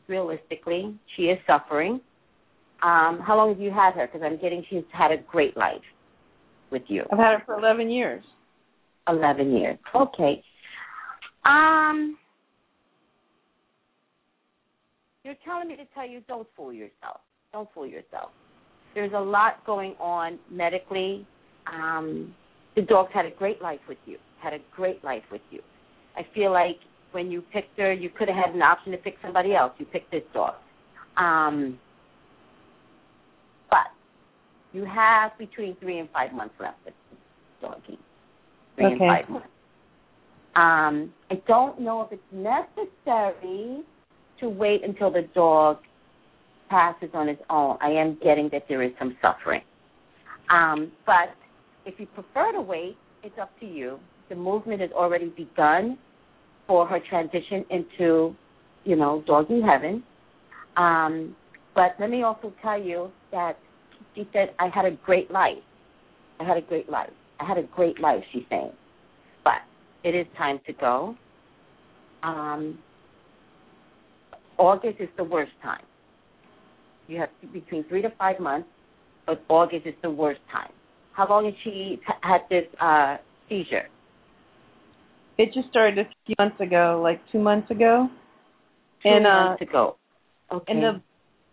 Speaker 2: Realistically, she is suffering. Um, how long have you had her? Because I'm getting she's had a great life with you.
Speaker 4: I've had her for eleven years.
Speaker 2: Eleven years. Okay. Um, you're telling me to tell you don't fool yourself. Don't fool yourself. There's a lot going on medically. Um, the dog's had a great life with you. Had a great life with you. I feel like when you picked her, you could have had an option to pick somebody else. You picked this dog. Um, but you have between three and five months left with this doggy. Three and five months. Um, I don't know if it's necessary to wait until the dog passes on its own. I am getting that there is some suffering. Um, but if you prefer to wait, it's up to you. The movement has already begun for her transition into, you know, doggy heaven. Um, but let me also tell you that she said, I had a great life. I had a great life. I had a great life, she's saying. But it is time to go. Um, August is the worst time. You have between three to five months, but August is the worst time. How long has she had this uh, seizure?
Speaker 4: It just started few months ago, like two months ago.
Speaker 2: Two
Speaker 4: and uh
Speaker 2: months ago. Okay.
Speaker 4: and the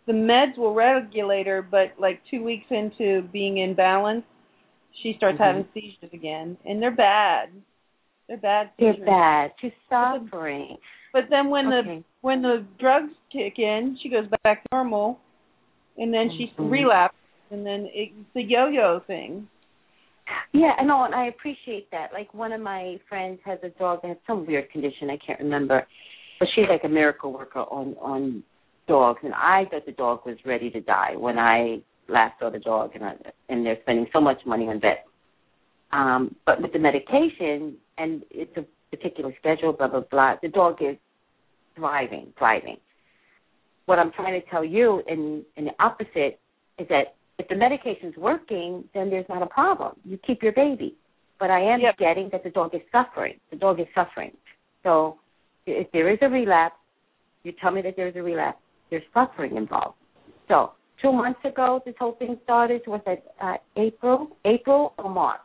Speaker 4: the meds will regulate her, but like two weeks into being in balance, she starts
Speaker 2: Mhm.
Speaker 4: having seizures again, and they're bad. They're bad
Speaker 2: They're bad. She's suffering.
Speaker 4: But then when
Speaker 2: Okay.
Speaker 4: the when the drugs kick in, she goes back normal, and then she
Speaker 2: Mhm.
Speaker 4: relapses, and then it's the yo-yo thing.
Speaker 2: Yeah, I know, and I appreciate that. Like one of my friends has a dog that has some weird condition, I can't remember. But she's like a miracle worker on on dogs and I thought the dog was ready to die when I last saw the dog and I, and they're spending so much money on vets. Um, but with the medication and it's a particular schedule, blah blah blah, the dog is thriving, thriving. What I'm trying to tell you in in the opposite is that if the medication's working, then there's not a problem. You keep your baby. But I am
Speaker 4: Yep.
Speaker 2: getting that the dog is suffering. The dog is suffering. So if there is a relapse, you tell me that there's a relapse, there's suffering involved. So two months ago this whole thing started. Was it uh, April, April or March?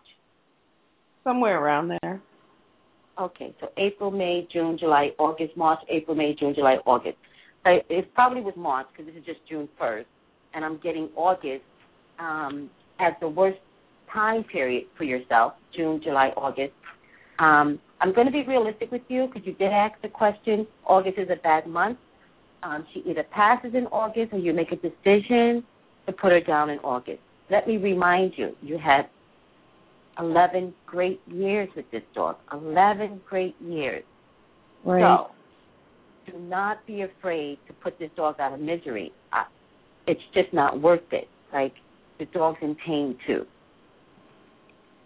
Speaker 4: Somewhere around there.
Speaker 2: Okay, so April, May, June, July, August, March, April, May, June, July, August. So it probably was March because this is just June first, and I'm getting August um, as the worst time period for yourself. June, July, August. Um, I'm going to be realistic with you because you did ask the question. August is a bad month. Um, she either passes in August or you make a decision to put her down in August. Let me remind you, you had 11 great years with this dog. 11 great years.
Speaker 4: Right.
Speaker 2: So, do not be afraid to put this dog out of misery. Uh, it's just not worth it. Like, the dog's in pain too.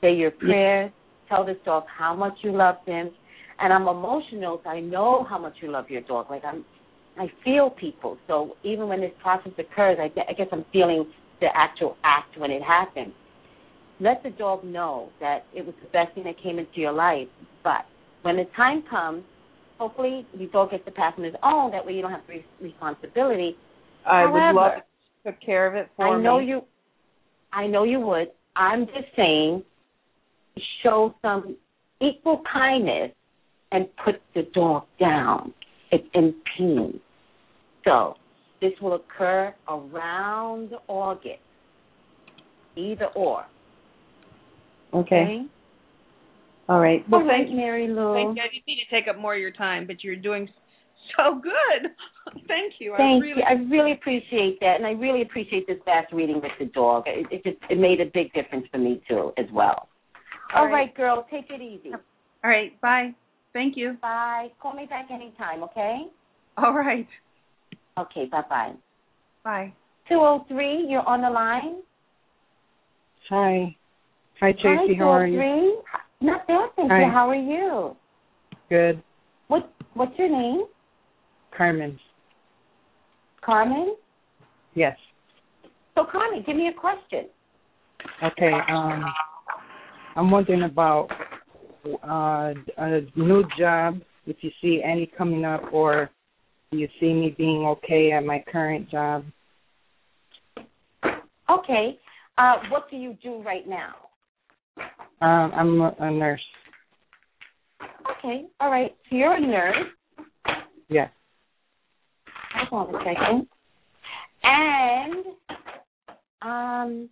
Speaker 2: Say your prayers. Tell this dog how much you love him. And I'm emotional, so I know how much you love your dog. Like I'm, I feel people. So even when this process occurs, I, I guess I'm feeling the actual act when it happens. Let the dog know that it was the best thing that came into your life. But when the time comes, hopefully the dog gets to pass on his own. That way you don't have re- responsibility.
Speaker 4: I
Speaker 2: However,
Speaker 4: would love to take care of it for
Speaker 2: I know
Speaker 4: me.
Speaker 2: you. I know you would. I'm just saying, show some equal kindness and put the dog down. It's in pain. So this will occur around August. Either or.
Speaker 4: Okay. All right. Well,
Speaker 2: All
Speaker 4: thank you.
Speaker 2: Mary Lou.
Speaker 4: Thank you. I didn't need to take up more of your time, but you're doing so good. Thank you. I
Speaker 2: Thank
Speaker 4: really
Speaker 2: you. I really appreciate that, and I really appreciate this fast reading with the dog. It, it just it made a big difference for me too, as well.
Speaker 4: All
Speaker 2: All
Speaker 4: right.
Speaker 2: right, girl, take it easy.
Speaker 4: All right. Bye. Thank you.
Speaker 2: Bye. Call me back anytime, okay?
Speaker 4: All right.
Speaker 2: Okay, bye bye.
Speaker 4: Bye.
Speaker 2: Two oh three, you're on the line.
Speaker 5: Hi. Hi, Tracy.
Speaker 2: Hi,
Speaker 5: How are you?
Speaker 2: 203. Not bad, thank
Speaker 5: Hi.
Speaker 2: you. How are you?
Speaker 5: Good.
Speaker 2: What What's your name?
Speaker 5: Carmen.
Speaker 2: Carmen.
Speaker 5: Yes.
Speaker 2: So, Carmen, give me a question.
Speaker 5: Okay. Um, I'm wondering about uh, a new job. If you see any coming up, or do you see me being okay at my current job?
Speaker 2: Okay. Uh, what do you do right now?
Speaker 5: Um, I'm a, a nurse.
Speaker 2: Okay. All right. So you're a nurse.
Speaker 5: Yes.
Speaker 2: Hold on a second. And um,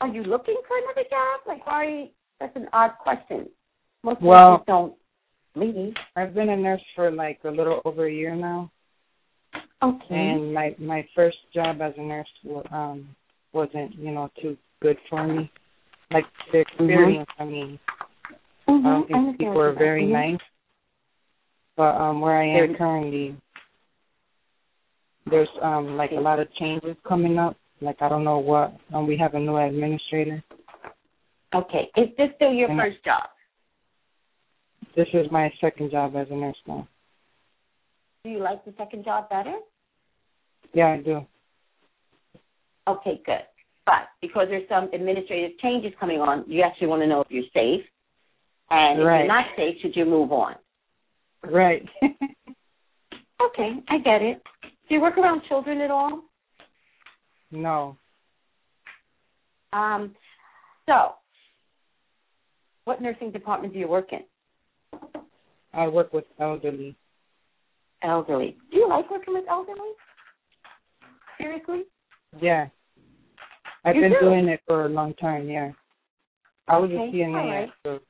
Speaker 2: are you looking for another job? Like, why? Are you, that's an odd question. Most
Speaker 5: Well-
Speaker 2: don't leave.
Speaker 5: I've been a nurse for like a little over a year now,
Speaker 2: Okay.
Speaker 5: and my my first job as a nurse um wasn't you know too good for me. Like the experience, I mean,
Speaker 2: Mhm,
Speaker 5: I don't think people are very nice. But um where I am currently there's um like a lot of changes coming up. Like I don't know what um we have a new administrator.
Speaker 2: Okay. Is this still your
Speaker 5: And-
Speaker 2: first job?
Speaker 5: This is my second job as a nurse now.
Speaker 2: Do you like the second job better?
Speaker 5: Yeah, I do.
Speaker 2: Okay, good. But because there's some administrative changes coming on, you actually want to know if you're safe. And if
Speaker 5: Right.
Speaker 2: you're not safe, should you move on?
Speaker 5: Right.
Speaker 2: Okay, I get it. Do you work around children at all?
Speaker 5: no.
Speaker 2: Um, so, what nursing department do you work in?
Speaker 5: I work with elderly.
Speaker 2: Elderly. Do you like working with elderly? Seriously?
Speaker 5: Yeah. I've
Speaker 2: You
Speaker 5: been
Speaker 2: do?
Speaker 5: doing it for a long time, yeah. I was
Speaker 2: Okay,
Speaker 5: a CNA
Speaker 2: right.
Speaker 5: first.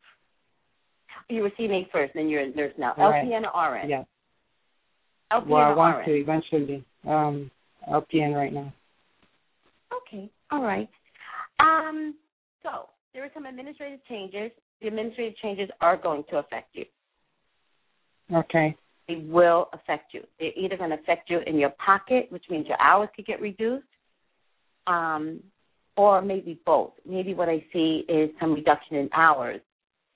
Speaker 2: You were CNA first, then you're a nurse now.
Speaker 5: Right.
Speaker 2: LPN or RN?
Speaker 5: Yeah.
Speaker 2: LPN
Speaker 5: Well, I want
Speaker 2: RN?
Speaker 5: to eventually. Um LPN right now.
Speaker 2: Okay, all right. Um, so there are some administrative changes. The administrative changes are going to affect you.
Speaker 5: Okay.
Speaker 2: They will affect you. They're either going to affect you in your pocket, which means your hours could get reduced, um, or maybe both. Maybe what I see is some reduction in hours,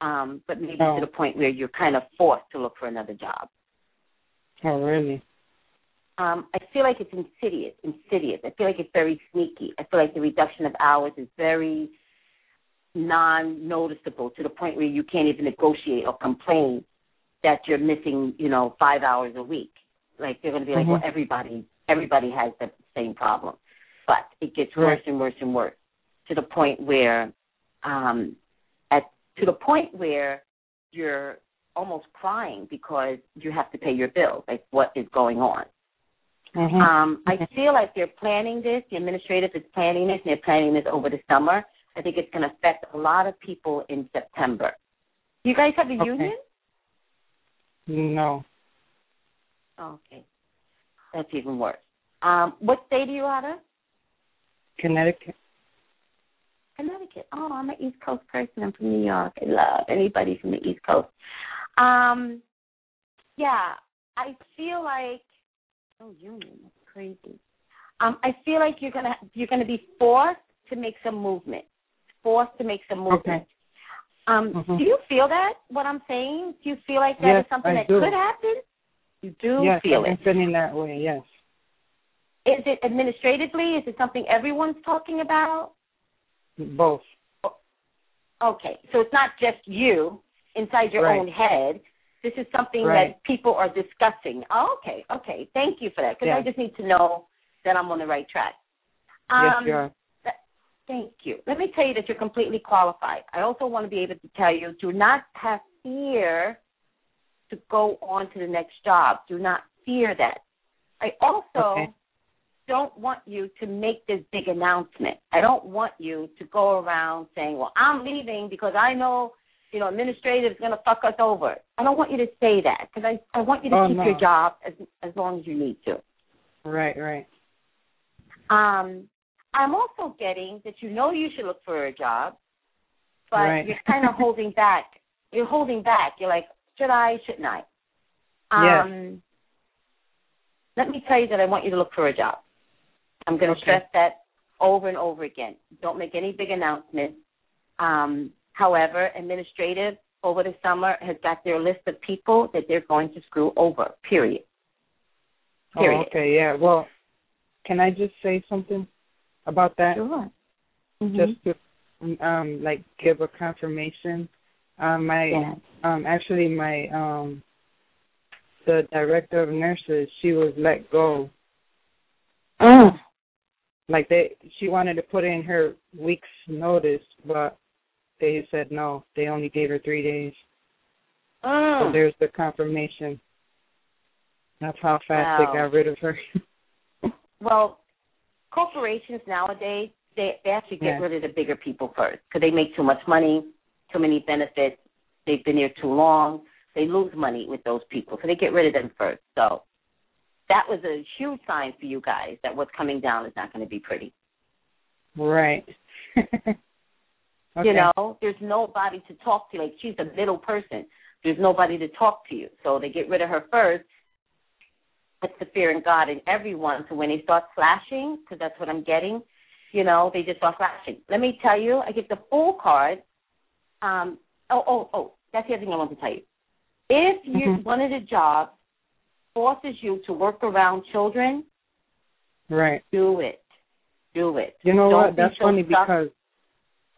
Speaker 2: um, but maybe
Speaker 5: Oh.
Speaker 2: to the point where you're kind of forced to look for another job.
Speaker 5: Oh really?
Speaker 2: Um, I feel like it's insidious, insidious. I feel like it's very sneaky. I feel like the reduction of hours is very non-noticeable to the point where you can't even negotiate or complain that you're missing, you know, five hours a week. Like they're going to be like,
Speaker 5: Mhm.
Speaker 2: well, everybody, everybody has the same problem. but it gets
Speaker 5: Right.
Speaker 2: worse and worse and worse to the point where, um, at to the point where you're almost crying because you have to pay your bills. Like, what is going on?
Speaker 5: Mhm.
Speaker 2: Um, I feel like they're planning this. The administrative is planning this, and they're planning this over the summer. I think it's going to affect a lot of people in September. You guys have a
Speaker 5: Okay.
Speaker 2: union?
Speaker 5: no.
Speaker 2: Okay, that's even worse. Um, what state are you out of?
Speaker 5: Connecticut.
Speaker 2: Connecticut. Oh, I'm an East Coast person. I'm from New York. I love anybody from the East Coast. Um, yeah, I feel like oh, union. That's crazy. Um, I feel like you're gonna you're gonna be forced to make some movement. Forced to make some movement.
Speaker 5: Okay.
Speaker 2: Um,
Speaker 5: Mhm.
Speaker 2: do you feel that? What I'm saying? Do you feel like that is
Speaker 5: Yes,
Speaker 2: something
Speaker 5: I
Speaker 2: that
Speaker 5: do.
Speaker 2: could happen? You do
Speaker 5: yes,
Speaker 2: feel
Speaker 5: been
Speaker 2: it.
Speaker 5: feeling that way. Yes.
Speaker 2: Is it administratively? Is it something everyone's talking about?
Speaker 5: Both.
Speaker 2: Okay, so it's not just you inside your
Speaker 5: Right.
Speaker 2: own head. This is something
Speaker 5: Right.
Speaker 2: that people are discussing. Oh, okay, okay. Thank you for that because I just need to know that I'm on the right track.
Speaker 5: yes,
Speaker 2: Um,
Speaker 5: you are.
Speaker 2: th- Thank you. Let me tell you that you're completely qualified. I also want to be able to tell you do not have fear to go on to the next job. Do not fear that. I also
Speaker 5: Okay.
Speaker 2: don't want you to make this big announcement. I don't want you to go around saying, "Well, I'm leaving because I know, you know, administrative is going to fuck us over." I don't want you to say that because I I want you to
Speaker 5: Oh,
Speaker 2: keep
Speaker 5: no.
Speaker 2: your job as as long as you need to.
Speaker 5: Right, right.
Speaker 2: Um, I'm also getting that you know you should look for a job, but
Speaker 5: Right.
Speaker 2: you're kind of holding back. You're holding back. You're like, should I? Shouldn't I?
Speaker 5: Yes.
Speaker 2: Um, let me tell you that I want you to look for a job. I'm going to
Speaker 5: Okay.
Speaker 2: stress that over and over again. Don't make any big announcements. Um, however, administrative over the summer has got their list of people that they're going to screw over. Period. Period.
Speaker 5: Oh, okay, yeah. Well, can I just say something about that?
Speaker 2: Sure.
Speaker 5: Just to um like give a confirmation. Um my um actually my um the director of nurses, she was let go.
Speaker 2: Mm.
Speaker 5: Like they she wanted to put in her week's notice but they said no. They only gave her three days. Oh.
Speaker 2: So
Speaker 5: there's the confirmation. That's how fast they got rid of her.
Speaker 2: Well, corporations nowadays they they actually get
Speaker 5: Yeah.
Speaker 2: rid of the bigger people first because they make too much money, too many benefits. They've been here too long. They lose money with those people, so they get rid of them first. So that was a huge sign for you guys that what's coming down is not going to be pretty.
Speaker 5: right. okay.
Speaker 2: You know, there's nobody to talk to. Like she's a middle person. There's nobody to talk to you, so they get rid of her first. That's the fear in God in everyone. So when they start flashing, because that's what I'm getting, you know, they just start flashing. Let me tell you, I get the full card. Um, oh, oh, oh, that's the other thing I want to tell you. If you
Speaker 5: Mhm.
Speaker 2: one of the jobs forces you to work around children,
Speaker 5: Right.
Speaker 2: do it. Do it.
Speaker 5: You know
Speaker 2: Don't
Speaker 5: what? That's
Speaker 2: so
Speaker 5: funny
Speaker 2: stuck-
Speaker 5: because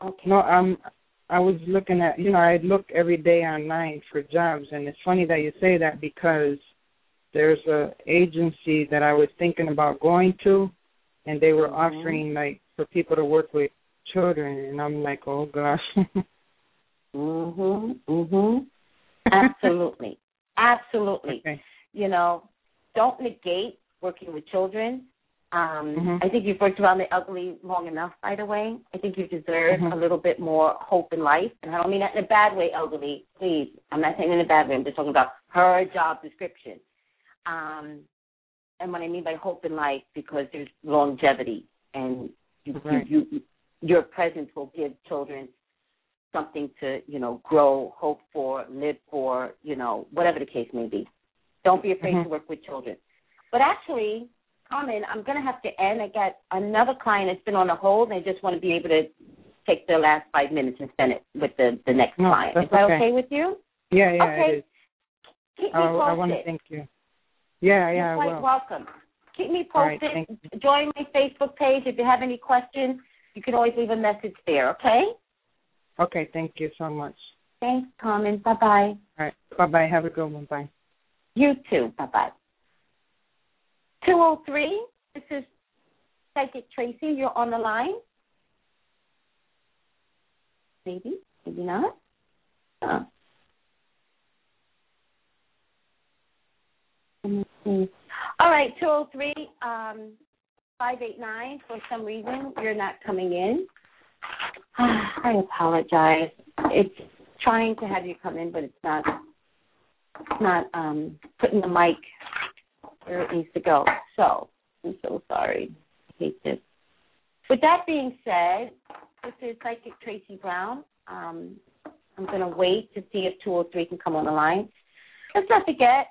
Speaker 2: Okay.
Speaker 5: no, I'm I was looking at you know I look every day online for jobs, and it's funny that you say that because there's a agency that I was thinking about going to, and they were
Speaker 2: Mhm.
Speaker 5: offering like for people to work with children, and I'm like, oh gosh.
Speaker 2: Mhm. Mhm. Absolutely. Absolutely.
Speaker 5: okay.
Speaker 2: You know, don't negate working with children. Um,
Speaker 5: Mhm.
Speaker 2: I think you've worked around the ugly long enough, by the way. I think you deserve
Speaker 5: Mhm.
Speaker 2: a little bit more hope in life. And I don't mean that in a bad way, elderly. Please. I'm not saying in a bad way. I'm just talking about her job description. Um, and what I mean by hope in life, because there's longevity and you,
Speaker 5: Right.
Speaker 2: you, you, your presence will give children something to, you know, grow, hope for, live for, you know, whatever the case may be. Don't be afraid
Speaker 5: Mhm.
Speaker 2: to work with children. But actually, Carmen, I'm going to have to end. I got another client that's been on a hold, and I just want to be able to take the last five minutes and spend it with the, the next
Speaker 5: No,
Speaker 2: client. Is that
Speaker 5: okay.
Speaker 2: okay with you?
Speaker 5: Yeah, yeah,
Speaker 2: Okay.
Speaker 5: it is.
Speaker 2: Keep me oh,
Speaker 5: I,
Speaker 2: posted.
Speaker 5: I want to thank you. Yeah, yeah,
Speaker 2: You're
Speaker 5: I
Speaker 2: quite welcome. Keep me posted.
Speaker 5: thank
Speaker 2: Join my Facebook page. If you have any questions, you can always leave a message there, okay?
Speaker 5: Okay, thank you so much.
Speaker 2: Thanks, Carmen. Bye-bye.
Speaker 5: All right, bye bye. Have a good one. Bye.
Speaker 2: You too. Bye-bye. 203, this is Psychic Tracy, you're on the line. Maybe, maybe not. Huh. All right, 203 um, 589. For some reason, you're not coming in. I apologize. It's trying to have you come in, but it's not. It's not um, putting the mic where it needs to go. So I'm so sorry. I hate this. With that being said, this is Psychic Tracy Brown. Um, I'm going to wait to see if 203 can come on the line. Let's not forget,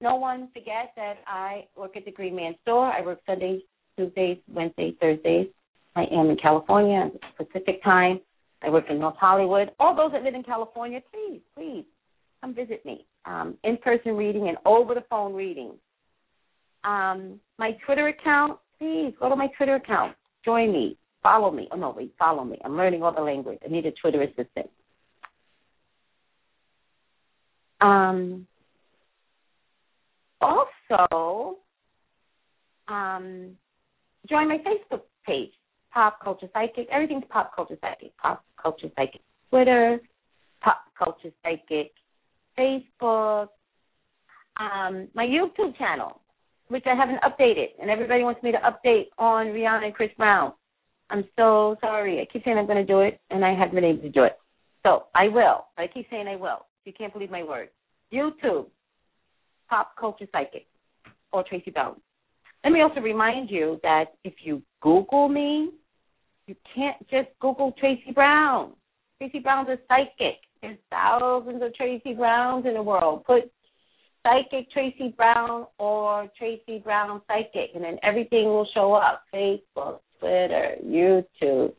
Speaker 2: no one forget that I work at the Green Man Store. I work Sundays, Tuesdays, Wednesdays, Thursdays. I am in California, Pacific time. I work in North Hollywood. All those that live in California, please, please come visit me. Um, in-person reading and over-the-phone reading. Um, my Twitter account, please go to my Twitter account. Join me. Follow me. Oh no, wait, follow me. I'm learning all the language. I need a Twitter assistant. Um, also, um, join my Facebook page, Pop Culture Psychic. Everything's Pop Culture Psychic. Pop Culture Psychic Twitter, Pop Culture Psychic Facebook, um, my YouTube channel, which I haven't updated, and everybody wants me to update on Rihanna and Chris Brown. I'm so sorry. I keep saying I'm going to do it, and I haven't been able to do it. So I will. I keep saying I will. You can't believe my word. YouTube, Pop Culture Psychic, or Tracy Brown. Let me also remind you that if you Google me, you can't just Google Tracy Brown. Tracy Brown's a psychic. There's thousands of Tracy Browns in the world. Put Psychic Tracy Brown or Tracy Brown Psychic, and then everything will show up Facebook, Twitter, YouTube,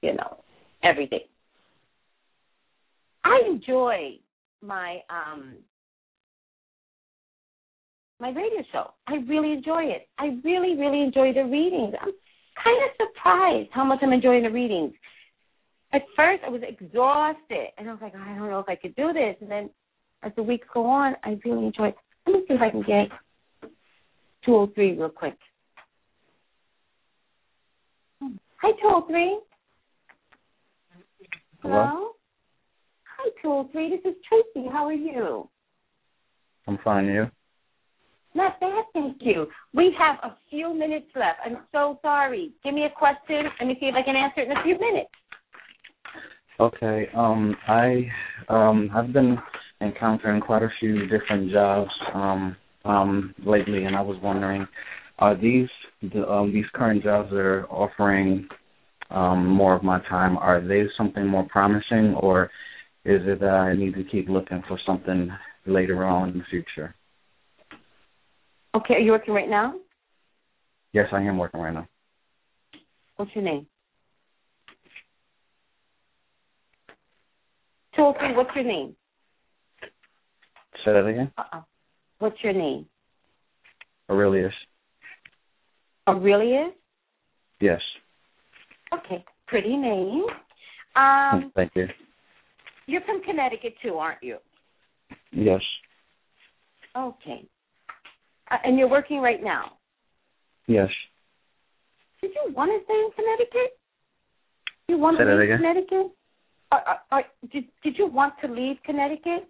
Speaker 2: you know, everything. I enjoy my um my radio show. I really enjoy it. I really, really enjoy the readings. I'm kind of surprised how much I'm enjoying the readings. At first, I was exhausted, and I was like, I don't know if I could do this. And then, as the weeks go on, I really enjoy it. Let me see if I can get 203 real quick. Hi, 203.
Speaker 6: Hello?
Speaker 2: Hello? Hi, 203. This is Tracy. How are you?
Speaker 6: I'm fine. You?
Speaker 2: Not bad, thank you. We have a few minutes left. I'm so sorry. Give me a question. Let me see if I can answer it in a few minutes.
Speaker 6: Okay. Um, I um I've been encountering quite a few different jobs um um lately, and I was wondering, are these the, um these current jobs that are offering um more of my time? Are they something more promising, or is it that I need to keep looking for something later on in the future?
Speaker 2: Okay, are you working right now?
Speaker 6: Yes, I am working right now.
Speaker 2: What's your name? Tulsi, what's your name?
Speaker 6: Say that again.
Speaker 2: Uh-uh. What's your name?
Speaker 6: Aurelius.
Speaker 2: Aurelius?
Speaker 6: Yes.
Speaker 2: Okay, pretty name. Um,
Speaker 6: Thank you.
Speaker 2: you're from Connecticut too, aren't you?
Speaker 6: Yes.
Speaker 2: Okay. Uh, and you're working right now.
Speaker 6: Yes.
Speaker 2: Did you want to stay in Connecticut? You want
Speaker 6: Say
Speaker 2: to leave
Speaker 6: again?
Speaker 2: Connecticut? Uh, uh, uh, did Did you want to leave Connecticut?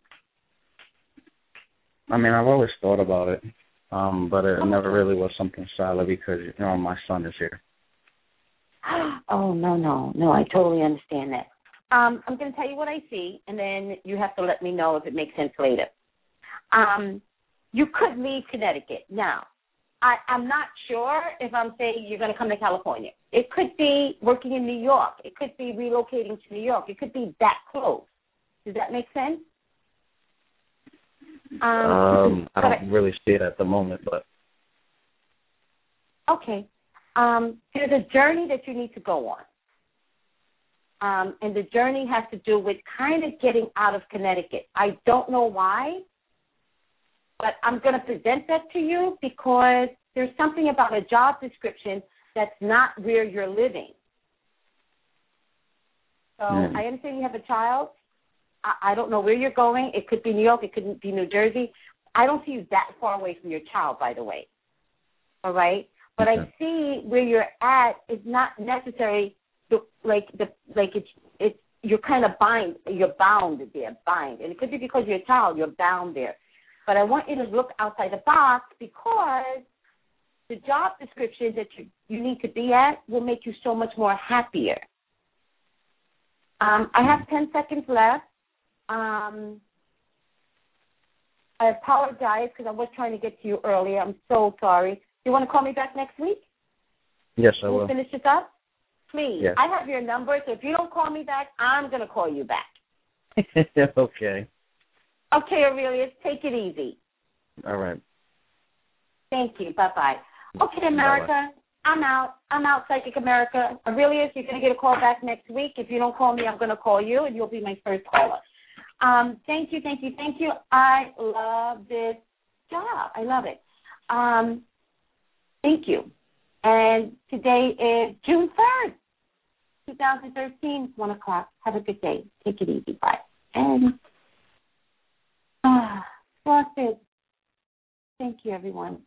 Speaker 6: I mean, I've always thought about it, um, but it never really was something solid because you know my son is here.
Speaker 2: Oh no no no! I totally understand that. Um, I'm going to tell you what I see, and then you have to let me know if it makes sense later. Um, you could leave Connecticut now. I, I'm not sure if I'm saying you're going to come to California. It could be working in New York. It could be relocating to New York. It could be that close. Does that make sense?
Speaker 6: Um, I don't really see it at the moment, but
Speaker 2: Okay. Um, there's a journey that you need to go on. Um, and the journey has to do with kind of getting out of Connecticut. I don't know why, but I'm going to present that to you because there's something about a job description that's not where you're living. So
Speaker 6: Hmm.
Speaker 2: I understand you have a child. I, I don't know where you're going. It could be New York. It could be New Jersey. I don't see you that far away from your child, by the way. All right. But
Speaker 6: Okay.
Speaker 2: I see where you're at is not necessary. To, like the like it's it's you're kind of bind you're bound there bind and it could be because you're a child you're bound there. But I want you to look outside the box because the job description that you you need to be at will make you so much more happier. Um, I have ten seconds left. Um, I apologize because I was trying to get to you earlier. I'm so sorry. You want to call me back next week?
Speaker 6: Yes, I
Speaker 2: We'll
Speaker 6: will.
Speaker 2: finish this up? Please.
Speaker 6: Yes.
Speaker 2: I have your number, so if you don't call me back, I'm going to call you back.
Speaker 6: okay.
Speaker 2: Okay, Aurelius, take it easy.
Speaker 6: All right.
Speaker 2: Thank you. Bye bye. Okay, America, I'm out. I'm out, Psychic America. Aurelius, you're going to get a call back next week. If you don't call me, I'm going to call you, and you'll be my first caller. Um, thank you, thank you, thank you. I love this job. I love it. Um, thank you. And today is June 3rd, 2013, 1 o'clock. Have a good day. Take it easy. Bye. And, uh, Thank you, everyone.